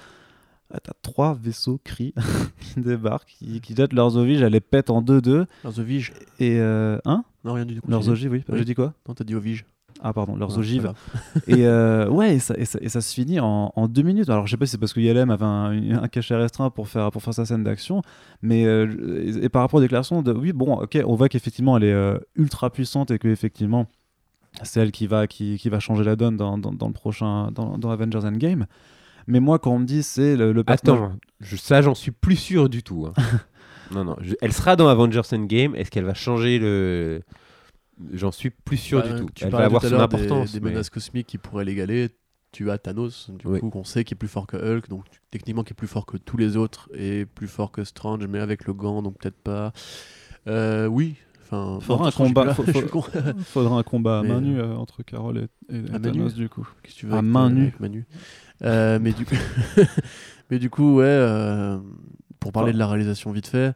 Ah, T'as trois vaisseaux cris qui débarquent, qui, qui jettent leurs ogives, elle les pète en deux-deux. The Vige. Et. Euh, hein? Non, rien du tout. Leurs ogives, oui. Oui. J'ai dit quoi? Non, t'as dit Ovige. Ah, pardon, leurs Ouais, ogives. ça va. et euh, ouais, et ça, et, ça, et ça se finit en, en deux minutes. Alors je sais pas si c'est parce que YLM avait un, un cachet restreint pour faire, pour faire sa scène d'action, mais euh, et, par rapport aux déclarations, de, oui, bon, ok, on voit qu'effectivement elle est euh, ultra puissante et qu'effectivement c'est elle qui va, qui, qui va changer la donne dans, dans, dans le prochain, dans, dans Avengers Endgame. Mais moi, quand on me dit c'est le, le personnage- Attends, je, ça j'en suis plus sûr du tout. hein. non, non, je- elle sera dans Avengers Endgame. Est-ce qu'elle va changer le. J'en suis plus sûr Bah, du tout. Tu Elle va avoir tout à son l'heure des- importance. Des, mais- menaces cosmiques qui pourraient l'égaler. Tu as Thanos, du Oui. coup, qu'on sait qui est plus fort que Hulk, donc techniquement qui est plus fort que tous les autres et plus fort que Strange, mais avec le gant, donc peut-être pas. Euh, oui. Enfin, Faudra un combat, faut- faudra un combat à main nue euh, entre Carol et, Thanos du coup. Qu'est-ce que tu veux À main nue. Manu mais du coup, mais du coup, ouais. euh, pour parler de la réalisation vite fait,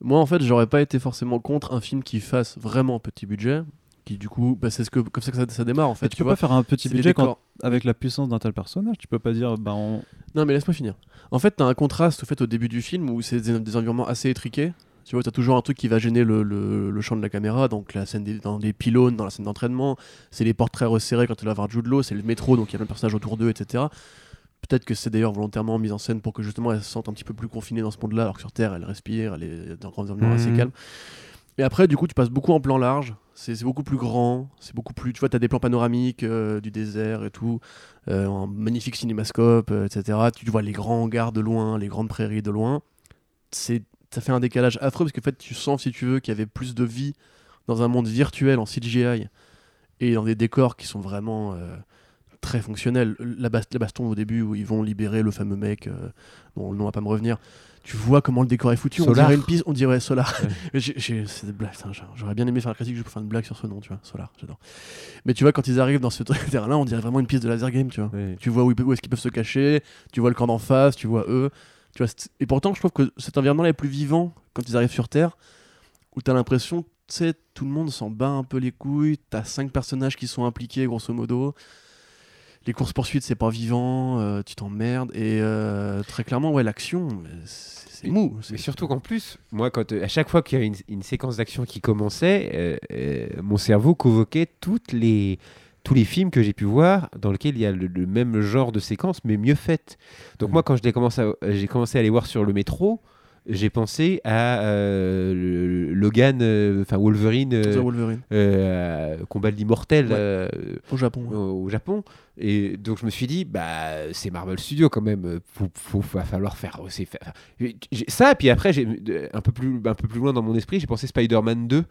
moi en fait, j'aurais pas été forcément contre un film qui fasse vraiment petit budget, qui du coup, bah, c'est ce que comme ça que ça, ça démarre en fait. Et tu, tu peux vois. pas faire un petit budget quand- avec la puissance d'un tel personnage. Tu peux pas dire, bah on, Non, mais laisse-moi finir. En fait, t'as un contraste au fait au début du film où c'est des, des environnements assez étriqués. Tu vois, t'as toujours un truc qui va gêner le, le- le champ de la caméra, donc la scène des, dans les pylônes, dans la scène d'entraînement, c'est les portraits resserrés quand tu vas voir Jude Law, c'est le métro, donc il y a plein de personnages autour d'eux, etc. Peut-être que c'est d'ailleurs volontairement mis en scène pour que justement elle se sente un petit peu plus confinée dans ce monde-là, alors que sur Terre elle respire, elle est dans un environnement assez Mhm. calme. Et après, du coup, tu passes beaucoup en plan large. C'est c'est beaucoup plus grand. C'est beaucoup plus. Tu vois, tu as des plans panoramiques euh, du désert et tout. euh, un magnifique cinémascope, euh, etc. Tu vois les grands hangars de loin, les grandes prairies de loin. C'est. Ça fait un décalage affreux parce que en fait, tu sens, si tu veux, qu'il y avait plus de vie dans un monde virtuel en CGI et dans des décors qui sont vraiment euh, très fonctionnels. La, bas- la baston au début où ils vont libérer le fameux mec euh, dont le nom va pas me revenir. Tu vois comment le décor est foutu. On dirait une piste, on dirait Solar. Ouais. J'aurais bien aimé faire la critique juste pour faire une blague sur ce nom, tu vois. Solar, j'adore. Mais tu vois, quand ils arrivent dans ce terrain-là, on dirait vraiment une piste de laser game, tu vois. Ouais. Tu vois où, où est-ce qu'ils peuvent se cacher, tu vois le camp d'en face, tu vois eux. Tu vois, et pourtant, je trouve que cet environnement est plus vivant quand ils arrivent sur Terre, où t'as l'impression, tu sais, tout le monde s'en bat un peu les couilles, t'as cinq personnages qui sont impliqués, grosso modo. Les courses-poursuites, c'est pas vivant, euh, tu t'emmerdes. Et euh, très clairement, ouais, l'action, c'est mou. Mais surtout qu'en plus, moi, quand, euh, à chaque fois qu'il y a une, une séquence d'action qui commençait, euh, mon cerveau convoquait toutes les, tous les films que j'ai pu voir dans lesquels il y a le, le même genre de séquence, mais mieux faite. Donc Mm. moi, quand je l'ai commencé à- j'ai commencé à les voir sur le métro, j'ai pensé à euh, le- Logan, euh, enfin Wolverine, euh, Wolverine, combat de l'immortel. Ouais. au Japon. ouais. au au Japon. Et donc je me suis dit, bah c'est Marvel Studios quand même, faut, faut, va falloir faire j'ai- Ça, puis après, j'ai un peu plus, un peu plus loin dans mon esprit, j'ai pensé Spider-Man 2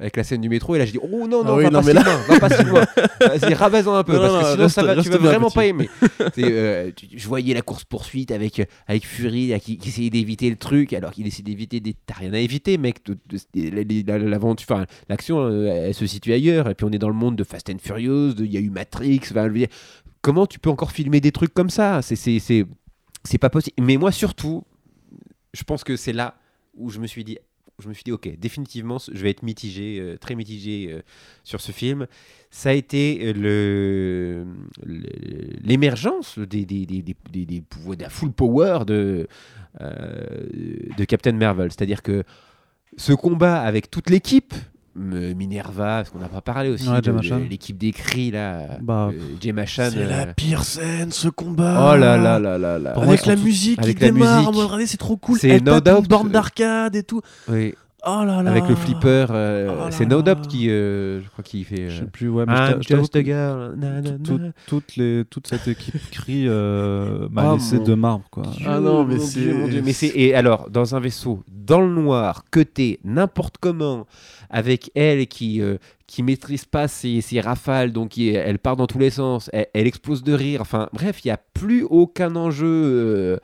avec la scène du métro et là j'ai dit oh non Ah non oui, va, non, pas si là- loin, va pas si loin. Vas-y un peu Non, parce que non, sinon ça va, tu vas vraiment petit. pas aimer. Euh, tu- je voyais la course poursuite avec avec Fury là, qui, qui essayait d'éviter le truc alors qu'il essaie d'éviter des... t'as rien à éviter mec De- de- la- la- la- l'aventure l'action euh, elle se situe ailleurs et puis on est dans le monde de Fast and Furious de- il y a eu Matrix enfin, je veux dire, comment tu peux encore filmer des trucs comme ça? C'est pas possible. Mais moi surtout je pense que c'est là où je me suis dit je me suis dit ok définitivement je vais être mitigé euh, très mitigé euh, sur ce film. Ça a été euh, le l'émergence des des, des, des, des- de la full power de de Captain Marvel. C'est à dire que ce combat avec toute l'équipe Minerva, parce qu'on n'a pas parlé aussi Ouais, de, l'équipe des cris là, Bah, euh. C'est euh, la pire scène, ce combat. Oh là là là là là. Avec la musique avec qui la démarre, musique. regardez, c'est trop cool. C'est No borne d'arcade et tout. Oui. Oh là là. Avec le flipper, euh, Oh c'est. No Doubt qui, euh, je crois, qui fait. Je euh, sais plus, ouais, mais je I'm t'a- je t'avoue just a que girl. na, na, tout- na. toutes les, toute cette équipe crie euh, m'a Oh, laissé mon de marbre. Quoi. Ah non, mais c'est-. Mais et alors dans un vaisseau dans le noir, cuté n'importe comment, avec elle qui euh, qui maîtrise pas ses, ses rafales, donc elle part dans tous les sens, elle, elle explose de rire. Enfin bref, il y a plus aucun enjeu.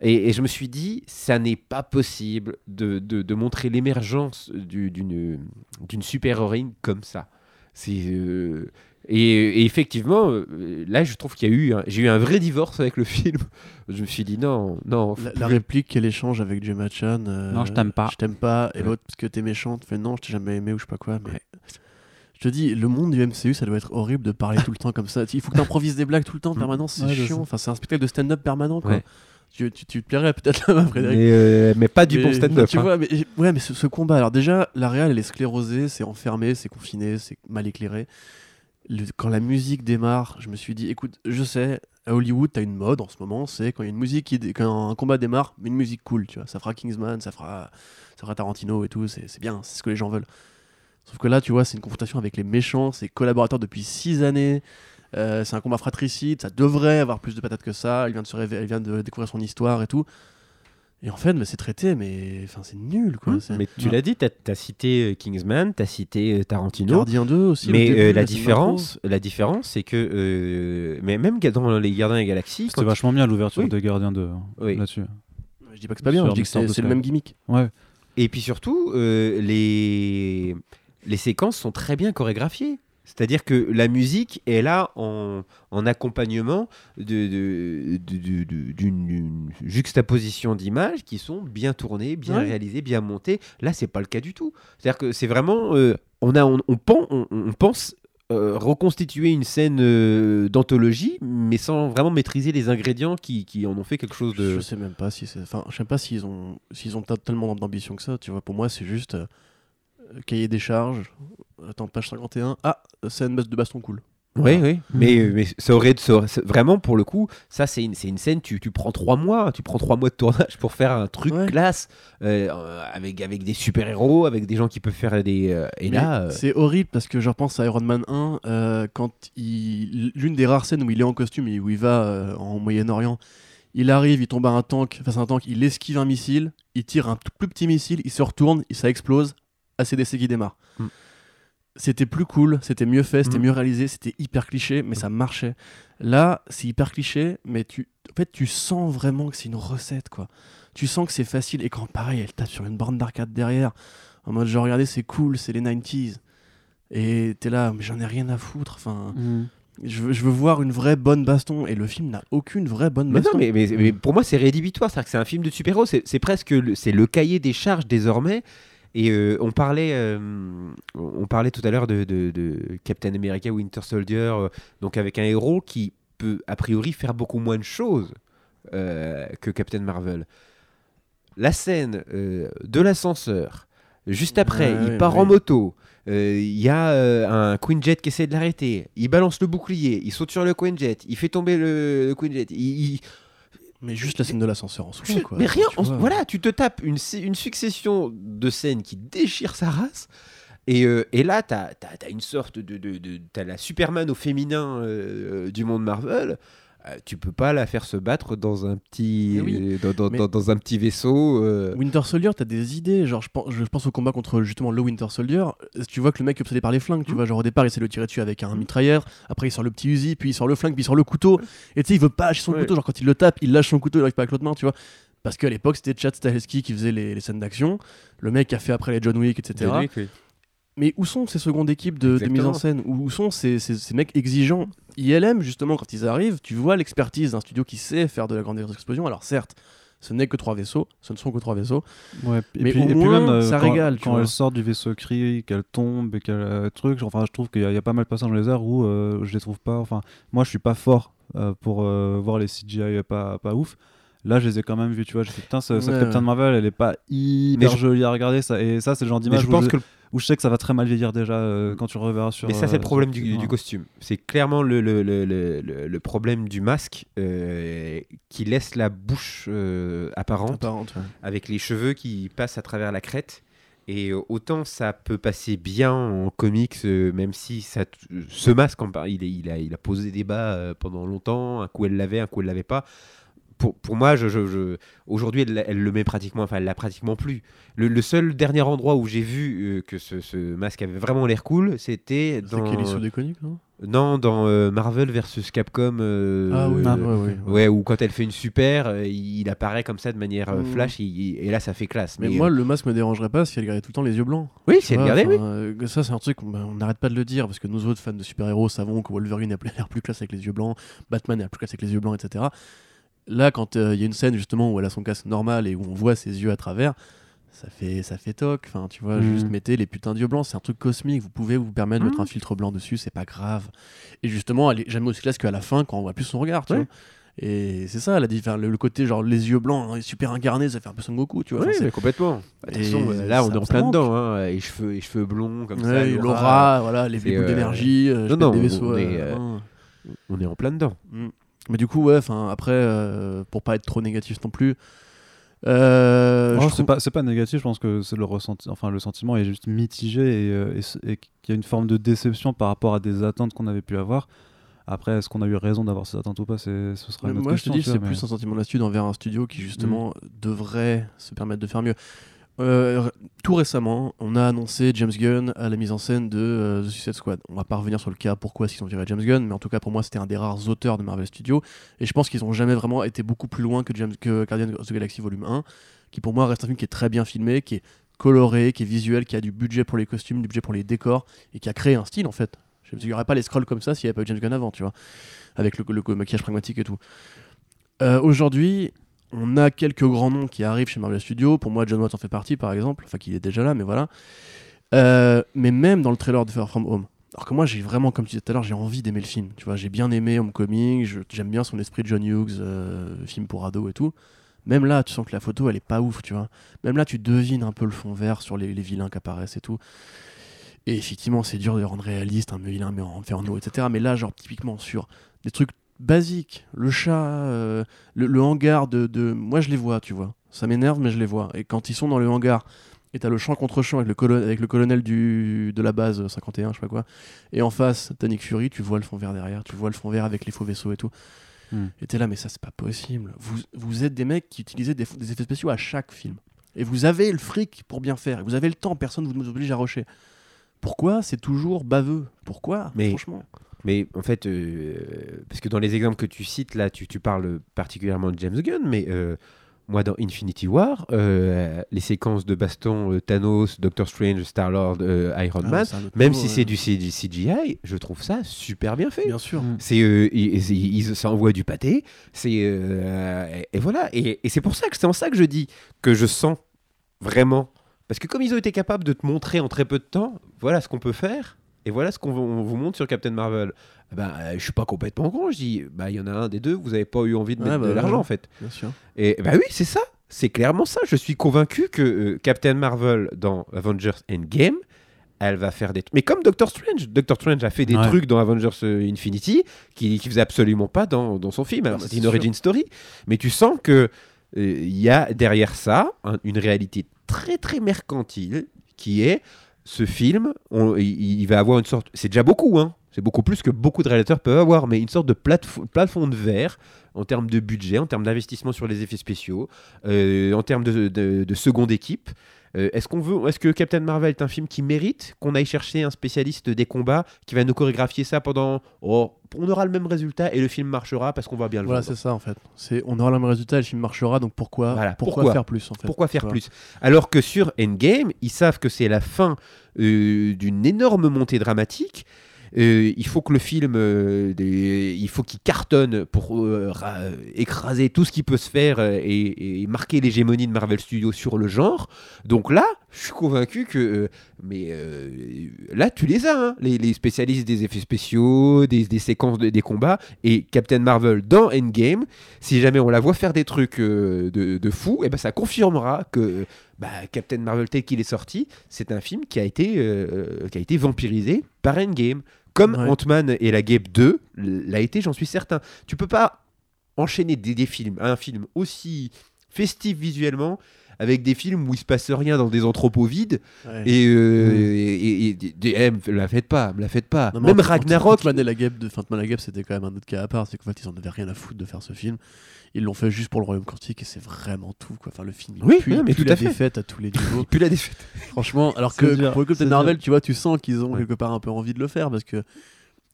Et, et je me suis dit, ça n'est pas possible de, de- de montrer l'émergence du- d'une super-héroïne comme ça. C'est euh, et, et effectivement, euh, là, je trouve qu'il y a eu, un- j'ai eu un vrai divorce avec le film. Je me suis dit non, non. La, réplique qu'elle échange avec Gemma Chan. euh, Non, je t'aime pas. Je t'aime pas. Et Ouais. l'autre, parce que t'es méchante, fait non, je t'ai jamais aimé ou je sais pas quoi. Mais Ouais. je te dis, le monde du MCU, ça doit être horrible de parler tout le temps comme ça. Il faut que t'improvises des blagues tout le temps, en Mm. permanence, c'est Ouais, chiant. Enfin, c'est un spectacle de stand-up permanent, quoi. Tu, tu, tu te plairais peut-être là-bas, Frédéric. mais, euh, mais pas du Mais- bon stand-up. Tu hein. vois, mais, ouais, mais ce, ce combat, alors déjà, la réal, elle est sclérosée, c'est enfermé, c'est confiné, c'est mal éclairé. Le- quand la musique démarre, je me suis dit, écoute, je sais, à Hollywood, t'as une mode en ce moment, c'est quand il y a une musique, qui, quand un combat démarre, mais une musique cool, tu vois. Ça fera Kingsman, ça fera, ça fera Tarantino et tout, c'est c'est bien, c'est ce que les gens veulent. Sauf que là, tu vois, c'est une confrontation avec les méchants, c'est collaborateurs depuis six années. Euh, c'est un combat fratricide, ça devrait avoir plus de patates que ça. Elle vient de, se révé- elle vient de découvrir son histoire et tout. Et en fait, mais c'est traité, mais enfin, c'est nul quoi. C'est- Mais tu l'as dit, tu as, cité euh, Kingsman, tu as cité euh, Tarantino. Gardien 2 aussi. mais début, euh, la différence, la différence, c'est que euh, mais même dans les Gardiens des Galaxies, C'était vachement bien l'ouverture Oui. des Gardiens 2 hein, Oui. là-dessus. Je dis pas que c'est pas bien, Sur je dis que c'est le même gimmick. Ouais. Et puis surtout, euh, les, les séquences sont très bien chorégraphiées. C'est-à-dire que la musique est là en, en accompagnement de- de- de- de- de- d'une d'une juxtaposition d'images qui sont bien tournées, bien Ouais. réalisées, bien montées. Là, c'est pas le cas du tout. C'est-à-dire que c'est vraiment, euh, on a, on, on pen- on- on pense euh, reconstituer une scène euh, d'anthologie, mais sans vraiment maîtriser les ingrédients qui, qui en ont fait quelque chose de. Je sais même pas si c'est. Enfin, je sais pas s'ils ont s'ils ont tellement d'ambition que ça. Tu vois, pour moi, c'est juste cahier des charges. Attends, page 51. Ah, scène de baston cool. Oui, oui. Mais, mais ça aurait, ça aurait- ça- vraiment pour le coup, ça c'est une, une scène. Tu, tu prends trois mois, tu prends trois mois de tournage pour faire un truc Ouais. classe euh, euh, avec avec des super héros, avec des gens qui peuvent faire des. euh, et Mais là, euh, c'est horrible parce que je repense à Iron Man 1 euh, quand il l'une des rares scènes où il est en costume et où il va euh, en Moyen-Orient. Il arrive, il tombe à un tank, face à un tank, il esquive un missile, il tire un plus petit missile, il se retourne, et ça explose, ACDC qui démarre. Mm. C'était plus cool, c'était mieux fait, c'était Mm. mieux réalisé, c'était hyper cliché, mais ça marchait. Là, c'est hyper cliché, mais tu, en fait, tu sens vraiment que c'est une recette, quoi. Tu sens que c'est facile, et quand pareil, elle tape sur une borne d'arcade derrière, en mode genre, regardez, c'est cool, c'est les 90s. Et t'es là, mais j'en ai rien à foutre. Enfin, je, veux, je veux voir une vraie bonne baston. Et le film n'a aucune vraie bonne Mais baston. non, mais, mais- mais pour moi, c'est rédhibitoire. C'est-à-dire que c'est un film de super-héros. C'est c'est presque le, c'est le cahier des charges désormais. Et euh, on, parlait, euh, on parlait tout à l'heure de, de- de Captain America Winter Soldier, euh, donc avec un héros qui peut a priori faire beaucoup moins de choses que Captain Marvel. La scène de l'ascenseur, juste après, Ouais, il part en moto. Il y a un Quinjet qui essaie de l'arrêter. Il balance le bouclier. Il saute sur le Quinjet. Il fait tomber le, le Quinjet. Il, il- Mais juste la scène de l'ascenseur en soi. Quoi. mais rien, Tu on- voilà, tu te tapes une, succession de scènes qui déchirent sa race. Et, euh, et là, tu as, une sorte de. de, de- t'as la Superman au féminin euh, du monde Marvel. Euh, tu peux pas la faire se battre dans un petit, oui, dans, dans- mais- dans- dans un petit vaisseau. euh. Winter Soldier, t'as des idées. Genre, je pense, je pense au combat contre justement le Winter Soldier. Euh, Tu vois que le mec est obsédé par les flingues. Tu Mm. vois, genre au départ, il essaie de le tirer dessus avec un mitrailleur. Après, il sort le petit Uzi. Puis il sort le flingue. Puis il sort le couteau. Et tu sais, il veut pas lâcher son Ouais. couteau. Genre, quand il le tape, il lâche son couteau. Il arrive pas avec l'autre main. Tu vois. Parce qu'à l'époque, c'était Chad Stahelski qui faisait les, les scènes d'action. Le mec a fait après les John Wick, etc. John Wick, oui. Mais où sont ces secondes équipes de, de mise en scène où, où sont ces, ces- ces mecs exigeants ILM, justement, quand ils arrivent, tu vois l'expertise d'un studio qui sait faire de la grande explosion. Alors, certes, ce n'est que trois vaisseaux, ce ne sont que trois vaisseaux. Ouais, et Mais puis, au et puis moins, même euh, ça quand, régale, tu quand vois. elle sort du vaisseau cri, qu'elle tombe et qu'elle euh, truc, enfin je trouve qu'il y, a- il y a pas mal de passages dans les airs où euh, je les trouve pas. Enfin, moi je suis pas fort euh, pour euh, voir les CGI pas pas ouf. Là, je les ai quand même vus, tu vois. J'ai putain, ce- cette Ouais, Captain ouais. Marvel, elle est pas hyper je- jolie à regarder. Ça, et ça, c'est le genre Mais d'image je pense je- que le- où je sais que ça va très mal vieillir déjà euh, quand tu le reverras sur. Mais ça, c'est euh, le problème sur- du, costume. C'est clairement le, le, le, le, problème du masque euh, qui laisse la bouche euh, apparente. Apparente, ouais. avec les cheveux qui passent à travers la crête. Et euh, autant ça peut passer bien en comics, euh, même si ça, t- ce masque, il, est- il, a, il a posé débat euh, pendant longtemps. Un coup elle l'avait, un coup elle l'avait pas. Pour, pour moi, je, je- je- aujourd'hui, elle, elle le met pratiquement, enfin, elle l'a pratiquement plus. Le, le seul dernier endroit où j'ai vu euh, que ce, ce masque avait vraiment l'air cool, c'était C'est dans, quel issue des comics, non? Non, dans euh, Marvel versus Capcom. euh, Ah oui, euh, ouais, ouais, ouais. Ouais, ou quand elle fait une super, euh, il apparaît comme ça de manière euh, Mm. flash, il- et là ça fait classe. Mais Mais, moi, euh, le masque me dérangerait pas si elle gardait tout le temps les yeux blancs. oui, c'est vois, regardé, oui. euh, Ça, c'est un truc, on on n'arrête pas de le dire, parce que nous autres fans de super-héros savons que Wolverine a plus- l'air plus classe avec les yeux blancs, Batman a l'air plus classe avec les yeux blancs, etc. Là, quand euh, il y a une scène justement où elle a son casque normal et où on voit ses yeux à travers, ça fait, ça fait toc. Enfin, tu vois, Mhm. juste mettez les putins d'yeux blancs, c'est un truc cosmique. Vous pouvez vous permettre de mettre Mhm. un filtre blanc dessus, c'est pas grave. Et justement, elle est jamais aussi classe qu'à la fin quand on voit plus son regard, tu Ouais. vois. Et c'est ça, la le, le côté genre les yeux blancs, hein, super incarnés, ça fait un peu Son Goku, tu vois. Oui, mais complètement. Attention, Et là on ça- est en ça plein manque. dedans, hein, et cheveux, et cheveux blonds comme ça. Ouais, Laura, Laura, voilà, les, boules euh, d'énergie, euh, non, des vaisseaux. on est, euh, main. On est en plein dedans. Mm. Mais du coup, ouais, enfin après, euh, pour pas être trop négatif non plus. euh, je c'est trouve- pas, c'est pas négatif, je pense que c'est le ressenti, enfin le sentiment est juste mitigé et, euh, et qu'il y a une forme de déception par rapport à des attentes qu'on avait pu avoir. Après, est-ce qu'on a eu raison d'avoir ces attentes ou pas c'est, Ce sera une autre moi, je te dis, c'est plus un sentiment d'astuce envers un studio qui, justement, devrait se permettre de faire mieux. Euh, tout récemment, on a annoncé James Gunn à la mise en scène de euh, The Suicide Squad. On va pas revenir sur le cas pourquoi est-ce qu'ils ont viré James Gunn, mais en tout cas pour moi c'était un des rares auteurs de Marvel Studios et je pense qu'ils ont jamais vraiment été beaucoup plus loin que, James, que Guardians of the Galaxy Volume 1, qui pour moi reste un film qui est très bien filmé, qui est coloré, qui est visuel, qui a du budget pour les costumes, du budget pour les décors et qui a créé un style en fait. Il n'y aurait pas les scrolls comme ça s'il n'y avait pas eu James Gunn avant, tu vois, avec le, le maquillage pragmatique et tout. Euh, Aujourd'hui, on a quelques grands noms qui arrivent chez Marvel Studios. Pour moi, John Watts en fait partie, par exemple. Enfin, qu'il est déjà là, mais voilà. Euh, mais même dans le trailer de Far From Home. Alors que moi, j'ai vraiment, comme tu disais tout à l'heure, j'ai envie d'aimer le film. Tu vois, j'ai bien aimé Homecoming. J'aime bien son esprit de John Hughes, euh, film pour ados et tout. Même là, tu sens que la photo, elle est pas ouf, tu vois. Même là, tu devines un peu le fond vert sur les, les vilains qui apparaissent et tout. Et effectivement, c'est dur de rendre réaliste un vilain mais en inferno, etc. Mais là, genre, typiquement sur des trucs basiques, le chat, euh, le, le hangar de, de- Moi, je les vois, tu vois. Ça m'énerve, mais je les vois. Et quand ils sont dans le hangar, et t'as le champ contre champ avec le, avec le colonel du, de la base 51, je sais pas quoi, et en face, t'as Nick Fury, tu vois le fond vert derrière, tu vois le fond vert avec les faux vaisseaux et tout. Hmm. Et t'es là, mais ça, c'est pas possible. Vous, vous êtes des mecs qui utilisaient des, des effets spéciaux à chaque film. Et vous avez le fric pour bien faire. Et vous avez le temps, personne ne vous oblige à rusher. Pourquoi c'est toujours baveux? Pourquoi? Mais- Franchement. Mais en fait, euh, parce que dans les exemples que tu cites, là, tu, tu parles particulièrement de James Gunn, mais euh, moi, dans Infinity War, euh, les séquences de baston euh, Thanos, Doctor Strange, Star-Lord, euh, Iron Ah, Man, même niveau, si ouais. c'est du, CGI, je trouve ça super bien fait. Bien sûr. Mm. C'est, euh, ils, ils- ils- ça envoie du pâté. C'est euh, et, et voilà. Et, et c'est pour ça que c'est en ça que je dis que je sens vraiment parce que comme ils ont été capables de te montrer en très peu de temps, voilà ce qu'on peut faire et voilà ce qu'on vous- on vous montre sur Captain Marvel. Ben, euh, je suis pas complètement con. Je dis, bah il y en a un des deux, vous avez pas eu envie de Ouais, mettre bah, de l'argent ouais. en fait. Bien sûr. Et bah oui, c'est ça. C'est clairement ça. Je suis convaincu que euh, Captain Marvel dans Avengers Endgame, elle va faire des. Mais comme Doctor Strange, Doctor Strange a fait des Ouais. trucs dans Avengers euh, Infinity qui, qui faisait absolument pas dans, dans son film. Alors c'est une sûr. origin story, mais tu sens que euh, il y a derrière ça un- une réalité très très mercantile qui est ce film. il va avoir une sorte. C'est déjà beaucoup, hein. C'est beaucoup plus que beaucoup de réalisateurs peuvent avoir, mais une sorte de plafo- plafond de verre en termes de budget, en termes d'investissement sur les effets spéciaux, euh, en termes de, de- de seconde équipe. Euh, est-ce qu'on veut, est-ce que Captain Marvel est un film qui mérite qu'on aille chercher un spécialiste des combats qui va nous chorégraphier ça pendant, oh, on aura le même résultat et le film marchera parce qu'on va bien le Voilà, vendre. c'est ça en fait. C'est, on aura le même résultat, le film marchera, donc pourquoi, Voilà, pourquoi, pourquoi faire plus en fait Pourquoi faire plus? Alors que sur Endgame, ils savent que c'est la fin euh, d'une énorme montée dramatique. Euh, il faut que le film, euh, il faut qu'il cartonne pour euh, ra- écraser tout ce qui peut se faire et, marquer l'hégémonie de Marvel Studios sur le genre. Donc là, je suis convaincu que, mais là, tu les as, hein, les, spécialistes des effets spéciaux, des, séquences de- des combats et Captain Marvel dans Endgame. Si jamais on la voit faire des trucs de, de fou, et ben ça confirmera que bah, Captain Marvel tel qu'il est sorti, c'est un film qui a été, qui a été vampirisé par Endgame. Comme Ouais. Ant-Man et la Guêpe 2 l'a été, j'en suis certain. Tu peux pas enchaîner des, des films, un film aussi festif visuellement avec des films où il se passe rien dans des entrepôts vides Ouais. et, euh, Mm. et, et- et- et- eh, me la faites pas, me la faites pas. Non, Même Ragnarok, Ant-Man et la guêpe de la guêpe, c'était quand même un autre cas à part. C'est qu'en fait, ils en avaient rien à foutre de faire ce film. Ils l'ont fait juste pour le Royaume Quantique et c'est vraiment tout. Quoi. Enfin, le film, il Oui, pue, non, mais il pue tout la à fait. défaite à tous les niveaux. plus la défaite. Franchement, alors que dur, pour le Captain Marvel, tu vois, tu sens qu'ils ont Ouais. quelque part un peu envie de le faire parce que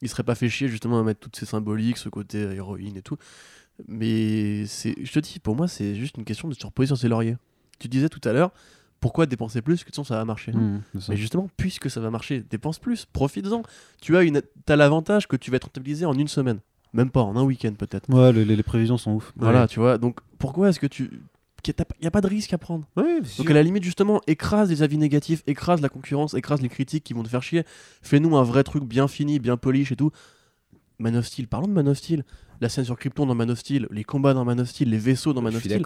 ils seraient pas fait chier justement à mettre toutes ces symboliques, ce côté euh, héroïne et tout. Mais c'est, je te dis, pour moi, c'est juste une question de se reposer sur ses lauriers. Tu disais tout à l'heure, pourquoi dépenser plus que de toute façon ça va marcher Mm, ça. mais justement, puisque ça va marcher, dépense plus, profites-en. Tu as, une, as l'avantage que tu vas être rentabilisé en une semaine. Même pas, en un week-end peut-être. Ouais, les, les- prévisions sont ouf. Voilà, tu vois. Donc pourquoi est-ce que tu. Il n'y a pas de risque à prendre? Ouais, Donc à la limite, justement, écrase les avis négatifs, écrase la concurrence, écrase les critiques qui vont te faire chier. Fais-nous un vrai truc bien fini, bien polish et tout. Man of Steel, parlons de Man of Steel. La scène sur Krypton dans Man of Steel, les combats dans Man of Steel, les vaisseaux dans Man je of suis Steel.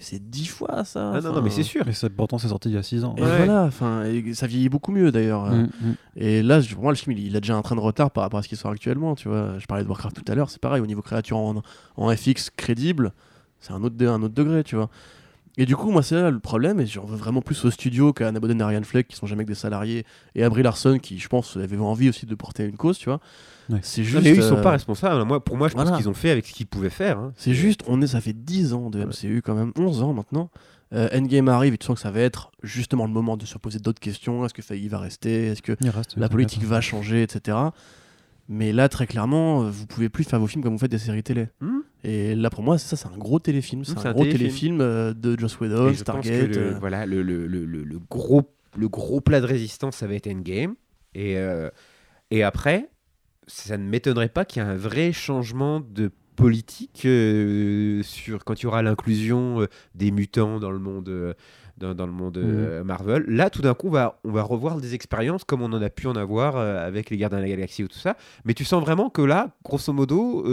C'est dix fois ça. Ah non, non, mais c'est sûr. Et ça, pourtant, c'est sorti il y a 6 ans. Et Ouais. voilà, enfin, et ça vieillit beaucoup mieux d'ailleurs. Mm, mm. Et là, je- pour moi, le film, il, il a déjà un train de retard par rapport à ce qui sort actuellement. Tu vois, je parlais de Warcraft tout à l'heure, c'est pareil au niveau créature en, en FX crédible, c'est un autre, un autre degré, tu vois. Et du coup, moi, c'est là le problème, et j'en veux vraiment plus au studio qu'à Anna Boden et Ariane Fleck, qui sont jamais que des salariés, et à Brie Larson, qui, je pense, avait envie aussi de porter une cause, tu vois. Ouais. C'est juste. mais eux, ils sont euh, pas responsables. Moi, pour moi, je voilà. pense qu'ils ont fait avec ce qu'ils pouvaient faire. hein. C'est juste, on est, ça fait 10 ans de MCU quand même, 11 ans maintenant. Euh, Endgame arrive et tu sens que ça va être justement le moment de se poser d'autres questions. Est-ce que Feige va rester? Est-ce que reste, la politique va changer, etc. Mais là, très clairement, euh, vous pouvez plus faire vos films comme vous faites des séries télé. Hmm. Et là, pour moi, ça, c'est un gros téléfilm. C'est c'est un, un gros téléfilm. téléfilm euh, de Joss Whedon, Stargate. le, euh, voilà, le, le, le, gros, le gros plat de résistance, ça va être Endgame. Et, euh, et après, ça ne m'étonnerait pas qu'il y ait un vrai changement de politique euh, sur quand il y aura l'inclusion euh, des mutants dans le monde. dans, dans le monde euh, Marvel. Là, tout d'un coup, on va, on va revoir des expériences comme on en a pu en avoir avec les Gardiens de la Galaxie ou tout ça. Mais tu sens vraiment que là, grosso modo,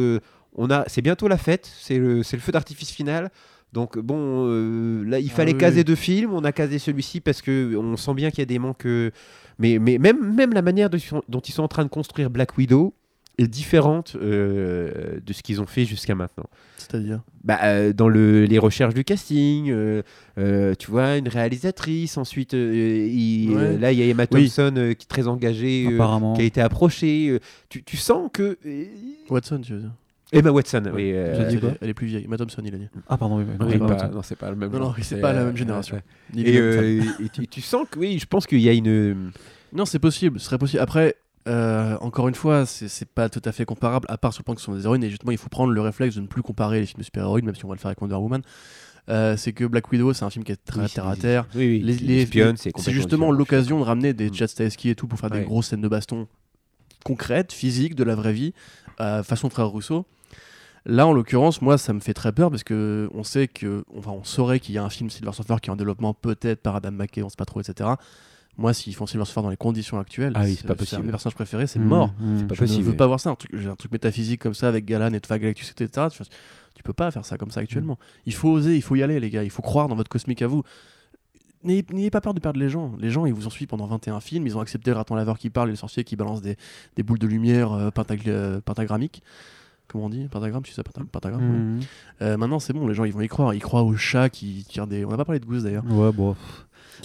on a, c'est bientôt la fête, c'est le, feu d'artifice final. Donc bon, euh, là il Ah fallait oui, caser oui. deux films, on a casé celui-ci parce que on sent bien qu'il y a des manques. euh, Mais, mais même, même la manière dont ils, sont, dont ils sont en train de construire Black Widow est différente euh, de ce qu'ils ont fait jusqu'à maintenant. C'est-à-dire? Bah, euh, dans le, les recherches du casting, euh, tu vois, une réalisatrice, ensuite, il- Ouais. là il y a Emma. Thompson qui est très engagée, qui a été approchée. tu, tu sens que. Watson, tu veux dire? Emma Watson, oui. euh, dit elle, quoi est, elle est plus vieille. Matt Thompson, il a dit. Ah, pardon, oui. oui, non, oui, c'est pas non, c'est pas le même. Non, non, c'est pas la même génération. ouais. Ni Et, euh, et tu, tu sens que, oui, je pense qu'il y a une. Non, c'est possible, ce serait possible. Après, euh, encore une fois, c'est pas tout à fait comparable, à part sur le point que ce sont des héroïnes, et justement, il faut prendre le réflexe de ne plus comparer les films de super-héroïnes, même si on va le faire avec Wonder Woman. Euh, c'est que Black Widow, c'est un film qui est très Oui, terre à c'est- terre. Oui, oui. Les, les- c'est justement l'occasion de ramener des Mm. Jet Starsky et tout pour faire des grosses scènes de baston concrètes, physiques, de la vraie vie, euh, façon frère Rousseau. Là, en l'occurrence, moi, ça me fait très peur parce que on sait que, enfin, on saurait qu'il y a un film Silver Surfer qui est en développement peut-être par Adam McKay, on sait pas trop, etc. Moi, s'ils font Silver Surfer dans les conditions actuelles, Ah oui, c'est pas un de possible. mes personnages préférés, c'est Mmh, mort. mmh. pas Je possible, ne veux pas voir ça. Un truc, j'ai un truc métaphysique comme ça avec Galan et Tva Galactus, etc. Tu, tu peux pas faire ça comme ça actuellement. Il faut oser, il faut y aller, les gars. Il faut croire dans votre cosmique à vous. N'ayez pas peur de perdre les gens. Les gens, ils vous ont suivi pendant 21 films. Ils ont accepté le raton laveur qui parle et le sorcier qui balance des, des boules de lumière euh, euh, pentagrammiques. Comment on dit Pentagramme, tu sais, penta- pentagramme ouais. Mmh. Euh, Maintenant, c'est bon, les gens, ils vont y croire. Ils croient aux chats qui tirent des. On n'a pas parlé de gousses d'ailleurs. Ouais, bon.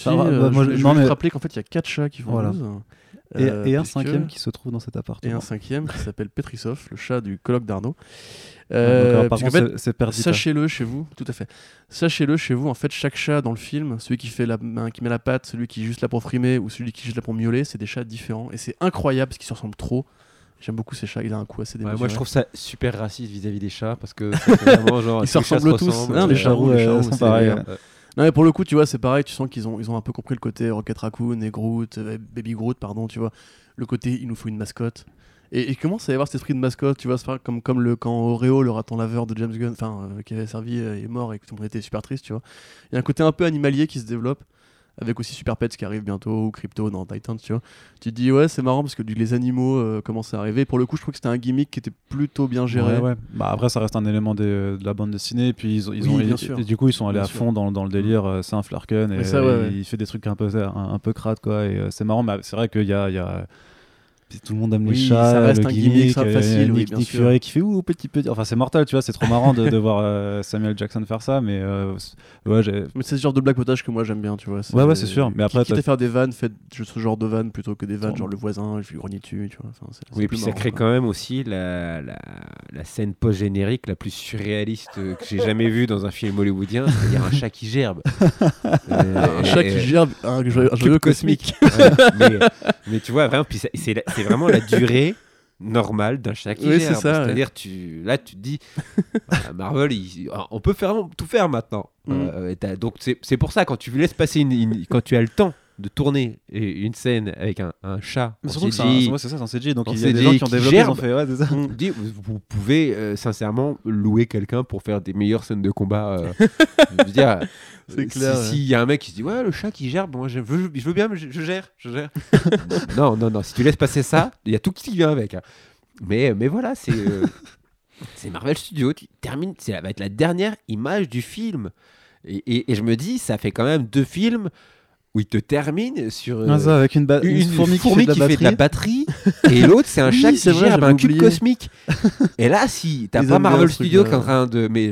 Ah, bah, euh, moi, je, je- juste mais- rappeler qu'en fait, il y a 4 chats qui font Voilà. gousses. Et, Euh, et un cinquième qui se trouve dans cet et appartement. un cinquième qui s'appelle Petrisov, le chat du colloque d'Arnaud. Euh, contre, fait, c'est- c'est perdu. Sachez-le chez vous, tout à fait. Sachez-le chez vous, en fait, chaque chat dans le film, celui qui fait la main, qui met la patte, celui qui est juste là pour frimer ou celui qui est juste là pour miauler, c'est des chats différents et c'est incroyable parce qu'ils se ressemblent trop. J'aime beaucoup ces chats, il a un coup assez Ouais, démesuré. moi, je trouve ça super raciste vis-à-vis des chats parce que vraiment genre. Ils se chats ressemblent tous. ressemblent, Non, les euh, les sont pareils, ouais. meilleurs. Non, mais pour le coup, tu vois, c'est pareil, tu sens qu'ils ont, ils ont un peu compris le côté Rocket Raccoon et Groot, euh, Baby Groot, pardon, tu vois. Le côté, il nous faut une mascotte. Et il commence à y avoir cet esprit de mascotte, tu vois, c'est pas comme, comme le, quand Oreo, le raton laveur de James Gunn, enfin, euh, qui avait servi, euh, est mort et que tout le monde était super triste, tu vois. Il y a un côté un peu animalier qui se développe, avec aussi Super Pets qui arrive bientôt, ou Crypto dans Titans, tu vois. Tu te dis, ouais, c'est marrant parce que les animaux euh, commencent à arriver. Pour le coup, je trouve que c'était un gimmick qui était plutôt bien géré. Ouais, ouais. Bah, après, ça reste un élément des- de la bande dessinée. Et puis, ils, ont- ils Oui, ont, bien et- sûr. et du coup, ils sont allés Bien à sûr. fond dans, dans le délire. euh, C'est un Flarken. Et, ça, ouais, euh, il fait des trucs un peu, un, un peu crades, quoi. Et euh, c'est marrant, mais c'est vrai qu'il y a. y a- tout le monde aime Oui, les chats, ça reste le un gimmick, gimmick, ça, euh, facile, oui, Nick. Fury qui fait ouh petit petit. Enfin, c'est mortel, tu vois. C'est trop marrant de, de voir euh, Samuel Jackson faire ça, mais euh, c'est- ouais, j'ai- Mais c'est ce genre de black potage que moi j'aime bien, tu vois. Ouais, ouais, c'est sûr. Mais après, quitte à faire des vannes, faites ce genre de vannes plutôt que des vannes, genre le voisin, je lui grogner dessus, tu vois. Enfin, Oui, et puis ça crée quoi. quand même aussi la, la, la scène post-générique la plus surréaliste que j'ai jamais vue dans un film hollywoodien, c'est-à-dire un chat qui gerbe. Euh, Un chat qui gerbe un joyeux cosmique. mais, tu vois, vraiment, puis ça- c'est la- c'est vraiment la durée normale d'un chat qui Oui, c'est ça, C'est-à-dire, tu, là, tu te dis, voilà, Marvel, il- on peut faire, tout faire maintenant. Mm. Euh, donc, c'est c'est pour ça, quand tu laisses passer une, une- quand tu as le temps de tourner une scène avec un, un chat, Mais surtout que CGI, ouais, c'est ça, c'est un CG. Donc il y a des gens qui ont développé, ils ont gerbe. fait, ouais, c'est ça. Je dis, vous, pouvez euh, sincèrement louer quelqu'un pour faire des meilleures scènes de combat. euh, je veux dire, C'est euh, clair, ouais. S'il y a un mec qui se dit ouais le chat qui gerbe, moi je veux, je veux bien, mais je, je gère, je gère. non non non, si tu laisses passer ça, il y a tout qui vient avec. hein. Mais mais voilà, c'est euh, c'est Marvel Studios. Tu termines, c'est va être la dernière image du film. Et, et- et je me dis, ça fait quand même deux films où il te termine sur euh, Ah, ça, avec une, ba- une, une fourmi, qui fait de la batterie. et l'autre c'est un Oui, chat qui vrai, un cube oublié. cosmique. Et là, si t'as pas Marvel Studios qui est en train de, mais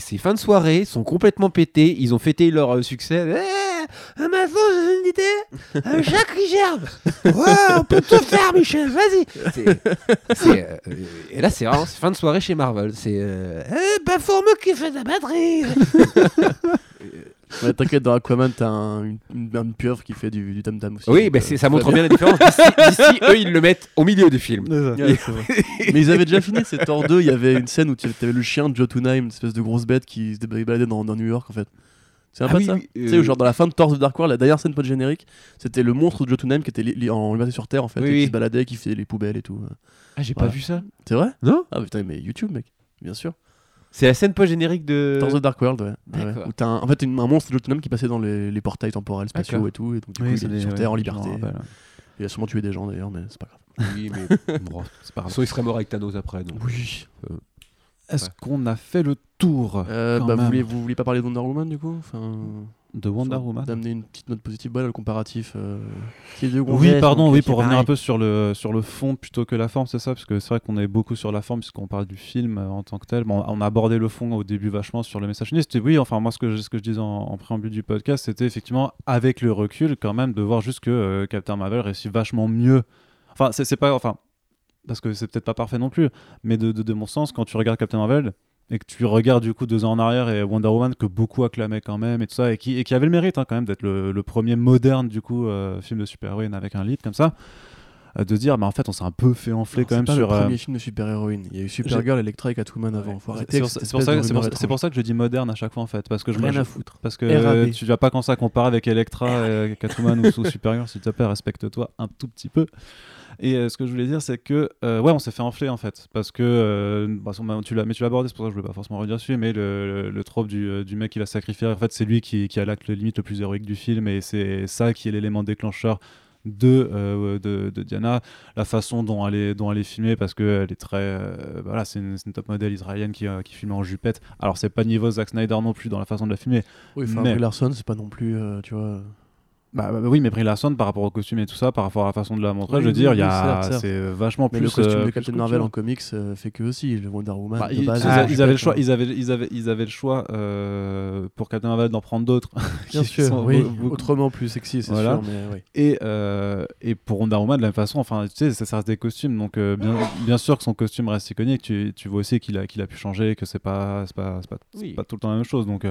c'est fin de soirée, ils sont complètement pétés, ils ont fêté leur euh, succès. Eh, ma faute, j'ai une idée, un chat qui gerbe. Ouais, on peut tout faire, Michel, vas-y. Euh, euh, et là, c'est vraiment fin de soirée chez Marvel. C'est euh, eh, bah, Fourme qui fait de la batterie. Ouais, T'inquiète, dans Aquaman, t'as un, une, une, une pieuvre qui fait du, du tam-tam aussi. Oui, donc, bah, euh, c'est- ça montre bien la différence. D'ici, d'ici, eux, ils le mettent au milieu du film. C'est ça. Ouais, c'est vrai. Mais ils avaient déjà fini, c'est Thor 2. Il y avait une scène où tu avais le chien de Jotunheim, une espèce de grosse bête qui se dé- baladait dans, dans New York en fait. C'est un Ah peu oui, ça oui, Tu sais, euh, genre dans la fin de Thor The Dark World, la dernière scène pas de générique, c'était le monstre de Jotunheim qui était li- li- en liberté sur Terre en fait, Oui, et oui. qui se baladait, qui faisait les poubelles et tout. Ah, j'ai Voilà. pas vu ça. C'est vrai? Non Ah putain, mais YouTube mec, bien sûr. C'est la scène post-générique de. Thor The Dark World, ouais. Où t'as un- en fait une- un monstre de Jotunheim qui passait dans les, les portails temporels, spatiaux et tout, et donc du coup il c'est est sur Terre en liberté. Il a sûrement tué des gens d'ailleurs, mais c'est pas grave. Oui, mais bon, C'est pas grave. il serait mort avec Thanos après. Donc. Oui. est-ce Ouais. qu'on a fait le tour Euh, bah, vous, vous vouliez pas parler de Wonder Woman du coup? Enfin, de Wonder Woman D'amener une petite note positive, voilà le comparatif. euh, qui est de Oui, pardon, oui, pour revenir un peu sur le, sur le fond plutôt que la forme, c'est ça? Parce que c'est vrai qu'on est beaucoup sur la forme, puisqu'on parle du film euh, en tant que tel. Bon, on a abordé le fond au début vachement sur le message. C'était, oui, enfin, moi, ce que, je- ce que je disais en, en préambule du podcast, c'était effectivement, avec le recul, quand même, de voir juste que euh, Captain Marvel réussit vachement mieux. Enfin, c'est, c'est pas. Enfin, parce que c'est peut-être pas parfait non plus, mais de, de, de mon sens, quand tu regardes Captain Marvel. Et que tu regardes du coup deux ans en arrière et Wonder Woman que beaucoup acclamaient quand même et tout ça et qui, et qui avait le mérite hein, quand même d'être le, le premier moderne du coup euh, film de super-héroïne avec un lead comme ça euh, de dire, bah, en fait, on s'est un peu fait enfler Alors, quand même pas sur. le euh, premier film de super-héroïne. Il y a eu Supergirl, Electra et Catwoman avant. Faut c'est arrêter c'est pour ça, pour- pour ça que je dis moderne à chaque fois en fait, parce que je. Rien à foutre. parce que tu vas pas commencer à comparer avec Electra, et Catwoman ou, ou Supergirl, s'il te plaît, respecte-toi un tout petit peu. Et euh, ce que je voulais dire, c'est que euh, ouais, on s'est fait enfler en fait, parce que euh, bah, tu l'as, mais tu l'as abordé, c'est pour ça que je voulais pas forcément redire dessus, mais le, le, le trope du, euh, du mec qui l'a sacrifié, en fait, c'est lui qui, qui a l'acte limite le plus héroïque du film, et c'est ça qui est l'élément déclencheur de, euh, de, de Diana, la façon dont elle est, dont elle est filmée, parce qu'elle est très. euh, voilà, c'est une, top modèle israélienne qui, euh, qui filme en jupette. Alors, c'est pas niveau Zack Snyder non plus dans la façon de la filmer. Oui, enfin, Mais- Larson, c'est pas non plus, tu vois. Bah, bah, oui, mais Brie Larson, par rapport au costume et tout ça, par rapport à la façon de la montrer, Oui, je veux oui, dire, oui, il y a, c'est vachement Mais plus. le costume euh, de Captain. Marvel en comics euh, fait que aussi. Le Wonder Woman, Bah, de ils, base, avaient le choix, hein. ils avaient, ils avaient, ils avaient le choix euh, pour Captain Marvel d'en prendre d'autres. Bien sûr, beaucoup- Autrement plus sexy, c'est Voilà. sûr. Mais oui. Et, euh, et pour Wonder Woman, de la même façon, enfin, tu sais, ça, ça reste des costumes, donc bien, bien sûr que son costume reste iconique. Tu, tu vois aussi qu'il a, qu'il a pu changer, que c'est pas, c'est pas, pas, pas tout le temps la même chose. Donc,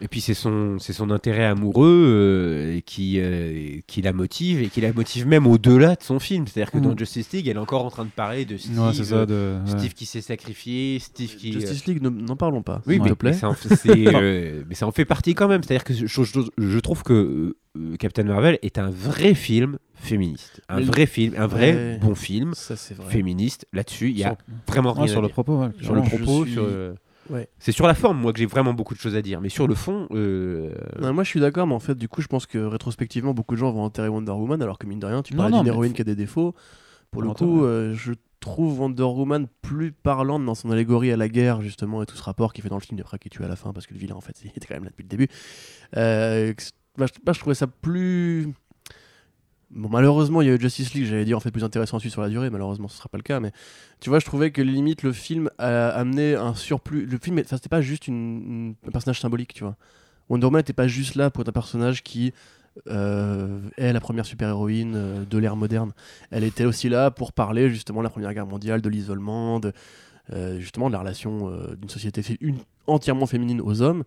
Et puis c'est son, c'est son intérêt amoureux euh, qui, euh, qui la motive et qui la motive même au-delà de son film. C'est-à-dire que Mm. dans Justice League, elle est encore en train de parler de Steve, ouais, c'est ça. De, ouais. Steve qui s'est sacrifié, Steve qui... euh, Justice League, ne- n'en parlons pas. Oui, s'il mais, te plaît. mais ça en fait, c'est, euh, mais ça en fait partie quand même. C'est-à-dire que je, je- je trouve que euh, Captain Marvel est un vrai film féministe. Un Mais- vrai film, un vrai Ouais. bon film Ça, c'est vrai. féministe. Là-dessus, il y a Sur- vraiment rien Ouais, sur à le dire. propos, ouais, Sur le clairement. Je propos, suis- sur, euh, Ouais. c'est sur la forme, moi, que j'ai vraiment beaucoup de choses à dire. Mais sur le fond, euh, Non, moi je suis d'accord, mais en fait, du coup, je pense que rétrospectivement, beaucoup de gens vont enterrer Wonder Woman, alors que mine de rien, tu parles d'une mais- héroïne qui a des défauts. Pour le coup, euh, je trouve Wonder Woman plus parlante dans son allégorie à la guerre, justement, et tout ce rapport qu'il fait dans le film, après qui tue à la fin, parce que le vilain, en fait, il était quand même là depuis le début. Euh, bah, bah, je trouvais ça plus. Bon, malheureusement, il y a eu Justice League, j'allais dire en fait plus intéressant suivre sur la durée, malheureusement ce sera pas le cas, mais tu vois, je trouvais que limite le film a amené un surplus. Le film, enfin, c'était pas juste une- un personnage symbolique, tu vois. Wonder Woman n'était pas juste là pour être un personnage qui euh, est la première super-héroïne euh, de l'ère moderne. Elle était aussi là pour parler justement de la Première Guerre mondiale, de l'isolement, de, euh, justement de la relation d'une société entièrement féminine aux hommes.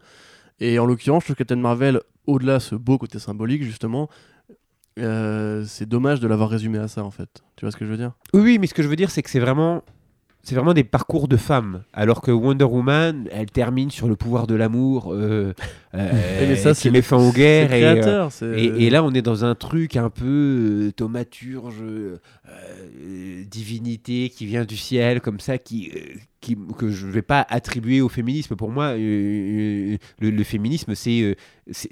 Et en l'occurrence, je trouve que Captain Marvel, au-delà de ce beau côté symbolique, justement, euh, c'est dommage de l'avoir résumé à ça, en fait. Tu vois ce que je veux dire? Oui, oui, mais ce que je veux dire, c'est que c'est vraiment, c'est vraiment des parcours de femmes. Alors que Wonder Woman, elle termine sur le pouvoir de l'amour, euh, euh, ça, qui met fin aux guerres. Et, euh, créateur, c'est- et, et là, on est dans un truc un peu euh, thaumaturge, euh, euh, divinité qui vient du ciel, comme ça, qui, euh, qui, que je ne vais pas attribuer au féminisme. Pour moi, euh, euh, le, le féminisme, c'est euh,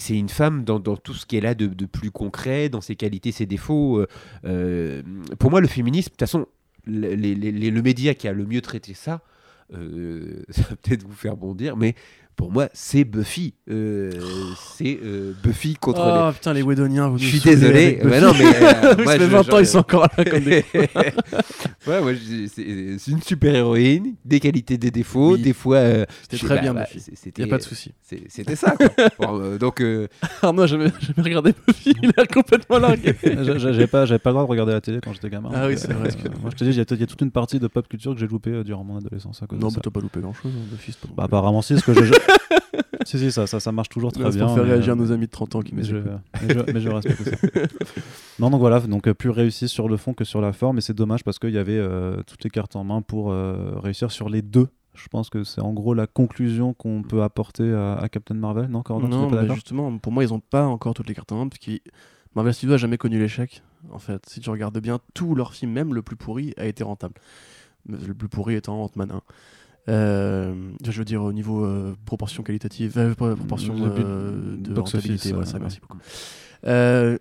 une femme dans, dans tout ce qui est là de, de plus concret, dans ses qualités, ses défauts. euh, euh, pour moi, le féminisme, de toute façon, les- le média qui a le mieux traité ça, euh, ça va peut-être vous faire bondir, mais pour moi, c'est Buffy. Euh, c'est euh, Buffy contre les Oh putain, les Wedoniens, vous je suis désolé. Bah Buffy. non, mais euh, moi, ça fait je- 20 je- ans, ils sont encore là comme des. ouais, moi, c'est une super héroïne, des qualités, des défauts, Oui. des fois. euh, C'était très pas, bien, bah, Buffy. c'est- Y C'était a pas de souci. C'était ça. Quoi. Bon, euh, donc, euh, Arnaud a jamais, jamais regardé Buffy, il a complètement largué. J'avais pas, j'avais pas le droit de regarder la télé quand j'étais gamin. Ah oui, c'est vrai. moi, je te dis, il y, a il y a toute une partie de pop culture que j'ai loupé euh, durant mon adolescence à cause Non, de mais t'as pas loupé grand chose, Buffy, c'est pas non Bah, apparemment, si, parce que si, si, ça, ça, ça marche toujours très c'est bien. pour faire réagir euh, nos amis de 30 ans qui mais je, mais, je, mais je respecte ça. non, donc voilà, donc euh, plus réussi sur le fond que sur la forme, et c'est dommage parce qu'il y avait euh, toutes les cartes en main pour euh, réussir sur les deux. Je pense que c'est en gros la conclusion qu'on peut apporter à, à Captain Marvel. Non, n'es Non, pas justement, pour moi, ils ont pas encore toutes les cartes en main, parce que Marvel Studios a jamais connu l'échec. En fait, si tu regardes bien, tous leurs films, même le plus pourri, a été rentable. Le plus pourri étant Ant-Man 1. Euh, je veux dire au niveau euh, proportion qualitative, euh, pas proportion de rentabilité, euh, ça, ouais. merci beaucoup.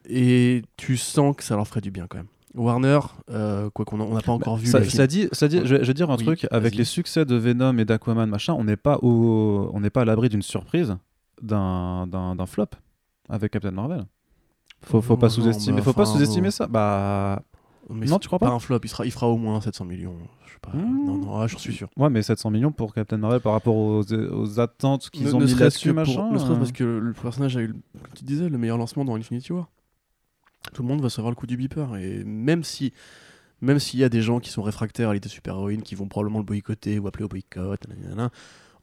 Et tu sens que ça leur ferait du bien quand même. Warner, euh, quoi qu'on n'a pas encore vu. Ça, les ça dit, ça dit, je, je vais dire un Oui, truc, avec les succès de Venom et d'Aquaman, machin, on n'est pas, au, on n'est pas à l'abri d'une surprise, d'un, flop avec Captain Marvel. Faut, faut pas Non, sous-estimer, faut pas enfin, sous-estimer non. ça. Bah, Mais Non, tu crois pas pas un flop, il sera, il fera au moins 700 millions. Je sais pas. Mmh. Non, non, ah, j'en suis sûr. ouais, mais 700 millions pour Captain Marvel par rapport aux, aux attentes qu'ils Ne- ont ne mis là-dessus, pour- machin. serait-ce euh. parce que le personnage a eu, comme tu disais, le meilleur lancement dans Infinity War. Tout le monde va savoir le coup du beeper. Et même si. Même s'il y a des gens qui sont réfractaires à l'idée super-héroïne, qui vont probablement le boycotter ou appeler au boycott, nanana,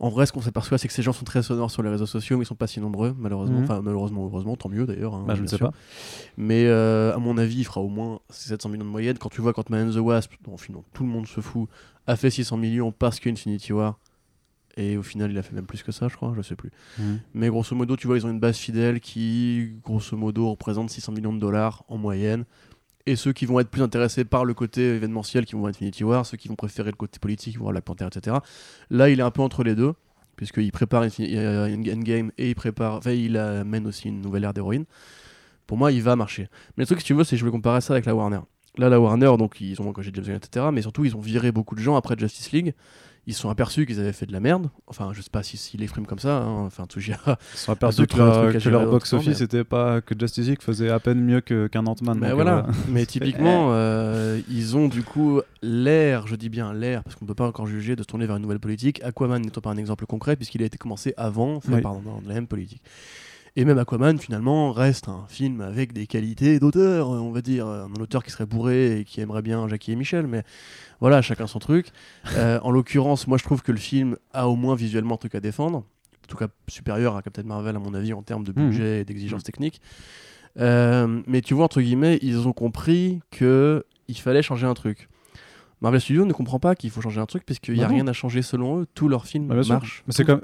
en vrai, ce qu'on s'aperçoit, c'est que ces gens sont très sonores sur les réseaux sociaux, mais ils sont pas si nombreux, malheureusement. Mhm. Enfin, malheureusement, heureusement, tant mieux d'ailleurs. hein, Bah, je ne sais sûr. pas. Mais euh, à mon avis, il fera au moins 700 millions de moyenne. Quand tu vois quand Man and the Wasp, dont tout le monde se fout, a fait 600 millions parce qu'Infinity War. Et au final, il a fait même plus que ça, je crois, je sais plus. Mhm. Mais grosso modo, tu vois, ils ont une base fidèle qui, grosso modo, représente 600 millions de dollars en moyenne. Et ceux qui vont être plus intéressés par le côté événementiel, qui vont voir Infinity War, ceux qui vont préférer le côté politique, qui vont voir Black Panther, etc. Là, il est un peu entre les deux, puisqu'il prépare Infin- euh, Endgame et il prépare, enfin, il amène aussi une nouvelle ère d'héroïne. Pour moi, il va marcher. Mais le truc, si tu veux, c'est que je vais comparer ça avec la Warner. Là, la Warner, donc ils ont engagé James Gunn, etc. Mais surtout, ils ont viré beaucoup de gens après Justice League. Ils se sont aperçus qu'ils avaient fait de la merde. Enfin, je sais pas s'ils si, s'ils l'expriment comme ça. hein. Enfin, Ils se sont aperçus d'autres que, leur- trucs à que leur box-office mais- c'était pas que Justice League faisait à peine mieux qu'un Ant-Man. Mais voilà. euh, Mais typiquement, euh, ils ont du coup l'air, je dis bien l'air, parce qu'on peut pas encore juger de se tourner vers une nouvelle politique. Aquaman n'étant pas un exemple concret, puisqu'il a été commencé avant, fait Oui. par dans la même politique. Et même Aquaman, finalement, reste un film avec des qualités d'auteur, euh, on va dire. Un auteur qui serait bourré et qui aimerait bien Jackie et Michel, mais voilà, chacun son truc. Euh, en l'occurrence, moi je trouve que le film a au moins visuellement un truc à défendre. En tout cas, supérieur à Captain Marvel, à mon avis, en termes de Mhm. budget et d'exigences techniques. Euh, mais tu vois, entre guillemets, ils ont compris que il fallait changer un truc. Marvel Studios ne comprend pas qu'il faut changer un truc puisqu'il n'y a Bah non. rien à changer selon eux. Tous leurs films Bah, marchent. C'est Tout, comme,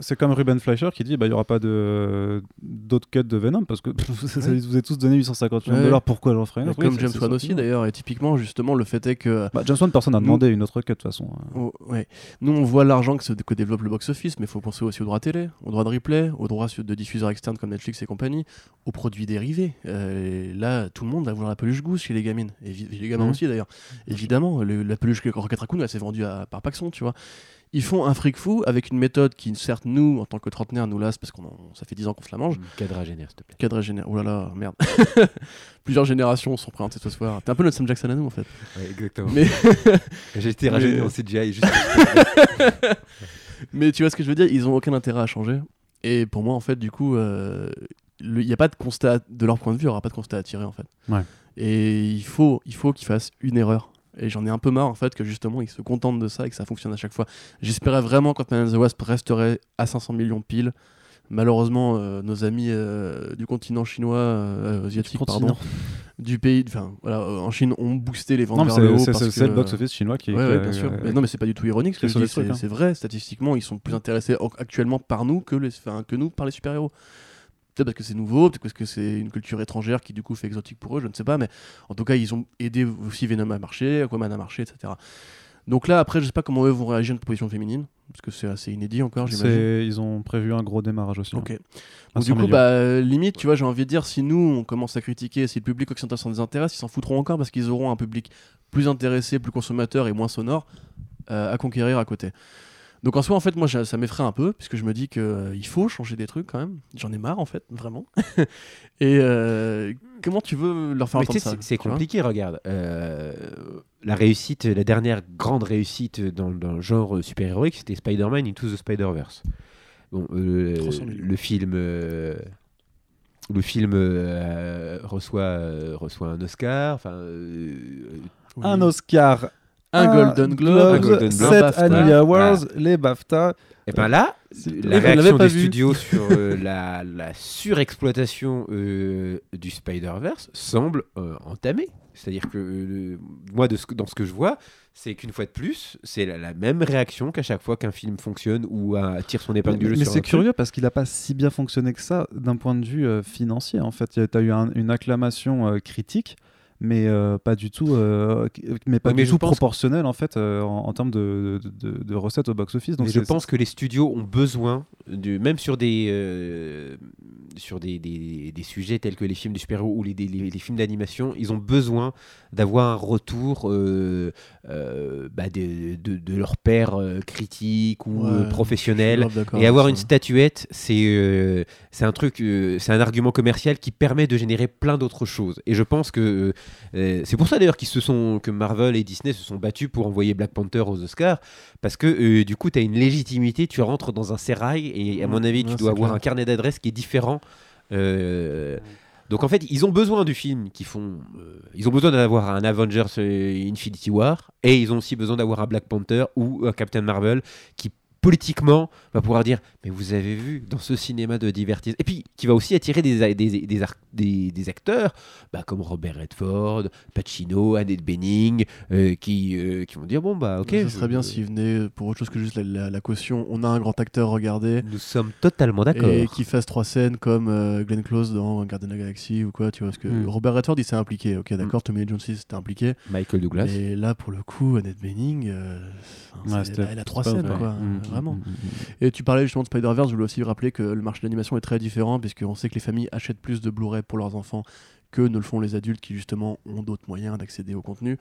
c'est- Ruben Fleischer qui dit bah, il n'y aura pas de- d'autres cuts de Venom parce que Ouais. vous avez tous donné 850 millions de dollars, pourquoi j'en ferais une comme James Wan aussi d'ailleurs. Et typiquement, justement, le fait est que Bah, James Wan, personne n'a Nous- demandé une autre cut de toute façon. Oh, ouais. Nous, on voit l'argent que, développe le box-office, mais il faut penser aussi aux droits télé, aux droits de replay, aux droits de diffuseurs externes comme Netflix et compagnie, aux produits dérivés. Euh, et là, tout le monde va vouloir la peluche gousse chez les gamines, et les gamins Mhm. aussi d'ailleurs. Évidemment, le- la peluche que Rocket Raccoon, elle s'est vendue à, par Paxson, tu vois. Ils font un fric fou avec une méthode qui, certes, nous, en tant que trentenaires, nous lasse parce qu'on en- ça fait 10 ans qu'on se la mange. Quadragénaire, s'il te plaît. Général. Oh là là, merde. Plusieurs générations sont présentées ce soir. T'es un peu notre Sam Jackson à nous, en fait. Ouais, exactement. Mais- J'ai été rajeuni en CGI juste. Mais tu vois ce que je veux dire Ils ont aucun intérêt à changer. Et pour moi, en fait, du coup, euh, le- il n'y a pas de constat, de leur point de vue, il n'y aura pas de constat à tirer, en fait. Ouais. Et il faut, il faut qu'ils fassent une erreur. Et j'en ai un peu marre, en fait, que justement, ils se contentent de ça et que ça fonctionne à chaque fois. J'espérais vraiment qu'Ant-Man and the Wasp resterait à 500 millions pile. Malheureusement, euh, nos amis euh, du continent chinois, euh, asiatique, pardon, continent. du pays, enfin, voilà, euh, en Chine, ont boosté les ventes Non, vers le haut. c'est- le box-office chinois qui. Ouais, qui- ouais, bien sûr. euh, Mais non, mais c'est pas du tout ironique ce que je est dis, c'est hein. c'est vrai. Statistiquement, ils sont plus intéressés en- actuellement par nous que, les, que nous par les super-héros. Peut-être parce que c'est nouveau, peut-être parce que c'est une culture étrangère qui du coup fait exotique pour eux, je ne sais pas, mais en tout cas, ils ont aidé aussi Venom à marcher, Aquaman à marcher, etc. Donc là, après, je sais pas comment eux vont réagir à une proposition féminine, parce que c'est assez inédit encore, j'imagine. Ils ont prévu un gros démarrage aussi. Ok. hein. À Donc, 100 du coup, millions. bah, limite, tu vois, j'ai envie de dire, si nous, on commence à critiquer, si le public occidental s'en désintéresse, ils s'en foutront encore parce qu'ils auront un public plus intéressé, plus consommateur et moins sonore euh, à conquérir à côté. Donc en soi, en fait, moi, ça m'effraie un peu, puisque je me dis qu'il faut changer des trucs quand même. J'en ai marre, en fait, vraiment. et euh, comment tu veux leur faire Mais entendre ça c'est- compliqué, regarde. Euh, la réussite, la dernière grande réussite dans, dans le genre super-héroïque, c'était Spider-Man Into the Spider-Verse. Bon, euh, 300 millions. le film, euh, le film euh, reçoit, euh, reçoit un Oscar. Enfin, euh, Oui. Un Oscar, Un Golden Globe, un Golden Globe, 7 BAFTA. Annie Awards, Voilà. les BAFTA. et ben là, la réaction des vu. studios sur euh, la, la surexploitation euh, du Spider-Verse semble euh, entamée. C'est-à-dire que euh, moi, de ce que- dans ce que je vois, c'est qu'une fois de plus, c'est la, la même réaction qu'à chaque fois qu'un film fonctionne ou euh, tire son épingle du jeu Mais c'est curieux parce qu'il n'a pas si bien fonctionné que ça d'un point de vue euh, financier. En fait, tu as eu un- une acclamation euh, critique, mais euh, pas du tout, euh, mais pas Ouais, mais du tout proportionnelle en fait euh, en, en termes de, de- de- de recettes au box-office. Donc Mais je pense que les studios ont besoin, du, même sur des, euh, sur des, des- des sujets tels que les films de super-héros ou les, des- les- les films d'animation, ils ont besoin d'avoir un retour euh, euh, bah, de, de, de leur père euh, critique ou Ouais, professionnel. Et avoir une statuette, c'est euh, c'est un truc, euh, c'est un argument commercial qui permet de générer plein d'autres choses. Et je pense que euh, c'est pour ça d'ailleurs qu'ils se sont, que Marvel et Disney se sont battus pour envoyer Black Panther aux Oscars, parce que euh, du coup, tu as une légitimité, tu rentres dans un sérail, et à mon avis, ouais, tu dois avoir clair. un carnet d'adresses qui est différent. Euh, donc en fait, ils ont besoin du film qui font. euh, ils ont besoin d'avoir un Avengers euh, Infinity War et ils ont aussi besoin d'avoir un Black Panther ou un Captain Marvel qui politiquement va pouvoir dire mais vous avez vu dans ce cinéma de divertissement et puis qui va aussi attirer des, des, des, ar- des- des acteurs bah, comme Robert Redford, Pacino, Annette Bening euh, qui, euh, qui vont dire bon bah ok ça je- serait bien s'il venait pour autre chose que juste la, la- la caution. On a un grand acteur, regardez. nous sommes totalement d'accord Et qui fasse trois scènes comme euh, Glenn Close dans Garden of the Galaxy ou quoi, tu vois. Parce que Mm. Robert Redford, il s'est impliqué. Ok, d'accord, Tommy Lee Jones il s'était impliqué. Michael Douglas Et là, pour le coup, Annette Bening, euh, Ouais, elle, a- trois scènes, vrai. quoi. Mm, euh, Vraiment. mm, mm, mm. Et tu parlais justement de Spider-Verse, je voulais aussi rappeler que le marché de l'animation est très différent, puisqu'on sait que les familles achètent plus de Blu-ray pour leurs enfants que ne le font les adultes qui justement ont d'autres moyens d'accéder au contenu.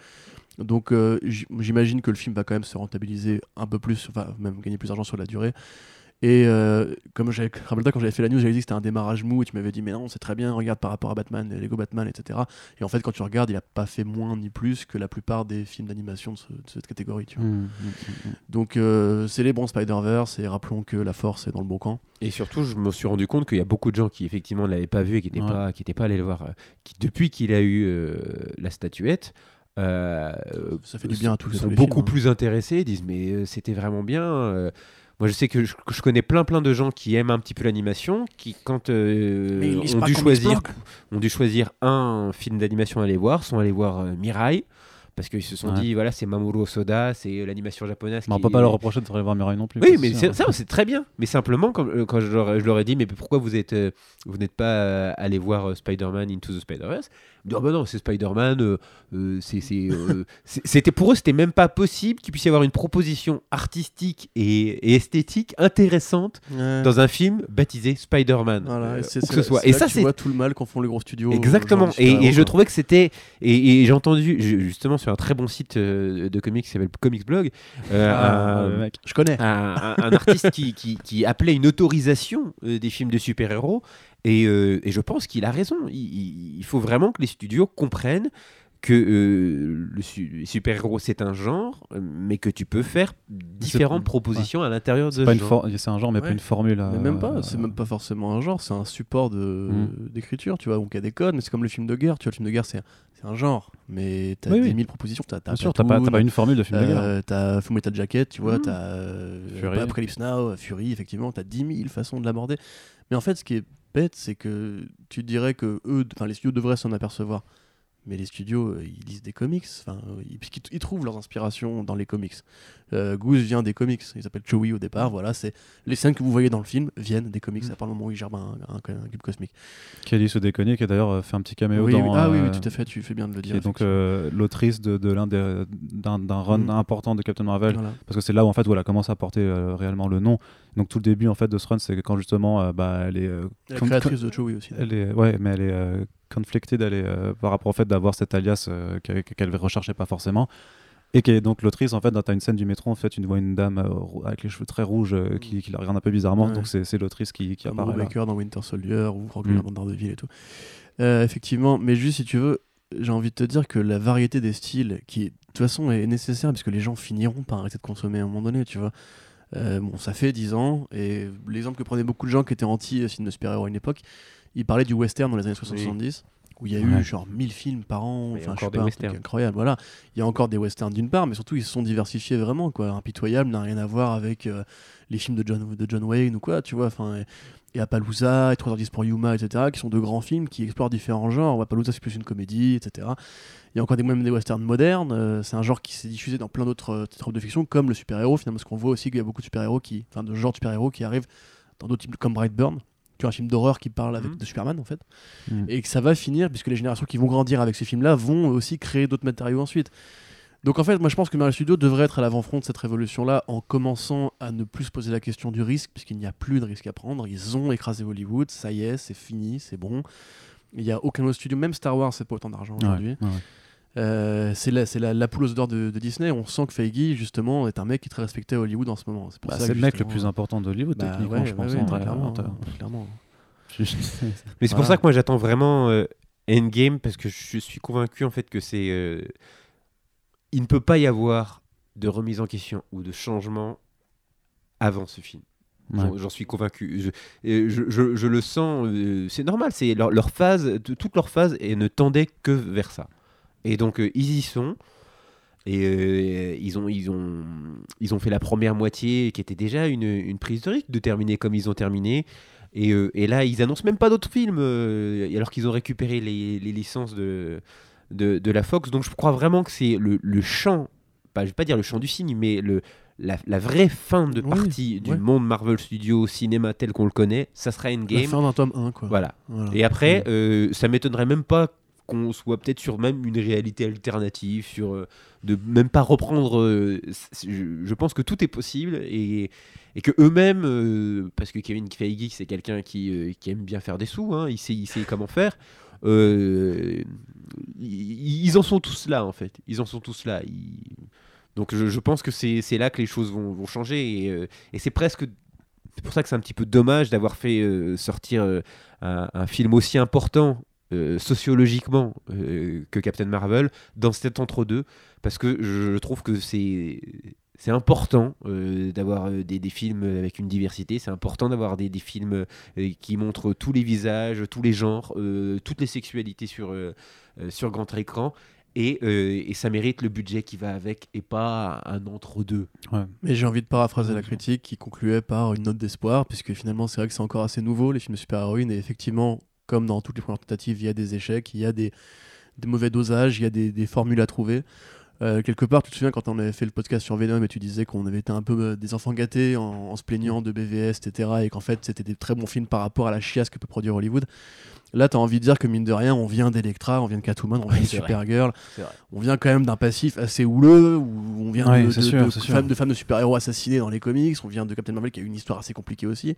Donc euh, j'imagine que le film va quand même se rentabiliser un peu plus, enfin même gagner plus d'argent sur la durée. Et euh, comme j'avais, rappelle-toi quand j'avais fait la news, j'avais dit que c'était un démarrage mou et tu m'avais dit mais non c'est très bien, regarde par rapport à Batman, les Lego Batman, etc. Et en fait quand tu regardes, il a pas fait moins ni plus que la plupart des films d'animation de, ce- de cette catégorie. Tu vois. Mm, mm, mm, mm. Donc euh, célébrons Spider-Verse et rappelons que la force est dans le bon camp. Et surtout, je me suis rendu compte qu'il y a beaucoup de gens qui effectivement ne l'avaient pas vu et qui n'étaient Ouais. pas, qui étaient pas allés le voir, euh, qui depuis qu'il a eu euh, la statuette, euh, Ça fait du bien à tous les- sont beaucoup films, hein. plus intéressés, ils disent mais euh, c'était vraiment bien. euh. Moi, je sais que je, que je connais plein plein de gens qui aiment un petit peu l'animation, qui quand euh, ont pas dû choisir, ont dû choisir un film d'animation à aller voir, sont allés voir euh, Mirai. Parce qu'ils se sont Ouais. dit, voilà, c'est Mamoru Osoda, c'est euh, l'animation japonaise. Mais on qui peut pas leur reprocher de aller voir Mirai non plus. oui, mais sûr. c'est- ça, c'est très bien. Mais simplement, quand, euh, quand je, leur, je leur ai dit, mais pourquoi vous êtes, vous n'êtes pas allé voir Spider-Man Into the Spider-Verse? Ah bah non, c'est Spider-Man. euh, euh, c'est- c'est, euh, c'était pour eux, c'était même pas possible qu'il puisse y avoir une proposition artistique et, et esthétique intéressante dans un film baptisé Spider-Man. Voilà, euh, que ce soit. c'est Et là ça, que tu c'est vois tout le mal qu'en font les gros studios. Exactement. Et, je trouvais que c'était. Et, et j'ai entendu ju- justement sur un très bon site de comics qui s'appelle Comics Blog. euh, Ah, un-. Je connais. un, un- un artiste qui, qui- qui appelait une autorisation des films de super-héros. Et, euh, et je pense qu'il a raison. Il, faut vraiment que les studios comprennent que euh, le su- super-héros c'est un genre, euh, mais que tu peux faire différentes ouais. propositions à l'intérieur de C'est pas ce une genre. c'est un genre, mais pas une formule. Mais euh, même pas, c'est même pas forcément un genre, c'est un support Mm. d'écriture, tu vois. Donc il y a des codes, mais c'est comme le film de guerre, tu vois. Le film de guerre, c'est un genre, mais t'as Oui, 10 oui. 000 propositions. T'as Bien sûr, t'as pas, t'as pas une formule de film de guerre. Euh, t'as Full Metal Jacket, tu vois, Mm. t'as euh. Apocalypse Now, Fury, effectivement, t'as 10 000 façons de l'aborder. Mais en fait, ce qui est c'est que tu dirais que eux, enfin les studios devraient s'en apercevoir. Mais les studios, euh, ils lisent des comics, enfin, euh, ils- trouvent leurs inspirations dans les comics. Euh, Goose vient des comics, il s'appelle Chewie au départ, voilà, c'est les scènes que vous voyez dans le film viennent des comics, Mm. à part le moment où il gère un, un, un cube cosmique. Kelly se déconne, qui a d'ailleurs fait un petit caméo Oui, dans. oui. Ah oui, oui, tout à fait, tu fais bien de le dire. est donc euh, l'autrice de, de l'un des- d'un run Mm. important de Captain Marvel. Voilà. parce que c'est là où en fait voilà commence à porter réellement le nom donc tout le début en fait de ce run c'est quand justement bah, elle est La créatrice de Chewie aussi. elle est ouais mais elle est conflicted elle est euh, par rapport au fait d'avoir cet alias euh, qu'elle recherchait pas forcément et qui est donc l'autrice en fait dans une scène du métro en fait une voit une dame euh, avec les cheveux très rouges euh, qui, qui la regarde un peu bizarrement Ouais. donc c'est c'est l'autrice qui, qui comme apparaît là. Dans Winter Soldier ou Rock Mm. dans Daredevil et tout. Euh, effectivement, mais juste si tu veux, j'ai envie de te dire que la variété des styles, qui de toute façon est nécessaire parce que les gens finiront par arrêter de consommer à un moment donné, tu vois. Bon, ça fait 10 ans, et l'exemple que prenaient beaucoup de gens qui étaient anti-film de super-héros à une époque, ils parlaient du western dans les années 60-70, où il y a Ouais. eu genre 1000 films par an, enfin, je sais pas, un incroyable, voilà. Il y a encore des westerns d'une part, mais surtout ils se sont diversifiés vraiment, quoi. Impitoyable n'a rien à voir avec euh, les films de John, de John Wayne ou quoi, tu vois, enfin... et- et Appaloosa, et 3h10 pour Yuma, etc., qui sont de grands films qui explorent différents genres. Appaloosa, c'est plus une comédie, etc. Il y a encore des, même des westerns modernes. euh, c'est un genre qui s'est diffusé dans plein d'autres euh, tropes de fiction, comme le super-héros, finalement, parce qu'on voit aussi qu'il y a beaucoup de super-héros qui, enfin, de genres de super-héros qui arrivent dans d'autres types, comme Brightburn, qui est un film d'horreur qui parle avec Mhm. de Superman, en fait. Mhm. Et que ça va finir, puisque les générations qui vont grandir avec ces films-là vont aussi créer d'autres matériaux ensuite. Donc en fait, moi je pense que Marvel Studios devrait être à l'avant-front de cette révolution-là en commençant à ne plus se poser la question du risque, puisqu'il n'y a plus de risque à prendre. Ils ont écrasé Hollywood, ça y est, c'est fini, c'est bon. Il n'y a aucun autre studio, même Star Wars, c'est pas autant d'argent aujourd'hui. Ouais, ouais. Euh, c'est la, c'est la, la poule aux odeurs de, de Disney. On sent que Feige, justement, est un mec qui est très respecté à Hollywood en ce moment. C'est Bah, le mec le plus important d'Hollywood, bah, techniquement, ouais, je pense. ouais, clairement, en termes- clairement. Mais c'est pour ça que moi j'attends vraiment euh, Endgame parce que je suis convaincu en fait que c'est euh, il ne peut pas y avoir de remise en question ou de changement avant ce film. Ouais. J'en- suis convaincu. Je, euh, je, je- je le sens. euh, c'est normal. C'est leur, leur phase, toute leur phase, et ne tendait que vers ça. Et donc euh, ils y sont. Et euh, ils, ont, ils, ont, ils ont fait la première moitié qui était déjà une, une prise de risque de terminer comme ils ont terminé. Et, euh, et là, ils annoncent même pas d'autres films, alors qu'ils ont récupéré les, les licences de, de, de la Fox. Donc je crois vraiment que c'est le, le champ, pas, je vais pas dire le champ du signe, mais le, la, la vraie fin de Oui, partie du ouais. monde Marvel Studios cinéma tel qu'on le connaît, ça sera La Endgame. fin d'un tome 1, quoi. Voilà. Voilà. Et après, euh, ça m'étonnerait même pas qu'on soit peut-être sur même une réalité alternative, sur euh, de même pas reprendre. euh, je, pense que tout est possible et, que eux-mêmes, euh, parce que Kevin Feige c'est quelqu'un qui, qui aime bien faire des sous, hein, il sait, il sait comment faire. ils, en sont tous là en fait. Ils en sont tous là. Donc je, pense que c'est là que les choses vont, vont changer et, c'est presque c'est pour ça que c'est un petit peu dommage d'avoir fait sortir un film aussi important euh, sociologiquement euh, que Captain Marvel dans cet entre-deux, parce que je trouve que c'est c'est important euh, d'avoir des, des films avec une diversité, c'est important d'avoir des, des films euh, qui montrent tous les visages, tous les genres, euh, toutes les sexualités sur, sur grand écran. Et, euh, et ça mérite le budget qui va avec et pas un entre-deux. Mais j'ai envie de paraphraser la critique qui concluait par une note d'espoir, puisque finalement c'est vrai que c'est encore assez nouveau les films de super-héroïnes, et effectivement, comme dans toutes les premières tentatives, il y a des échecs, il y a des, des mauvais dosages, il y a des, des formules à trouver. Euh, quelque part, tu te souviens quand on avait fait le podcast sur Venom et tu disais qu'on avait été un peu euh, des enfants gâtés en, en se plaignant de BVS, etc. Et qu'en fait c'était des très bons films par rapport à la chiasse que peut produire Hollywood. Là, tu as envie de dire que mine de rien, on vient d'Electra, on vient de Catwoman, on vient de. Supergirl, on vient quand même d'un passif assez houleux, où on vient Ouais, de, de- sûr, de femmes, de femmes de super-héros assassinés dans les comics, on vient de Captain Marvel qui a eu une histoire assez compliquée aussi.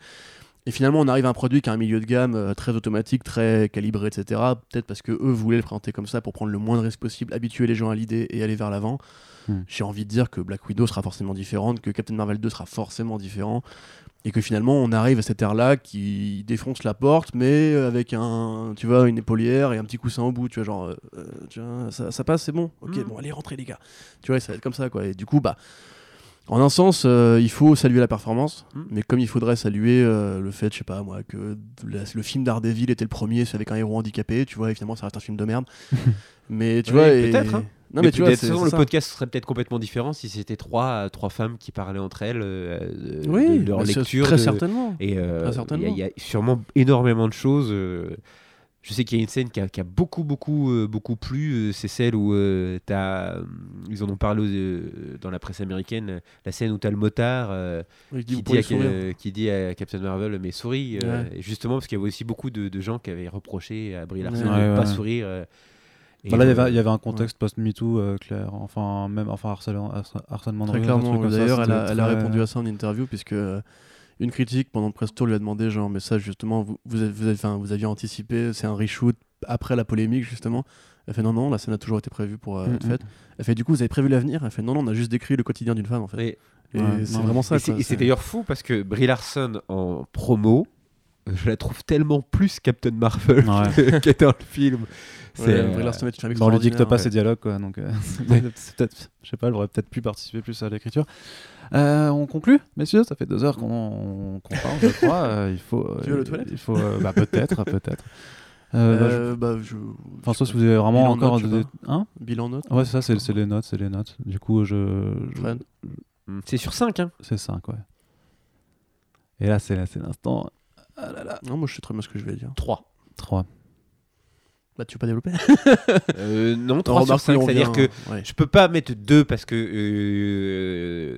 Et finalement, on arrive à un produit qui a un milieu de gamme euh, très automatique, très calibré, etc. Peut-être parce que eux voulaient le présenter comme ça pour prendre le moins de risques possible, habituer les gens à l'idée et aller vers l'avant. Hmm. J'ai envie de dire que Black Widow sera forcément différente, que Captain Marvel 2 sera forcément différent, et que finalement on arrive à cette ère-là qui défonce la porte, mais avec un, tu vois, une épaulière et un petit coussin au bout, tu vois, genre, euh, euh, tu vois, ça, ça passe, c'est bon, ok, Hmm. bon, allez rentrez les gars, tu vois, ça va être comme ça, quoi. Et du coup, bah, en un sens, euh, il faut saluer la performance, Hmm. mais comme il faudrait saluer euh, le fait, je sais pas moi, que la- le film Daredevil était le premier, c'est avec un héros handicapé, tu vois, et finalement ça reste un film de merde. mais tu Oui, vois, et- peut-être, hein. Non, mais, tu vois, façon, le ça. podcast serait peut-être complètement différent si c'était trois, trois femmes qui parlaient entre elles euh, Oui, de leur lecture. très de- certainement. Et euh, y, il y a sûrement énormément de choses. Je sais qu'il y a une scène qui a, qui a beaucoup, beaucoup, euh, beaucoup plu. euh, c'est celle où euh, t'as, euh, ils en ont parlé euh, dans la presse américaine. La scène où tu as le motard euh, Oui, qui, dit à, sourire. euh, qui dit à Captain Marvel Mais souris. euh, Ouais. justement, parce qu'il y avait aussi beaucoup de, de gens qui avaient reproché à Brie Larson Ouais, de ne ouais, pas ouais. sourire. là, il y euh, avait- il y avait un contexte post-MeToo euh, clair, enfin, même enfin, harcèlement, harcèlement Très clairement. D'ailleurs, elle, a- elle répondu à ça en interview, puisque euh, une critique pendant le press tour lui a demandé genre, mais ça, justement, vous, vous, avez- vous avez- enfin, vous aviez anticipé, c'est un reshoot après la polémique, justement. Elle fait non, non, la scène a toujours été prévue pour euh, Mm, être faite. Elle fait du coup, vous avez prévu l'avenir? Elle fait non, non, on a juste décrit le quotidien d'une femme, en fait. et- Et Ouais, c'est vraiment ça. Et c'est- d'ailleurs fou parce que Brie Larson en promo, je la trouve tellement plus Captain Marvel Ouais. qu'elle est dans le film. Ouais, euh, on lui dicte extraordinaire, pas ouais. ses dialogues, quoi. Donc, euh, peut-être, je sais pas, elle aurait peut-être pu participer plus à l'écriture. Euh, on conclut, messieurs. Ça fait deux heures qu'on, qu'on parle, je crois. Euh, il faut. euh, Tu vas aux toilettes Il faut. euh, bah, peut-être, peut-être. Euh, bah, je- bah, Enfin, sauf si vous avez vraiment Bilan encore note, des. Hein Bilan note Ouais, c'est ça, c'est, les notes, c'est les notes. Du coup, je. je-. C'est sur 5. Hein. c'est 5, ouais. Et là, c'est l'instant. Ah là là. Non, moi je sais très bien ce que je vais dire. 3. 3. Bah, tu veux pas développer? Euh, non, Non, 3 sur remarque, 5, oui, on c'est-à-dire vient- que ouais. je peux pas mettre 2 parce que euh,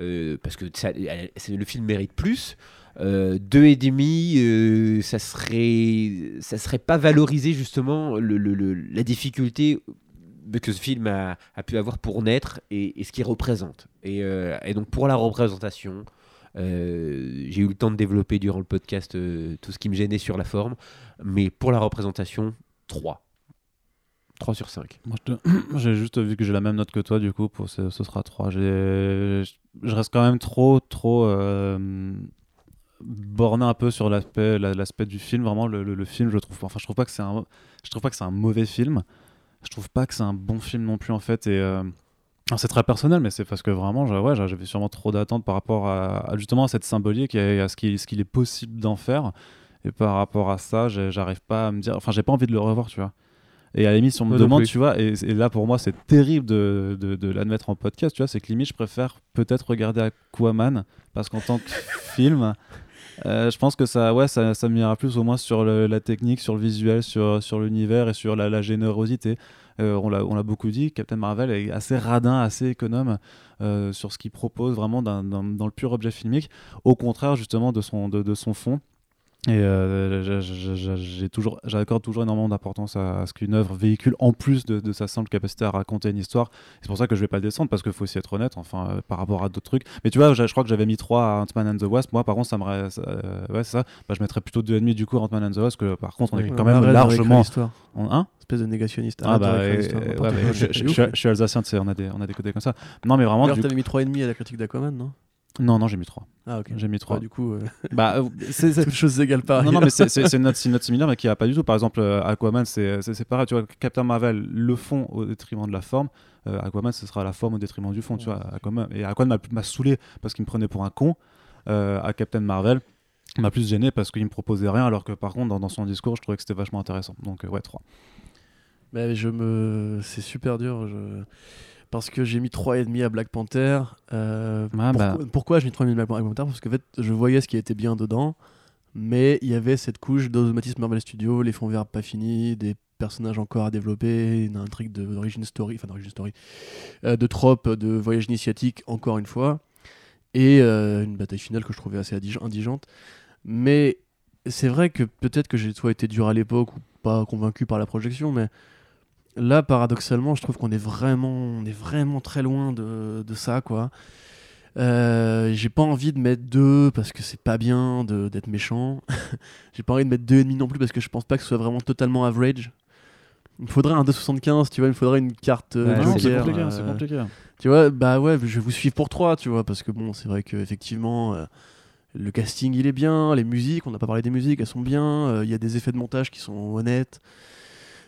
euh, parce que ça- c'est- le film mérite plus. Euh, deux et demi, euh, ça serait ça serait pas valorisé justement le, le- le- la difficulté que ce film a, a pu avoir pour naître et, et ce qu'il représente. Et, euh, et donc pour la représentation, euh, j'ai eu le temps de développer durant le podcast euh, tout ce qui me gênait sur la forme, mais pour la représentation, 3. 3 sur 5. Moi, j'ai juste vu que j'ai la même note que toi, du coup, pour ce, ce sera 3. J'ai- Je reste quand même trop, trop euh, borné un peu sur l'aspect la- l'aspect du film. Vraiment, le, le- film, je trouve, enfin, je trouve pas que c'est un, je trouve pas que c'est un mauvais film. Je trouve pas que c'est un bon film non plus, en fait. Et c'est très personnel, mais c'est parce que vraiment, ouais, j'avais sûrement trop d'attentes par rapport à, à justement à cette symbolique et à ce qu'il est possible d'en faire. Et par rapport à ça, j'arrive pas à me dire. Enfin, j'ai pas envie de le revoir, tu vois. Et à la limite, si on me demande, plus. tu vois, et, et là pour moi, c'est terrible de, de, de l'admettre en podcast, tu vois, c'est que limite, je préfère peut-être regarder Aquaman, parce qu'en tant que film, euh, je pense que ça, ouais, ça, ça m'ira plus au moins sur le- la technique, sur le visuel, sur, sur l'univers et sur la, la générosité. Euh, on l'a beaucoup dit, Captain Marvel est assez radin, assez économe euh, sur ce qu'il propose vraiment dans le pur objet filmique, au contraire justement de son fond. Et euh, toujours, j'accorde toujours énormément d'importance à, à ce qu'une œuvre véhicule en plus de, de sa simple capacité à raconter une histoire. C'est pour ça que je vais pas le descendre parce qu'il faut aussi être honnête, enfin euh, par rapport à d'autres trucs. Mais tu vois, je crois que j'avais mis 3 à Ant-Man and the Wasp. Moi, par contre, ça me, ça, euh, ouais, c'est ça. Bah, je mettrais plutôt 2,5 du coup à Ant-Man and the Wasp. Que par contre, on est quand même largement en un. Espèce de négationniste. Ah bah, ouais, quoi. je, suis alsacien, tu sais, on a des, on a des côtés comme ça. Non, mais vraiment, du t'avais mis 3,5 à la critique d'Aquaman, non? Non, non, j'ai mis 3. Ah, ok. J'ai mis 3. Ouais, du coup, euh, Bah, euh, c'est- c'est- toutes choses égales par non, non, mais c'est c'est- c'est une note, c'est une note similaire, mais qui a pas du tout. Par exemple, euh, Aquaman, c'est pareil. Tu vois, Captain Marvel, le fond au détriment de la forme. Euh, Aquaman, ce sera la forme au détriment du fond. Tu vois, Aquaman. Et Aquaman m'a- m'a saoulé parce qu'il me prenait pour un con. Euh, à Captain Marvel, m'a plus gêné parce qu'il me proposait rien, alors que par contre, dans, dans son discours, je trouvais que c'était vachement intéressant. Donc, ouais, 3. Mais je me... C'est super dur. Je... Parce que j'ai mis 3,5 à Black Panther. Euh, Ah, bah. pourquoi, pourquoi j'ai mis 3,5 à Black Panther? Parce qu'en fait, je voyais ce qui était bien dedans. Mais il y avait cette couche d'automatisme Marvel Studios, les fonds verts pas finis, des personnages encore à développer, une intrigue d'origine story, enfin d'origine story, euh, de trope, de voyage initiatique, encore une fois, et euh, une bataille finale que je trouvais assez indig- indigente. Mais c'est vrai que peut-être que j'ai soit été dur à l'époque ou pas convaincu par la projection, mais là, paradoxalement, je trouve qu'on est vraiment, on est vraiment très loin de, de ça, quoi. Euh, j'ai pas envie de mettre 2 parce que c'est pas bien de- d'être méchant. j'ai pas envie de mettre 2,5 non plus parce que je pense pas que ce soit vraiment totalement average. Il me faudrait un 2,75, tu vois, il me faudrait une carte euh, Ouais, c'est compliqué, euh, compliqué. tu vois, bah ouais, je vais vous suivre pour 3, tu vois, parce que bon, c'est vrai que effectivement euh, le casting il est bien, les musiques, on n'a pas parlé des musiques, elles sont bien, il y a des effets de montage qui sont honnêtes.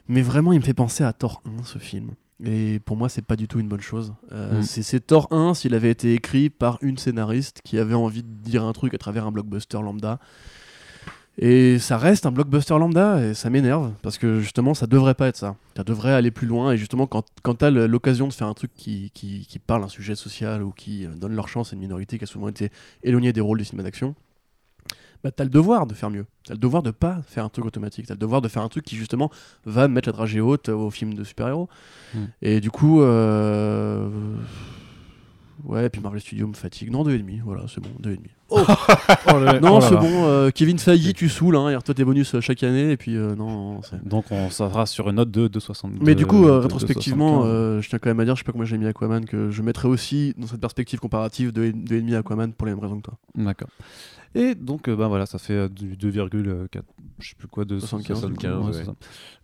Mais vraiment, il me fait penser à Thor 1 ce film. Et pour moi, c'est pas du tout une bonne chose. Euh, Mm. c'est- Thor 1 s'il avait été écrit par une scénariste qui avait envie de dire un truc à travers un blockbuster lambda. Et ça reste un blockbuster lambda et ça m'énerve parce que justement ça devrait pas être ça. Ça devrait aller plus loin et justement quand, quand tu as l'occasion de faire un truc qui, qui, qui parle un sujet social ou qui euh, donne leur chance à une minorité qui a souvent été éloignée des rôles du cinéma d'action, bah t'as le devoir de faire mieux. T'as le devoir de pas faire un truc automatique. T'as le devoir de faire un truc qui justement va mettre la dragée haute au film de super-héros. Mm. Et du coup, euh... ouais, puis Marvel Studios me fatigue. Non, 2,5, voilà, c'est bon, 2,5. Non, c'est bon, euh, Kevin Feige, tu saoules, hein, et toi tes bonus euh, chaque année, et puis euh, non, Donc, on sera sur une note de 2,60. Mais du coup, de- euh, de- rétrospectivement, 2,75. euh, je tiens quand même à dire, je sais pas comment j'ai mis Aquaman, que je mettrais aussi dans cette perspective comparative de 2,5 Aquaman pour les mêmes raisons que toi. D'accord. Et donc, euh, ben voilà, ça fait euh, du 2,4, je sais plus quoi, de 75, 75, ouais,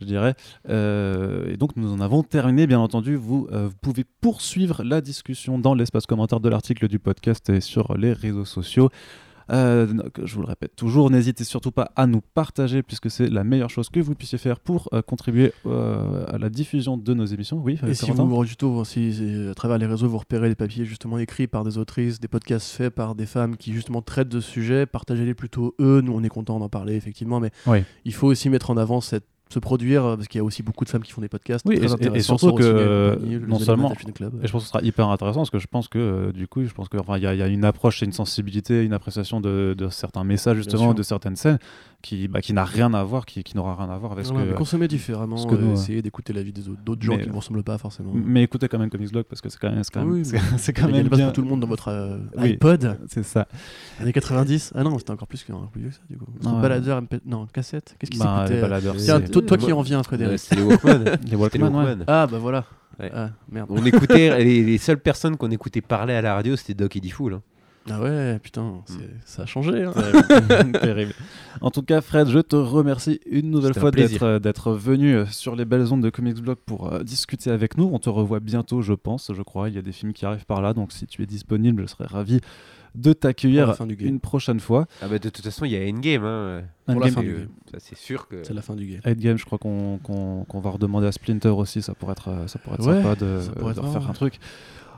je dirais. Euh, et donc, nous en avons terminé, bien entendu. Vous, euh, vous pouvez poursuivre la discussion dans l'espace commentaire de l'article du podcast et sur les réseaux sociaux. Euh, donc, je vous le répète toujours, n'hésitez surtout pas à nous partager puisque c'est la meilleure chose que vous puissiez faire pour euh, contribuer euh, à la diffusion de nos émissions. Oui, Et si Corentin vous, justement, si, si, à travers les réseaux, vous repérez des papiers justement écrits par des autrices, des podcasts faits par des femmes qui justement traitent de ce sujet, partagez-les plutôt eux. Nous, on est content d'en parler, effectivement, mais Oui. il faut aussi mettre en avant cette se produire euh, parce qu'il y a aussi beaucoup de femmes qui font des podcasts Oui, très et- surtout sur que, euh, non seulement- Film Club. Et je pense que ce sera hyper intéressant parce que je pense que euh, du coup, je pense que enfin, il y, a- il y a une approche et une sensibilité, une appréciation de, de certains messages justement, de certaines scènes qui, bah, qui n'a rien à voir, qui, qui n'aura rien à voir avec ce Voilà, que. consommer différemment, ce que nous, essayer d'écouter l'avis des autres, d'autres gens qui ne vous ressemblent pas forcément. Mais écoutez quand même Comics Blog parce que c'est quand même, c'est quand Ah même, c'est- quand même bien. pour tout le monde dans votre euh, Oui. iPod, C'est ça. années 90. Ah non, c'était encore plus que, ça du coup. Ouais. baladeur, non, cassette. Qu'est-ce qui s'écoutait toi, qui en viens, Euh, Frédéric. C'était les Walkman. les C'était les Walkman, ouais. Walkman. Ah bah voilà. Ouais. Ah, merde. On écoutait, les, les seules personnes qu'on écoutait parler à la radio, c'était Doc et Diffoul. hein. Ah ouais, putain, c'est- ça a changé. hein. Terrible. En tout cas, Fred, je te remercie une nouvelle un fois d'être euh, venu euh, sur les belles ondes de Comics Blog pour euh, discuter avec nous. On te revoit bientôt, je pense, je crois. Il y a des films qui arrivent par là, donc si tu es disponible, je serais ravi de t'accueillir une prochaine fois. Ah bah, de toute façon, il y a Endgame. Hein. Pour la fin du Euh, game. Ça, c'est sûr que. C'est la fin du game. Endgame, je crois qu'on va redemander à Splinter aussi. Ça pourrait être, ça pourrait être Ouais, sympa de, ça pourrait de être refaire un truc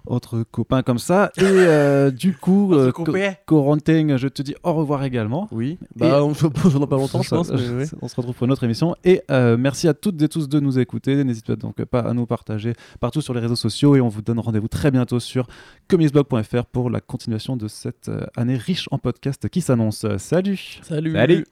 entre copains comme ça. Et euh, du coup, euh, Co- Corentin, je te dis au revoir également. Oui, bah on se pose dans pas longtemps, je Ça, pense. mais ouais. On se retrouve pour une autre émission. Et euh, merci à toutes et tous de nous écouter. N'hésitez donc pas à nous partager partout sur les réseaux sociaux. Et on vous donne rendez-vous très bientôt sur comicsblog.fr pour la continuation de cette euh, année riche en podcasts qui s'annonce. Salut Salut. Salut